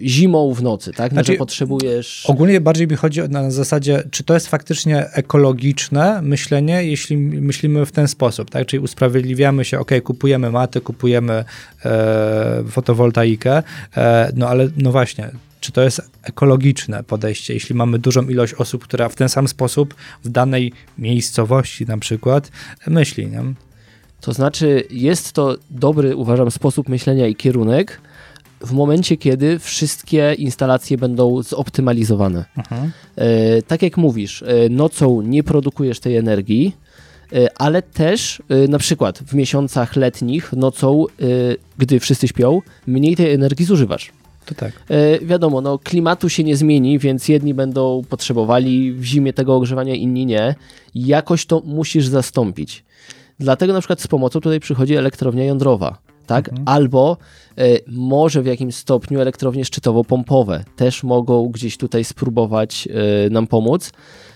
zimą w nocy, tak? No, Znaczy, że potrzebujesz... Ogólnie bardziej mi chodzi na zasadzie, czy to jest faktycznie ekologiczne myślenie, jeśli myślimy w ten sposób, tak? Czyli usprawiedliwiamy się, ok, kupujemy maty, kupujemy e, fotowoltaikę, e, no ale no właśnie, czy to jest ekologiczne podejście, jeśli mamy dużą ilość osób, która w ten sam sposób w danej miejscowości na przykład myśli, nie? To znaczy, jest to dobry, uważam, sposób myślenia i kierunek w momencie, kiedy wszystkie instalacje będą zoptymalizowane. Mhm. E, tak jak mówisz, e, nocą nie produkujesz tej energii, ale też e, na przykład w miesiącach letnich nocą, e, gdy wszyscy śpią, mniej tej energii zużywasz. To tak. E, wiadomo, no, klimatu się nie zmieni, więc jedni będą potrzebowali w zimie tego ogrzewania, inni nie. Jakoś to musisz zastąpić. Dlatego na przykład z pomocą tutaj przychodzi elektrownia jądrowa. tak? Albo e, może w jakimś stopniu elektrownie szczytowo-pompowe też mogą gdzieś tutaj spróbować e, nam pomóc.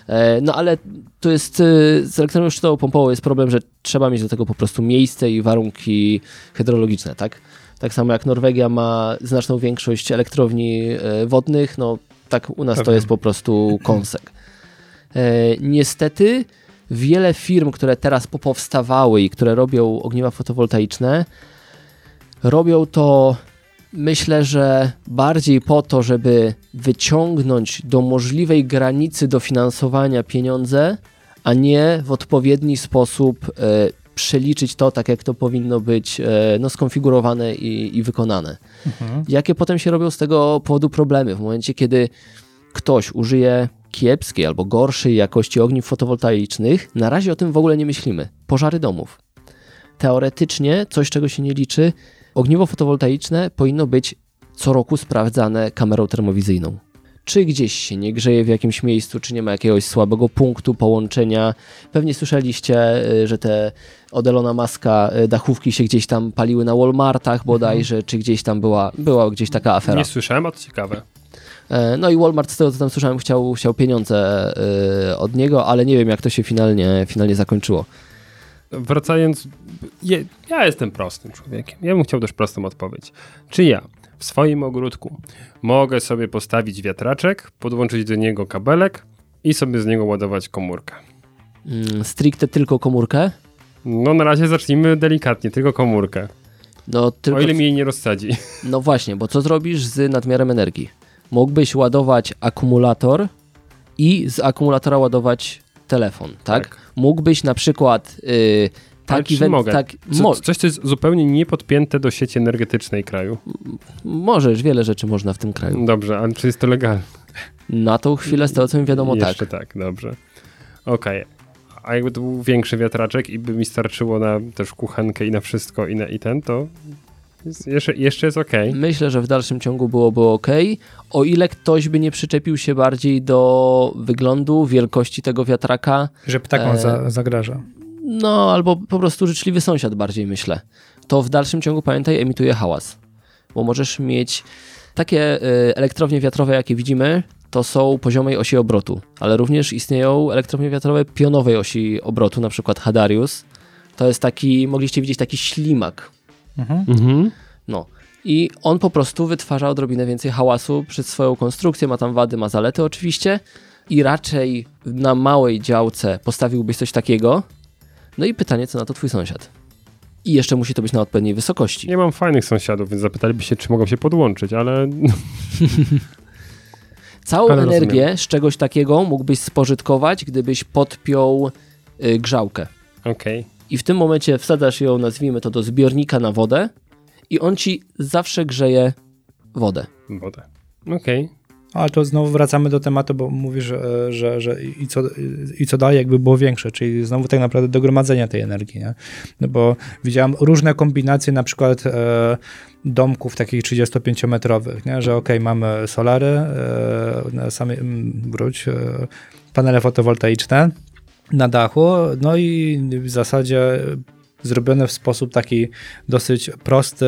E, No ale to jest e, z elektrownią szczytowo-pompową jest problem, że trzeba mieć do tego po prostu miejsce i warunki hydrologiczne, tak? Tak samo jak Norwegia ma znaczną większość elektrowni e, wodnych, no tak u nas to Pewnie. jest po prostu kąsek. Niestety wiele firm, które teraz popowstawały i które robią ogniwa fotowoltaiczne, robią to myślę, że bardziej po to, żeby wyciągnąć do możliwej granicy dofinansowania pieniądze, a nie w odpowiedni sposób e, przeliczyć to tak, jak to powinno być e, no, skonfigurowane i, i wykonane. Jakie potem się robią z tego powodu problemy? W momencie, kiedy ktoś użyje kiepskiej albo gorszej jakości ogniw fotowoltaicznych, na razie o tym w ogóle nie myślimy. Pożary domów. Teoretycznie, coś czego się nie liczy, ogniwo fotowoltaiczne powinno być co roku sprawdzane kamerą termowizyjną. Czy gdzieś się nie grzeje w jakimś miejscu, czy nie ma jakiegoś słabego punktu połączenia. Pewnie słyszeliście, y, że te od Elona Muska y, dachówki się gdzieś tam paliły na Walmartach bodajże, czy gdzieś tam była, była gdzieś taka afera. Nie słyszałem, a to ciekawe. E, No i Walmart, z tego co tam słyszałem, chciał, chciał pieniądze y, od niego, ale nie wiem jak to się finalnie, finalnie zakończyło. Wracając, je, ja jestem prostym człowiekiem. Ja bym chciał też prostą odpowiedź. Czy ja w swoim ogródku mogę sobie postawić wiatraczek, podłączyć do niego kabelek i sobie z niego ładować komórkę? Mm, Stricte tylko komórkę? No na razie zacznijmy delikatnie, tylko komórkę. No, tylko, O ile mi jej nie rozsadzi. no właśnie, bo co zrobisz z nadmiarem energii? Mógłbyś ładować akumulator i z akumulatora ładować telefon, tak? Tak. Mógłbyś na przykład y, Ale taki went- mogę? tak, Co, coś, co jest zupełnie niepodpięte do sieci energetycznej kraju. możesz, wiele rzeczy można w tym kraju. Dobrze, ale czy jest to legalne? Na tą chwilę z tego co mi wiadomo tak. Jeszcze tak, dobrze. Okej. A jakby to był większy wiatraczek i by mi starczyło na też kuchenkę i na wszystko i na i ten, to jeszcze, jeszcze jest okej. Myślę, że w dalszym ciągu byłoby ok, o ile ktoś by nie przyczepił się bardziej do wyglądu, wielkości tego wiatraka, Że ptakom E, za, zagraża. no albo po prostu życzliwy sąsiad bardziej myślę. To w dalszym ciągu, pamiętaj, emituje hałas. Bo możesz mieć takie y, elektrownie wiatrowe, jakie widzimy, to są poziomej osi obrotu, ale również istnieją elektrownie wiatrowe pionowej osi obrotu, na przykład Hadarius. To jest taki, mogliście widzieć taki ślimak, Mhm. No. I on po prostu wytwarza odrobinę więcej hałasu przez swoją konstrukcję, ma tam wady, ma zalety oczywiście. I raczej na małej działce postawiłbyś coś takiego. No i pytanie, co na to twój sąsiad. I jeszcze musi to być na odpowiedniej wysokości. Nie mam fajnych sąsiadów, więc zapytaliby się, czy mogą się podłączyć, ale Całą Ale energię rozumiem. z czegoś takiego mógłbyś spożytkować, gdybyś podpiął y, grzałkę. okej. I w tym momencie wsadzasz ją, nazwijmy to, do zbiornika na wodę i on ci zawsze grzeje wodę. Wodę. Okej. Ale to znowu wracamy do tematu, bo mówisz, że, że, że i, co, i co dalej jakby było większe, czyli znowu tak naprawdę do gromadzenia tej energii, nie? No bo widziałem różne kombinacje na przykład e, domków takich 35-metrowych, nie? że okej, mamy solary, e, mm, wróć, e, panele fotowoltaiczne na dachu, no i w zasadzie zrobione w sposób taki dosyć prosty,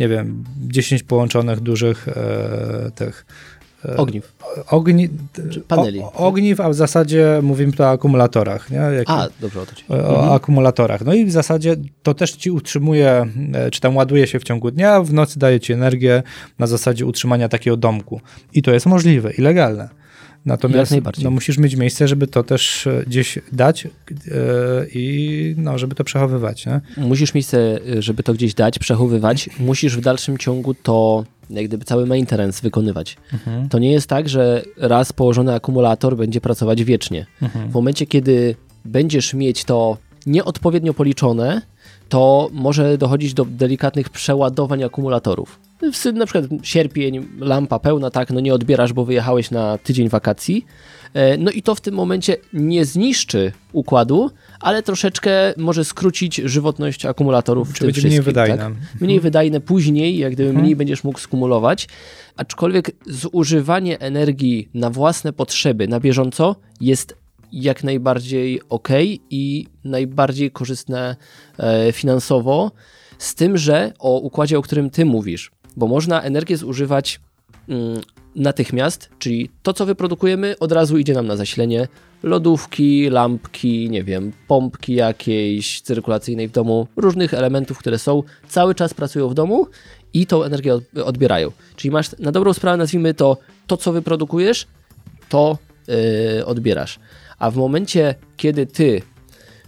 nie wiem, 10 połączonych dużych e, tych e, Ogniw. ogni, paneli. O, ogniw, a w zasadzie mówimy tu o akumulatorach. Nie? Jak, A, dobrze o to ci. o, o akumulatorach. No i w zasadzie to też ci utrzymuje, e, czy tam ładuje się w ciągu dnia, w nocy daje ci energię na zasadzie utrzymania takiego domku. I to jest możliwe i legalne. Natomiast no, musisz mieć miejsce, żeby to też e, gdzieś dać e, i no, żeby to przechowywać. Nie? musisz miejsce, żeby to gdzieś dać, przechowywać, musisz w dalszym ciągu to jak gdyby cały maintenance wykonywać. To nie jest tak, że raz położony akumulator będzie pracować wiecznie. W momencie, kiedy będziesz mieć to nieodpowiednio policzone, to może dochodzić do delikatnych przeładowań akumulatorów. W sy- Na przykład sierpień, lampa pełna, tak, no nie odbierasz, bo wyjechałeś na tydzień wakacji. E, No i to w tym momencie nie zniszczy układu, ale troszeczkę może skrócić żywotność akumulatorów. w Czy tym mniej wydajne. Tak? Mniej wydajne później, jak gdyby mniej będziesz mógł skumulować. Aczkolwiek zużywanie energii na własne potrzeby na bieżąco jest jak najbardziej ok i najbardziej korzystne e, finansowo. Z tym, że o układzie, o którym ty mówisz, bo można energię zużywać mm, natychmiast, czyli to, co wyprodukujemy, od razu idzie nam na zasilenie lodówki, lampki, nie wiem, pompki jakiejś cyrkulacyjnej w domu, różnych elementów, które są, cały czas pracują w domu i tą energię od- odbierają. Czyli masz na dobrą sprawę, nazwijmy to, to co wyprodukujesz, to yy, odbierasz. A w momencie, kiedy ty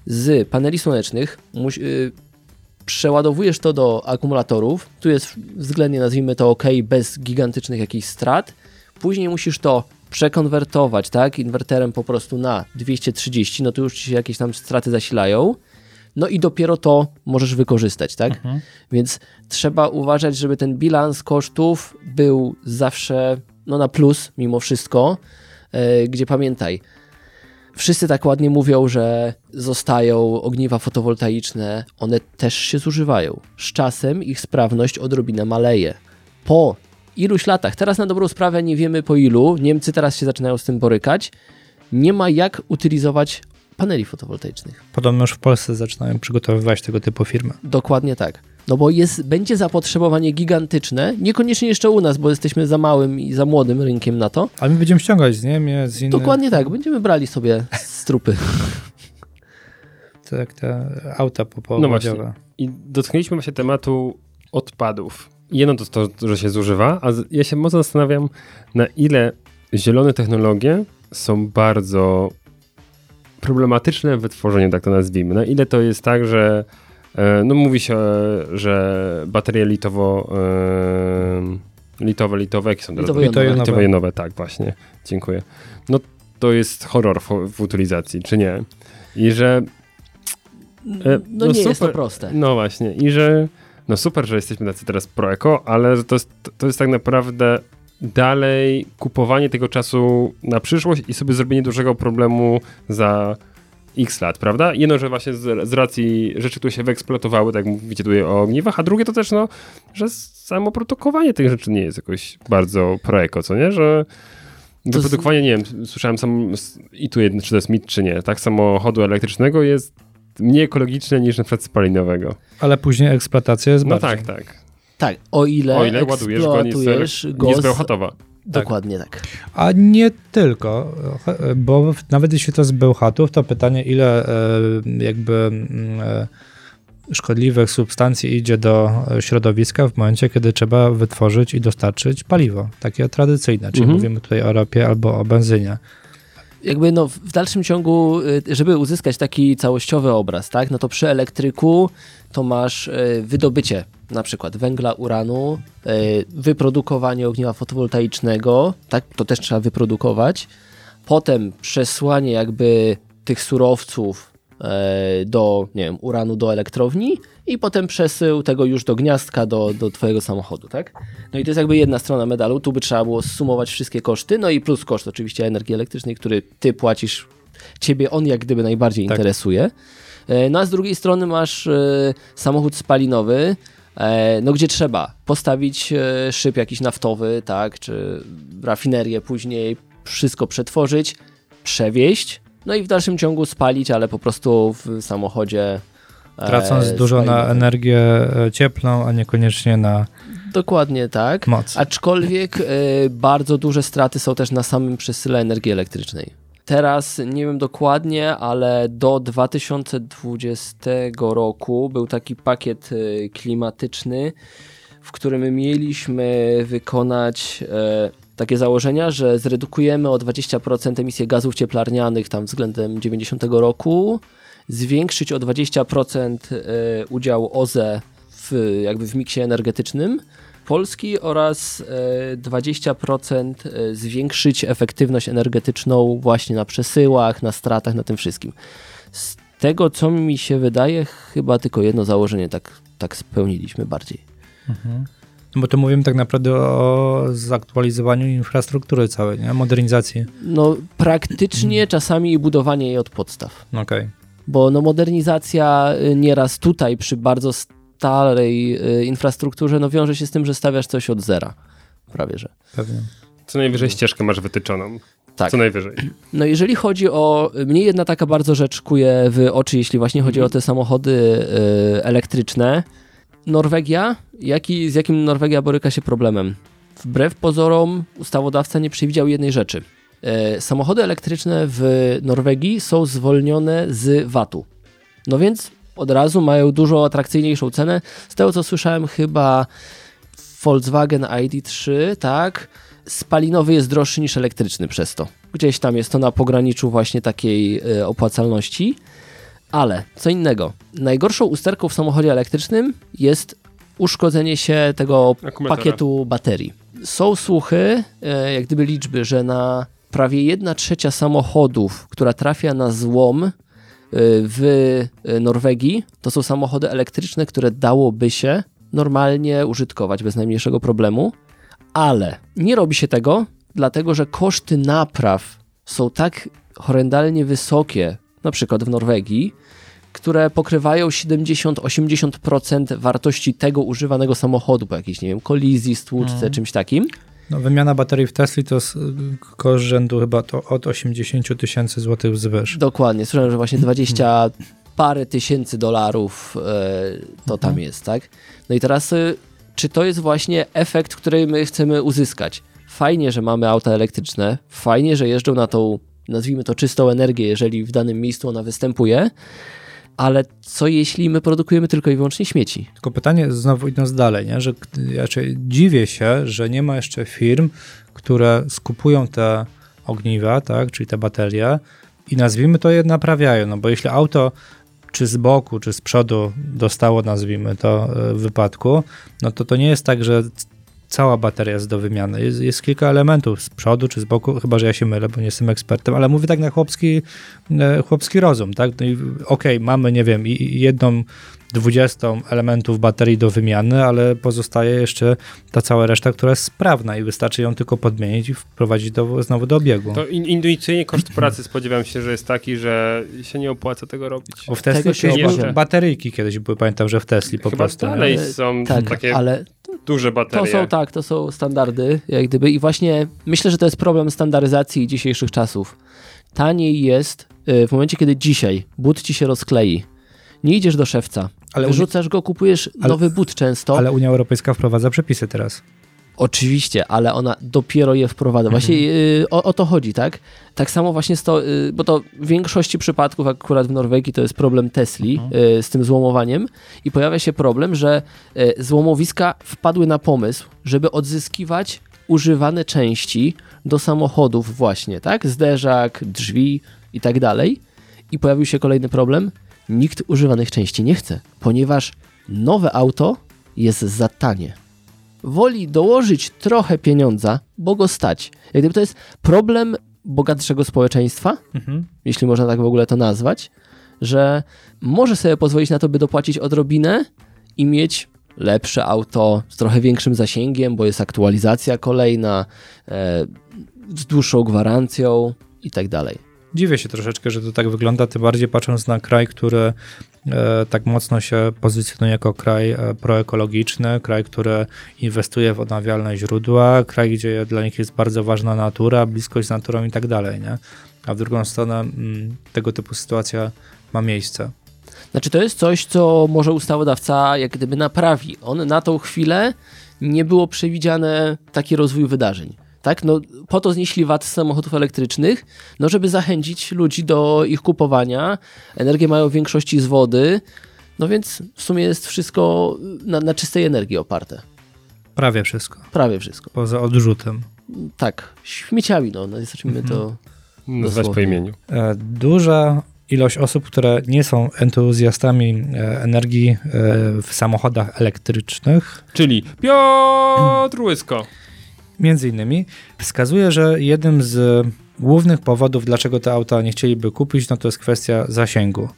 z paneli słonecznych yy, przeładowujesz to do akumulatorów, tu jest względnie, nazwijmy to ok, bez gigantycznych jakichś strat, później musisz to przekonwertować, tak, inwerterem po prostu na 230, no to już ci się jakieś tam straty zasilają, no i dopiero to możesz wykorzystać, tak? Więc trzeba uważać, żeby ten bilans kosztów był zawsze no, na plus mimo wszystko, e, gdzie pamiętaj, wszyscy tak ładnie mówią, że zostają ogniwa fotowoltaiczne, one też się zużywają. Z czasem ich sprawność odrobinę maleje. Po iluś latach, teraz na dobrą sprawę nie wiemy po ilu, Niemcy teraz się zaczynają z tym borykać, nie ma jak utylizować paneli fotowoltaicznych. Podobno już w Polsce zaczynają przygotowywać tego typu firmy. Dokładnie tak. No bo jest, będzie zapotrzebowanie gigantyczne, niekoniecznie jeszcze u nas, bo jesteśmy za małym i za młodym rynkiem na to. Ale my będziemy ściągać z Niemiec, z innych... Dokładnie tak, będziemy brali sobie strupy. Tak, te auta No popowodziowe. I dotknęliśmy właśnie tematu odpadów. Jedno to to, że się zużywa, a ja się mocno zastanawiam, na ile zielone technologie są bardzo problematyczne w wytworzeniu, tak to nazwijmy. Na ile to jest tak, że no mówi się, e, że baterie litowo e, litowe, litowe, jakie są teraz? Litowo-jonowe. Litowo-jonowe. Tak właśnie. Dziękuję. No to jest horror w, w utylizacji, czy nie? I że E, No, nie jest to proste. no właśnie, i że no super, że jesteśmy tacy teraz pro-eko, ale to jest, to jest tak naprawdę dalej kupowanie tego czasu na przyszłość i sobie zrobienie dużego problemu za x lat, prawda? Jedno, że właśnie z, z racji rzeczy, które się wyeksploatowały, tak jak mówicie tutaj o ogniwach, a drugie to też, no, że samo produkowanie tych rzeczy nie jest jakoś bardzo pro-eko, co nie? Że To z- wyprodukowanie, nie wiem, słyszałem sam i tu jedno, czy to jest mit, czy nie, tak, samochodu elektrycznego jest mniej ekologiczne niż na przykład spalinowego. Ale później eksploatacja jest No bardziej. tak, tak. Tak, o ile, O ile ładujesz go, nie eksploatujesz jest, go nie z... Bełchatowa. Dokładnie tak. A nie tylko, bo nawet jeśli to z Bełchatów, to pytanie, ile e, jakby mm, e, szkodliwych substancji idzie do e, środowiska w momencie, kiedy trzeba wytworzyć i dostarczyć paliwo, takie tradycyjne, czyli Mhm. mówimy tutaj o ropie albo o benzynie. Jakby no w dalszym ciągu, y, żeby uzyskać taki całościowy obraz, tak, no to przy elektryku to masz wydobycie na przykład węgla, uranu, y, wyprodukowanie ogniwa fotowoltaicznego, tak, to też trzeba wyprodukować, potem przesłanie jakby tych surowców e, do, nie wiem, uranu do elektrowni i potem przesył tego już do gniazdka, do, do twojego samochodu, tak? No i to jest jakby jedna strona medalu, tu by trzeba było zsumować wszystkie koszty, no i plus koszt oczywiście energii elektrycznej, który ty płacisz, ciebie on jak gdyby najbardziej Tak. interesuje. E, No a z drugiej strony masz e, samochód spalinowy, e, no gdzie trzeba postawić e, szyb jakiś naftowy, tak, czy rafinerię później, wszystko przetworzyć, przewieźć, no i w dalszym ciągu spalić, ale po prostu w samochodzie e, Tracąc dużo na energię e, cieplną, a niekoniecznie na Dokładnie tak. moc. Aczkolwiek y, bardzo duże straty są też na samym przesyle energii elektrycznej. Teraz nie wiem dokładnie, ale do 2020 roku był taki pakiet y, klimatyczny, w którym mieliśmy wykonać e, takie założenia, że zredukujemy o 20% emisję gazów cieplarnianych tam względem 90 roku, zwiększyć o 20% e, udział OZE w, jakby w miksie energetycznym Polski oraz e, 20% e, zwiększyć efektywność energetyczną właśnie na przesyłach, na stratach, na tym wszystkim. Z tego, co mi się wydaje, chyba tylko jedno założenie tak, tak spełniliśmy bardziej. No Bo tu mówimy tak naprawdę o zaktualizowaniu infrastruktury całej, nie? modernizacji. No, praktycznie czasami i budowanie jej od podstaw. Okej, Bo no, modernizacja y, nieraz tutaj przy bardzo starej y, infrastrukturze no, wiąże się z tym, że stawiasz coś od zera. Prawie że. pewnie. Co najwyżej ścieżkę masz wytyczoną. Tak. Co najwyżej. No jeżeli chodzi o, mnie jedna taka bardzo rzecz kuje w oczy, jeśli właśnie chodzi o te samochody y, elektryczne, Norwegia, jaki, z jakim Norwegia boryka się problemem? Wbrew pozorom ustawodawca nie przewidział jednej rzeczy. E, samochody elektryczne w Norwegii są zwolnione z VAT-u. No więc od razu mają dużo atrakcyjniejszą cenę. Z tego co słyszałem, chyba Volkswagen ID3, tak, spalinowy jest droższy niż elektryczny przez to. Gdzieś tam jest to na pograniczu właśnie takiej e, opłacalności. Ale co innego. Najgorszą usterką w samochodzie elektrycznym jest uszkodzenie się tego pakietu baterii. Są słuchy, e, jak gdyby liczby, że na prawie 1 trzecia samochodów, która trafia na złom w e, Norwegii, to są samochody elektryczne, które dałoby się normalnie użytkować bez najmniejszego problemu, ale nie robi się tego, dlatego że koszty napraw są tak horrendalnie wysokie, na przykład w Norwegii, które pokrywają 70-80% wartości tego używanego samochodu po jakiejś, nie wiem, kolizji, stłuczce, czymś takim. No, wymiana baterii w Tesli to koszt rzędu chyba to od 80 tysięcy złotych wzwyż. Dokładnie, słyszałem, że właśnie 20 parę tysięcy dolarów e, to tam jest, tak? No i teraz, e, czy to jest właśnie efekt, który my chcemy uzyskać? Fajnie, że mamy auta elektryczne, fajnie, że jeżdżą na tą, nazwijmy to czystą energię, jeżeli w danym miejscu ona występuje, ale co jeśli my produkujemy tylko i wyłącznie śmieci? Tylko pytanie znowu idąc dalej, nie? że raczej dziwię się, że nie ma jeszcze firm, które skupują te ogniwa, tak, czyli te baterie i nazwijmy to je naprawiają, no bo jeśli auto czy z boku, czy z przodu dostało, nazwijmy to, e, wypadku, no to to nie jest tak, że cała bateria jest do wymiany. Jest, jest kilka elementów z przodu czy z boku, chyba że ja się mylę, bo nie jestem ekspertem, ale mówię tak na chłopski, e, chłopski rozum, tak? No okej, mamy, nie wiem, jedną dwudziestą elementów baterii do wymiany, ale pozostaje jeszcze ta cała reszta, która jest sprawna i wystarczy ją tylko podmienić i wprowadzić do, znowu do obiegu. To in, intuicyjnie koszt pracy spodziewam się, że jest taki, że się nie opłaca tego robić. Bo w Tesli Tego się kiedyś obawiam. bateryjki kiedyś były, pamiętam, że w Tesli po Chyba prostu. nie? dalej nie? są Tak, takie ale duże To baterie. są tak, to są standardy, jak gdyby. I właśnie myślę, że to jest problem standaryzacji dzisiejszych czasów. Taniej jest y, w momencie, kiedy dzisiaj but ci się rozklei. Nie idziesz do szewca, Ale Uni- wyrzucasz go, kupujesz Ale- nowy but często. Ale Unia Europejska wprowadza przepisy teraz. Oczywiście, ale ona dopiero je wprowadza. Właśnie y, o, o to chodzi, tak? Tak samo właśnie z to, y, bo to w większości przypadków, akurat w Norwegii, to jest problem Tesli y, z tym złomowaniem i pojawia się problem, że y, złomowiska wpadły na pomysł, żeby odzyskiwać używane części do samochodów właśnie, tak? Zderzak, drzwi i tak dalej. I pojawił się kolejny problem. Nikt używanych części nie chce, ponieważ nowe auto jest za tanie woli dołożyć trochę pieniądza, bo go stać. Jak gdyby to jest problem bogatszego społeczeństwa, Mhm. jeśli można tak w ogóle to nazwać, że może sobie pozwolić na to, by dopłacić odrobinę i mieć lepsze auto z trochę większym zasięgiem, bo jest aktualizacja kolejna, e, z dłuższą gwarancją i tak dalej. Dziwię się troszeczkę, że to tak wygląda, tym bardziej patrząc na kraj, który e, tak mocno się pozycjonuje jako kraj e, proekologiczny, kraj, który inwestuje w odnawialne źródła, kraj, gdzie dla nich jest bardzo ważna natura, bliskość z naturą i tak dalej, nie? A w drugą stronę mm, tego typu sytuacja ma miejsce. Znaczy to jest coś, co może ustawodawca jak gdyby naprawi. On na tą chwilę nie było przewidziane taki rozwój wydarzeń. Tak? No, po to znieśli VAT z samochodów elektrycznych, no żeby zachęcić ludzi do ich kupowania. Energię mają w większości z wody, no więc w sumie jest wszystko na, na czystej energii oparte. Prawie wszystko, Prawie wszystko. poza odrzutem. Tak, śmieciami, no, nazwijmy to. Nazwać po imieniu. E, Duża ilość osób, które nie są entuzjastami e, energii e, w samochodach elektrycznych, Czyli Piotr Łysko. Między innymi, wskazuje, że jednym z głównych powodów, dlaczego te auta nie chcieliby kupić, no to jest kwestia zasięgu.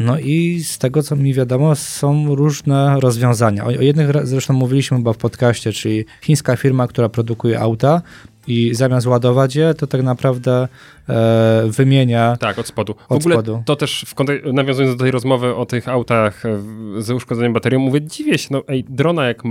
No i z tego, co mi wiadomo, są różne rozwiązania. O, o jednych zresztą mówiliśmy chyba w podcaście, czyli chińska firma, która produkuje auta i zamiast ładować je, to tak naprawdę e, wymienia Tak, od spodu. W Od ogóle spodu. to też w nawiązując do tej rozmowy o tych autach e, w- z uszkodzeniem baterią, mówię, dziwię się, no ej, drona jak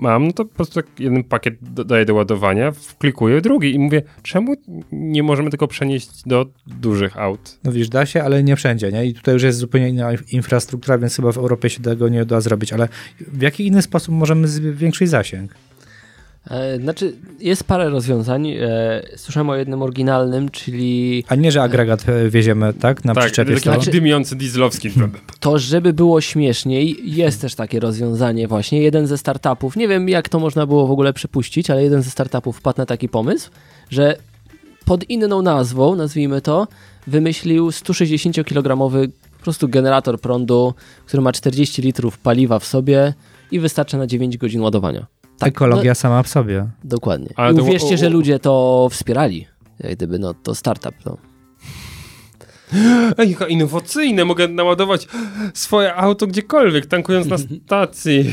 mam, no to po prostu jak jeden pakiet dodaję do ładowania, wklikuję drugi i mówię, czemu nie możemy tylko przenieść do dużych aut? No widzisz, da się, ale nie wszędzie, nie? I tutaj już jest zupełnie inna infrastruktura, więc chyba w Europie się tego nie da zrobić, ale w jaki inny sposób możemy zwiększyć zasięg? E, Znaczy, jest parę rozwiązań. E, Słyszałem o jednym oryginalnym, czyli A nie, że agregat e, wieziemy, tak? Na tak, przyczepie taki stałym? dymiący dieslowski. to, żeby było śmieszniej, jest też takie rozwiązanie właśnie. Jeden ze startupów, nie wiem jak to można było w ogóle przypuścić, ale jeden ze startupów wpadł na taki pomysł, że pod inną nazwą, nazwijmy to, wymyślił 160-kilogramowy po prostu generator prądu, który ma 40 litrów paliwa w sobie i wystarcza na 9 godzin ładowania. Tak, Ekologia sama w sobie. No, dokładnie. Ale I to- uwierzcie, o- że ludzie to wspierali. Jak gdyby, no to startup. No. Ej, jaka innowacyjne, mogę naładować swoje auto gdziekolwiek, tankując na stacji.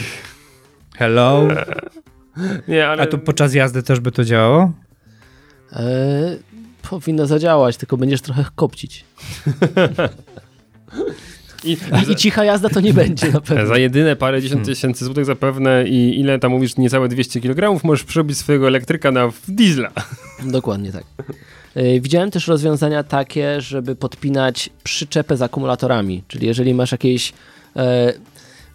Hello? Nie, ale... A to podczas jazdy też by to działało? E, powinno zadziałać, tylko będziesz trochę kopcić. I, I cicha jazda to nie będzie na pewno. za jedyne parę dziesiąt tysięcy złotych zapewne i ile tam mówisz, niecałe 200 kg, możesz przerobić swojego elektryka na diesla. Dokładnie tak. E, Widziałem też rozwiązania takie, żeby podpinać przyczepę z akumulatorami, czyli jeżeli masz jakieś e,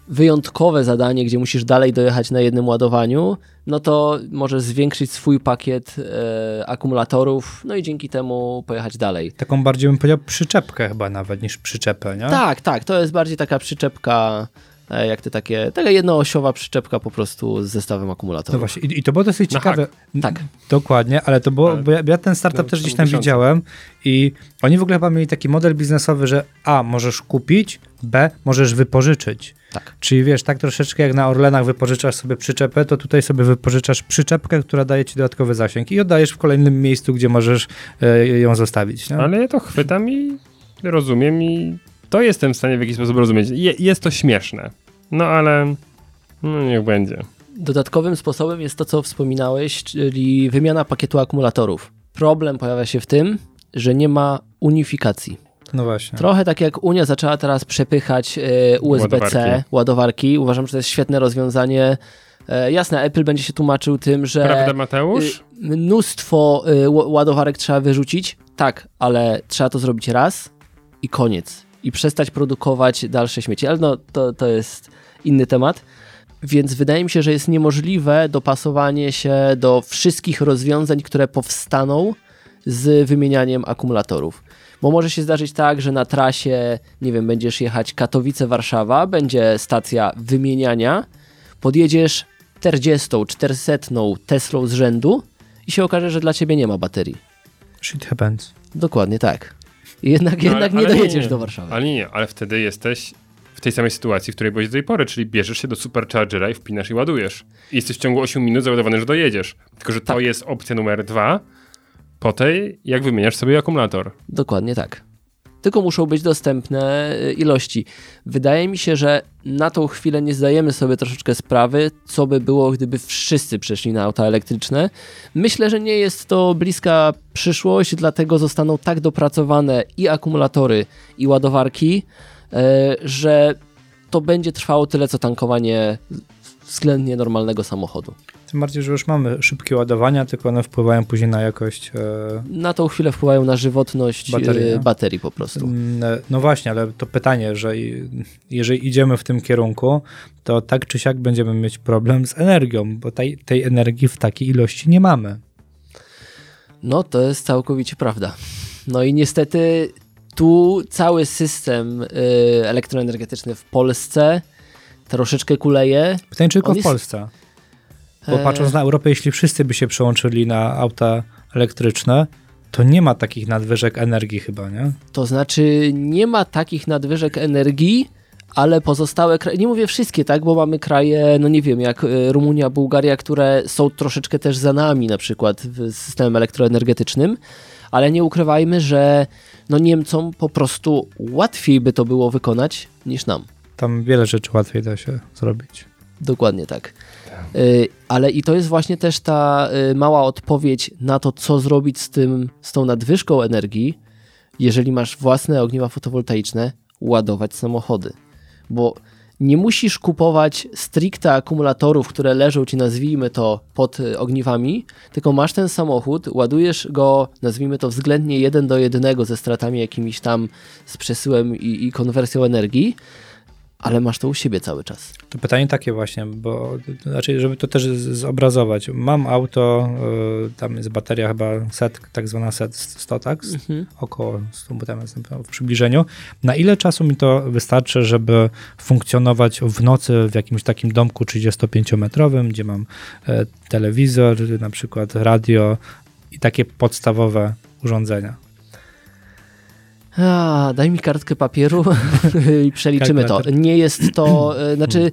wyjątkowe zadanie, gdzie musisz dalej dojechać na jednym ładowaniu, no to możesz zwiększyć swój pakiet e, akumulatorów, no i dzięki temu pojechać dalej. Taką bardziej bym powiedział przyczepkę chyba nawet niż przyczepę, nie? Tak, tak, to jest bardziej taka przyczepka, e, jak te takie, taka jednoosiowa przyczepka po prostu z zestawem No akumulatorów. właśnie, i, i to było dosyć Na ciekawe. Tak. Dokładnie, ale to było, Ale- bo ja, ja ten startup to też gdzieś tam widziałem i oni w ogóle chyba mieli taki model biznesowy, że A, możesz kupić, B, możesz wypożyczyć. Tak. Czyli wiesz, tak troszeczkę jak na Orlenach wypożyczasz sobie przyczepę, to tutaj sobie wypożyczasz przyczepkę, która daje ci dodatkowy zasięg i oddajesz w kolejnym miejscu, gdzie możesz e, ją zostawić. Nie? Ale ja to chwytam i rozumiem i to jestem w stanie w jakiś sposób rozumieć. Je, jest to śmieszne. No ale no niech będzie. Dodatkowym sposobem jest to, co wspominałeś, czyli wymiana pakietu akumulatorów. Problem pojawia się w tym, że nie ma unifikacji. No właśnie. Trochę tak jak Unia zaczęła teraz przepychać e, USB-C, Ładowarki. ładowarki. Uważam, że to jest świetne rozwiązanie. E, jasne, Apple będzie się tłumaczył tym, że Prawda Mateusz? y, mnóstwo ładowarek trzeba wyrzucić. Tak, ale trzeba to zrobić raz i koniec. I przestać produkować dalsze śmieci. Ale no, to, to jest inny temat. Więc wydaje mi się, że jest niemożliwe dopasowanie się do wszystkich rozwiązań, które powstaną z wymienianiem akumulatorów. Bo może się zdarzyć tak, że na trasie, nie wiem, będziesz jechać Katowice-Warszawa, będzie stacja wymieniania, podjedziesz 40, 400 Teslą z rzędu i się okaże, że dla ciebie nie ma baterii. Shit happens. Dokładnie tak. I jednak, No, jednak ale- nie ale dojedziesz nie. do Warszawy. Ale nie, ale wtedy jesteś w tej samej sytuacji, w której byłeś do tej pory, czyli bierzesz się do superchargera i wpinasz i ładujesz. I jesteś w ciągu 8 minut załadowany, że dojedziesz. Tylko, że to Tak. jest opcja numer dwa po tej, jak wymieniasz sobie akumulator. Dokładnie tak. Tylko muszą być dostępne y, ilości. Wydaje mi się, że na tą chwilę nie zdajemy sobie troszeczkę sprawy, co by było, gdyby wszyscy przeszli na auta elektryczne. Myślę, że nie jest to bliska przyszłość, dlatego zostaną tak dopracowane i akumulatory, i ładowarki, e, że to będzie trwało tyle, co tankowanie względnie normalnego samochodu. Tym bardziej, że już mamy szybkie ładowania, tylko one wpływają później na jakość e, Na tą chwilę wpływają na żywotność Baterii, baterii, nie? baterii po prostu. Mm, No właśnie, ale to pytanie, że jeżeli idziemy w tym kierunku, to tak czy siak będziemy mieć problem z energią, bo tej, tej energii w takiej ilości nie mamy. No to jest całkowicie prawda. No i niestety tu cały system y, elektroenergetyczny w Polsce troszeczkę kuleje. Pytanie, czy tylko w jest- Polsce? Bo E, patrząc na Europę, jeśli wszyscy by się przełączyli na auta elektryczne, to nie ma takich nadwyżek energii chyba, nie? To znaczy nie ma takich nadwyżek energii, ale pozostałe kraje, nie mówię wszystkie, tak, bo mamy kraje, no nie wiem, jak y, Rumunia, Bułgaria, które są troszeczkę też za nami na przykład w systemem elektroenergetycznym, ale nie ukrywajmy, że no Niemcom po prostu łatwiej by to było wykonać niż nam. Tam wiele rzeczy łatwiej da się zrobić. Dokładnie tak. Y, Ale i to jest właśnie też ta y, mała odpowiedź na to, co zrobić z tym, z tą nadwyżką energii, jeżeli masz własne ogniwa fotowoltaiczne, ładować samochody. Bo nie musisz kupować stricte akumulatorów, które leżą ci, nazwijmy to, pod y, ogniwami, tylko masz ten samochód, ładujesz go, nazwijmy to względnie jeden do jednego ze stratami jakimiś tam z przesyłem i, i konwersją energii, ale masz to u siebie cały czas. To pytanie takie właśnie, bo znaczy, żeby to też zobrazować. Mam auto, y, tam jest bateria chyba set, tak zwana set 100, tak? S- Około 100, bo tam jest w przybliżeniu. Na ile czasu mi to wystarczy, żeby funkcjonować w nocy w jakimś takim domku 35-metrowym, gdzie mam e, telewizor, na przykład radio i takie podstawowe urządzenia? A, daj mi kartkę papieru i przeliczymy to. Kalkulator. Nie jest to, e, znaczy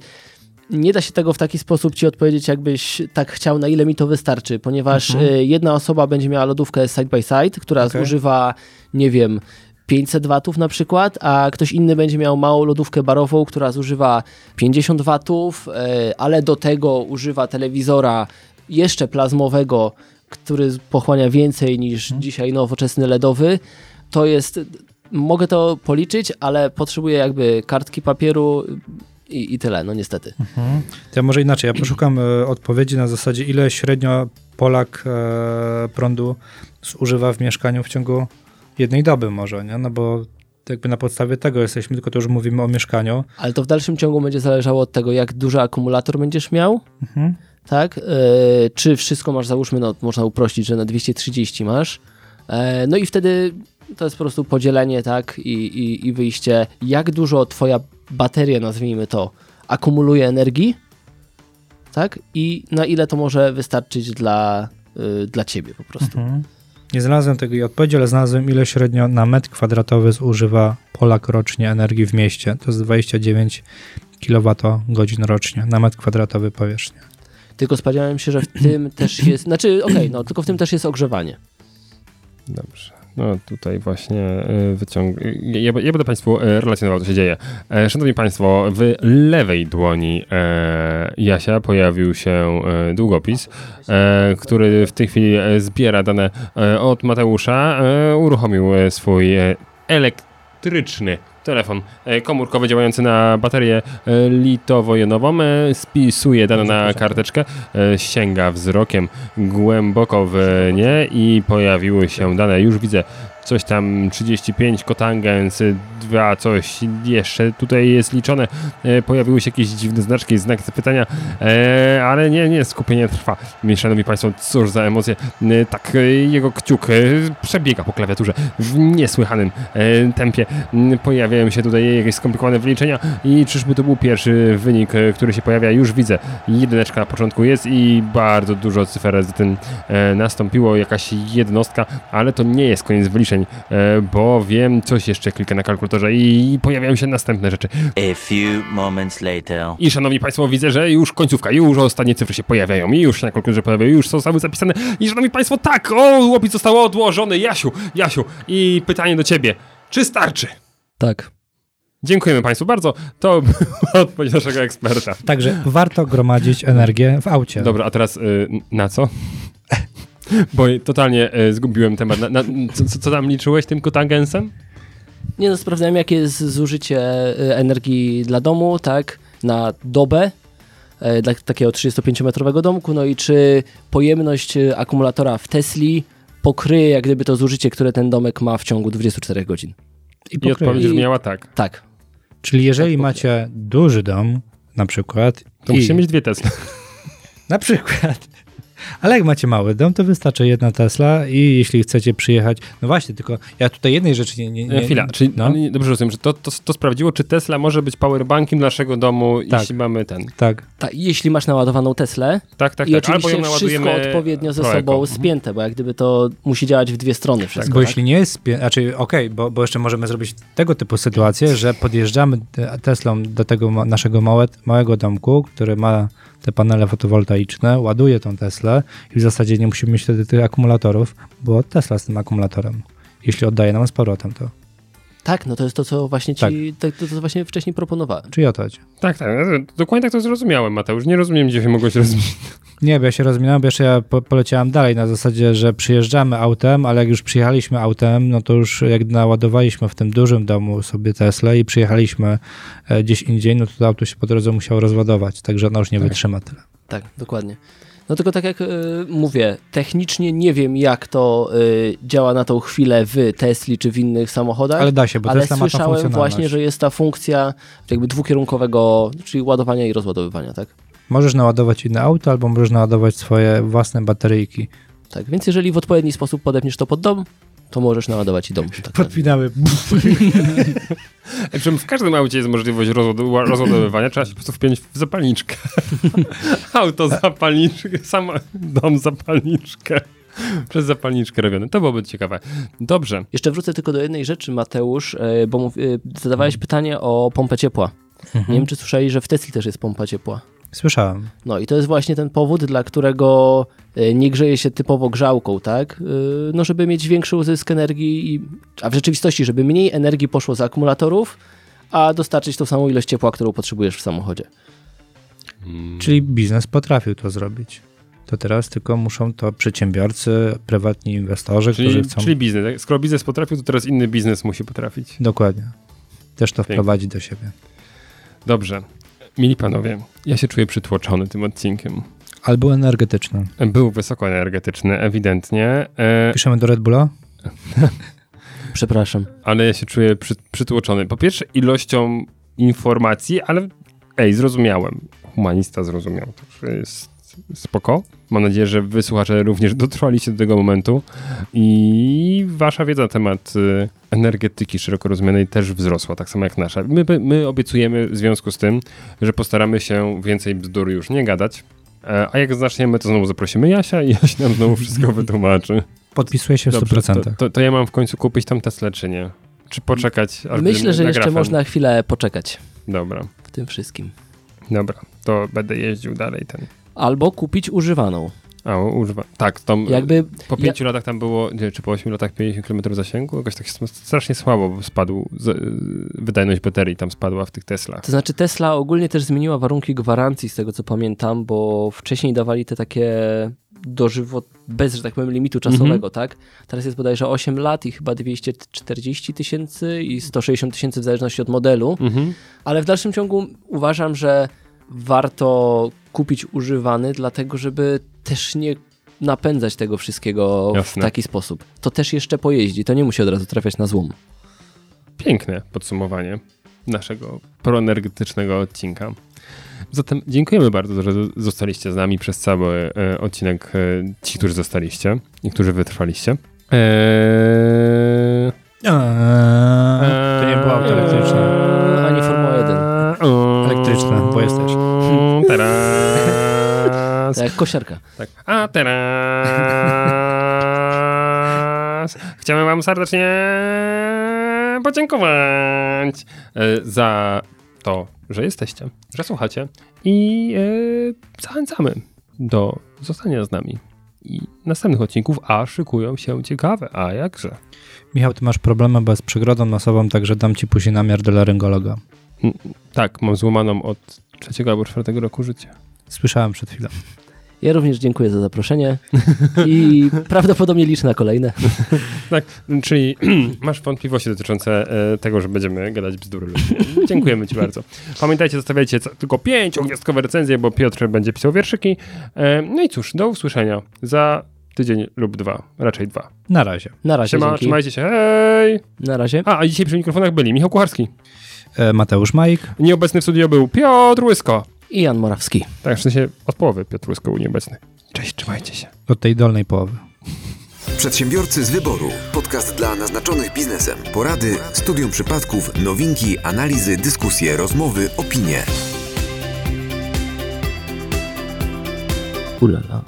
nie da się tego w taki sposób ci odpowiedzieć, jakbyś tak chciał, na ile mi to wystarczy, ponieważ e, jedna osoba będzie miała lodówkę side by side, która Okej. zużywa, nie wiem, 500 watów na przykład, a ktoś inny będzie miał małą lodówkę barową, która zużywa 50 watów, e, ale do tego używa telewizora jeszcze plazmowego, który pochłania więcej niż dzisiaj nowoczesny LEDowy. To jest mogę to policzyć, ale potrzebuję jakby kartki papieru i, i tyle, no niestety. To ja może inaczej, ja poszukam e, odpowiedzi na zasadzie, ile średnio Polak e, prądu zużywa w mieszkaniu w ciągu jednej doby może, nie? No bo jakby na podstawie tego jesteśmy, tylko to już mówimy o mieszkaniu. Ale to w dalszym ciągu będzie zależało od tego, jak duży akumulator będziesz miał, Mhm. tak? E, czy wszystko masz, załóżmy, no można uprościć, że na 230 masz. E, no i wtedy to jest po prostu podzielenie, tak? I, i, i wyjście, jak dużo twoja bateria, nazwijmy to, akumuluje energii, tak? I na ile to może wystarczyć dla, y, dla ciebie po prostu. Mhm. Nie znalazłem tego odpowiedzi, ale znalazłem ile średnio na metr kwadratowy zużywa Polak rocznie energii w mieście. To jest 29 kWh rocznie na metr kwadratowy powierzchni. Tylko spodziewałem się, że w tym też jest. Znaczy, okej, no tylko w tym też jest ogrzewanie. Dobrze. No tutaj właśnie y, wyciąg... y, Ja, ja będę Państwu y, relacjonował, co się dzieje. E, Szanowni Państwo, w lewej dłoni e, Jasia pojawił się e, długopis, który w tej chwili zbiera dane od Mateusza. Uruchomił swój elektryczny telefon e, komórkowy działający na baterię e, litowo-jonową, e, spisuje dane na karteczkę, sięga wzrokiem głęboko w nie i pojawiły się dane, już widzę coś tam 35 kotangens, 2 coś jeszcze tutaj jest liczone, e, pojawiły się jakieś dziwne znaczki, znak zapytania, e, ale nie, nie, skupienie trwa. Szanowni Państwo, cóż za emocje, e, tak, jego kciuk przebiega po klawiaturze w niesłychanym tempie, M, pojawiają się tutaj jakieś skomplikowane wyliczenia i czyżby to był pierwszy wynik, który się pojawia, już widzę, jedyneczka na początku jest i bardzo dużo cyfer z tym nastąpiło, jakaś jednostka, ale to nie jest koniec wyliczeń, e, bo wiem, coś jeszcze klikę na kalkulatorze i pojawiają się następne rzeczy. A few moments later. I szanowni Państwo, widzę, że już końcówka, już ostatnie cyfry się pojawiają, i już się na kalkulatorze pojawiają, już zostały zapisane. I szanowni Państwo, tak, o, łopis został odłożony. Jasiu, Jasiu, i pytanie do Ciebie, czy starczy? Tak. Dziękujemy Państwu bardzo. To była odpowiedź naszego eksperta. Także warto gromadzić energię w aucie. Dobra, a teraz y, na co? Bo totalnie y, zgubiłem temat. Na, na, co, co- tam liczyłeś tym kotangensem? Nie no, sprawdzałem, jakie jest zużycie y, energii dla domu, tak, na dobę e, dla takiego 35-metrowego domku, no i czy pojemność akumulatora w Tesli pokryje jak gdyby to zużycie, które ten domek ma w ciągu 24 godzin. I I pokryje. odpowiedź brzmiała tak. Tak. Czyli jeżeli macie duży dom, na przykład, To i, musicie mieć dwie Tesla. na przykład, ale jak macie mały dom, to wystarczy jedna Tesla i jeśli chcecie przyjechać, no właśnie, tylko ja tutaj jednej rzeczy nie... nie, nie Chwila, czyli no, dobrze rozumiem, że to, to, to sprawdziło, czy Tesla może być powerbankiem naszego domu, Tak. jeśli mamy ten. tak, Ta, jeśli masz naładowaną Teslę Tak, tak, i tak. Albo ją oczywiście wszystko odpowiednio ze sobą Eco. spięte, bo jak gdyby to musi działać w dwie strony wszystko. bo tak? jeśli nie jest, spie- znaczy okej, bo, bo jeszcze możemy zrobić tego typu sytuację, że podjeżdżamy te- Teslą do tego naszego małe, małego domku, który ma te panele fotowoltaiczne, ładuje tą Teslę i w zasadzie nie musimy mieć wtedy tych akumulatorów, bo Tesla z tym akumulatorem, jeśli oddaje nam z powrotem to. Tak, no to jest to, co właśnie ci, to, to, co właśnie wcześniej proponowałem. Czy o to chodzi? Tak, tak. Dokładnie tak to zrozumiałem, Mateusz. Nie rozumiem, gdzie się mogłeś rozminąć. Nie, bo ja się rozminąłem, bo jeszcze ja po, poleciałem dalej na zasadzie, że przyjeżdżamy autem, ale jak już przyjechaliśmy autem, no to już jak naładowaliśmy w tym dużym domu sobie Tesla i przyjechaliśmy e, gdzieś indziej, no to, to auto się po drodze musiało rozładować, także ono już nie Tak. wytrzyma tyle. Tak, dokładnie. No tylko tak jak y, mówię, technicznie nie wiem, jak to y, działa na tą chwilę w Tesli czy w innych samochodach. Ale da się, bo ale Tesla słyszałem właśnie, że jest ta funkcja jakby dwukierunkowego, czyli ładowania i rozładowywania, tak? Możesz naładować inne auto, albo możesz naładować swoje własne bateryjki. Tak, więc jeżeli w odpowiedni sposób podepniesz to pod dom, to możesz naładować i dom. Tak, Podpinamy. Owszem, w każdym aucie jest możliwość rozładowywania, trzeba się po prostu wpiąć w zapalniczkę. Auto zapalniczkę, sam dom zapalniczkę. Przez zapalniczkę robione. To byłoby ciekawe. Dobrze. Jeszcze wrócę tylko do jednej rzeczy, Mateusz, e, bo mów, e, zadawałeś pytanie o pompę ciepła. Nie wiem, czy słyszeli, że w Tesli też jest pompa ciepła. Słyszałem. No i to jest właśnie ten powód, dla którego e, nie grzeje się typowo grzałką, tak? E, No żeby mieć większy uzysk energii, i, a w rzeczywistości, żeby mniej energii poszło z akumulatorów, a dostarczyć tą samą ilość ciepła, którą potrzebujesz w samochodzie. Czyli biznes potrafił to zrobić. To teraz tylko muszą to przedsiębiorcy, prywatni inwestorzy, Czyli, którzy chcą... czyli biznes. tak? Skoro biznes potrafił, to teraz inny biznes musi potrafić. Dokładnie. Też to Pięknie. wprowadzi do siebie. Dobrze. Mili panowie, ja się czuję przytłoczony tym odcinkiem. Albo energetyczne. Był wysokoenergetyczny, ewidentnie, e, Piszemy do Red Bulla? Przepraszam. ale ja się czuję przy, przytłoczony. Po pierwsze ilością informacji, ale ej, zrozumiałem. Humanista zrozumiał. Także jest spoko. Mam nadzieję, że wy słuchacze również dotrwaliście do tego momentu i wasza wiedza na temat y, energetyki szeroko rozumianej też wzrosła, tak samo jak nasza. My, my obiecujemy w związku z tym, że postaramy się więcej bzdur już nie gadać, e, a jak zaczniemy, to znowu zaprosimy Jasia i Jaś nam znowu wszystko wytłumaczy. Podpisuję się w Dobrze, 100%. to, to, to ja mam w końcu kupić tam Teslę, czy nie? Czy poczekać? aż Myślę, że jeszcze grafem? można chwilę poczekać Dobra, w tym wszystkim. dobra. To będę jeździł dalej ten. Albo kupić używaną. A, używa. Tak, tam Jakby po pięciu latach tam było, nie, czy po ośmiu latach 50 km zasięgu? Jakoś tak strasznie słabo bo spadł, z, y, wydajność baterii tam spadła w tych Teslach. To znaczy Tesla ogólnie też zmieniła warunki gwarancji, z tego co pamiętam, bo wcześniej dawali te takie dożywot, bez, że tak powiem, limitu czasowego, tak? Teraz jest bodajże 8 lat i chyba 240 tysięcy i 160 tysięcy w zależności od modelu, Mhm. ale w dalszym ciągu uważam, że warto kupić używany, dlatego żeby też nie napędzać tego wszystkiego Jasne. w taki sposób. To też jeszcze pojeździ, to nie musi od razu trafiać na złom. Piękne podsumowanie naszego proenergetycznego odcinka. Zatem dziękujemy bardzo, że zostaliście z nami przez cały e, odcinek. E, ci, którzy zostaliście i którzy wytrwaliście. Eee, Eee, to nie było auto Elektryczne, bo jest też. Teraz. Tak jak kosiarka. Tak. A teraz chciałem Wam serdecznie podziękować e, za to, że jesteście, że słuchacie i e, zachęcamy do zostania z nami i następnych odcinków, a szykują się ciekawe, a jakże. Michał, ty masz problemy bez przegrodą nosową, także dam ci później namiar do laryngologa. Tak, mam złamaną od trzeciego albo czwartego roku życia. Słyszałem przed chwilą. Ja również dziękuję za zaproszenie i prawdopodobnie liczę na kolejne. Tak, czyli masz wątpliwości dotyczące e, tego, że będziemy gadać bzdury. Dziękujemy Ci bardzo. Pamiętajcie, zostawiajcie tylko pięciogwiazdkowe recenzje, bo Piotr będzie pisał wierszyki. E, no i cóż, do usłyszenia za tydzień lub dwa, raczej dwa. Na razie. Na razie, Siema, dzięki. trzymajcie się, hej! Na razie. A, a dzisiaj przy mikrofonach byli Michał Kucharski. E, Mateusz Majk. Nieobecny w studio był Piotr Łysko. I Jan Morawski. Tak, w sensie od połowy Piotr Łysko był nieobecny. Cześć, trzymajcie się. Od tej dolnej połowy. Przedsiębiorcy z wyboru. Podcast dla naznaczonych biznesem. Porady, studium przypadków, nowinki, analizy, dyskusje, rozmowy, opinie. Ulala.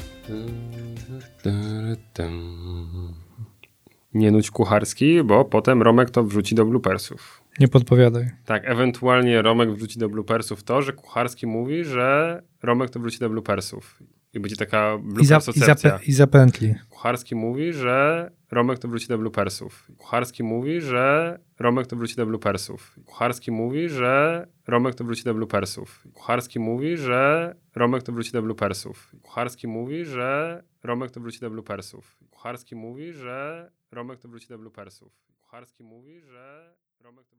Nie nudź Kucharski, bo potem Romek to wrzuci do bloopersów. Nie podpowiadaj. Tak, ewentualnie Romek wrzuci do bloopersów to, że Kucharski mówi, że Romek to wrzuci do bloopersów. I będzie taka za, i, zapętli. Kucharski mówi, że Romek to wróci do bloopersów. Kucharski mówi, że Romek to wróci do bloopersów. Kucharski mówi, że Romek to wróci do bloopersów. Kucharski mówi, że Romek to wróci do bloopersów. Kucharski mówi, że Romek to wróci do bloopersów. Kucharski mówi, że Romek to wróci do bloopersów. Kucharski mówi, że Romek to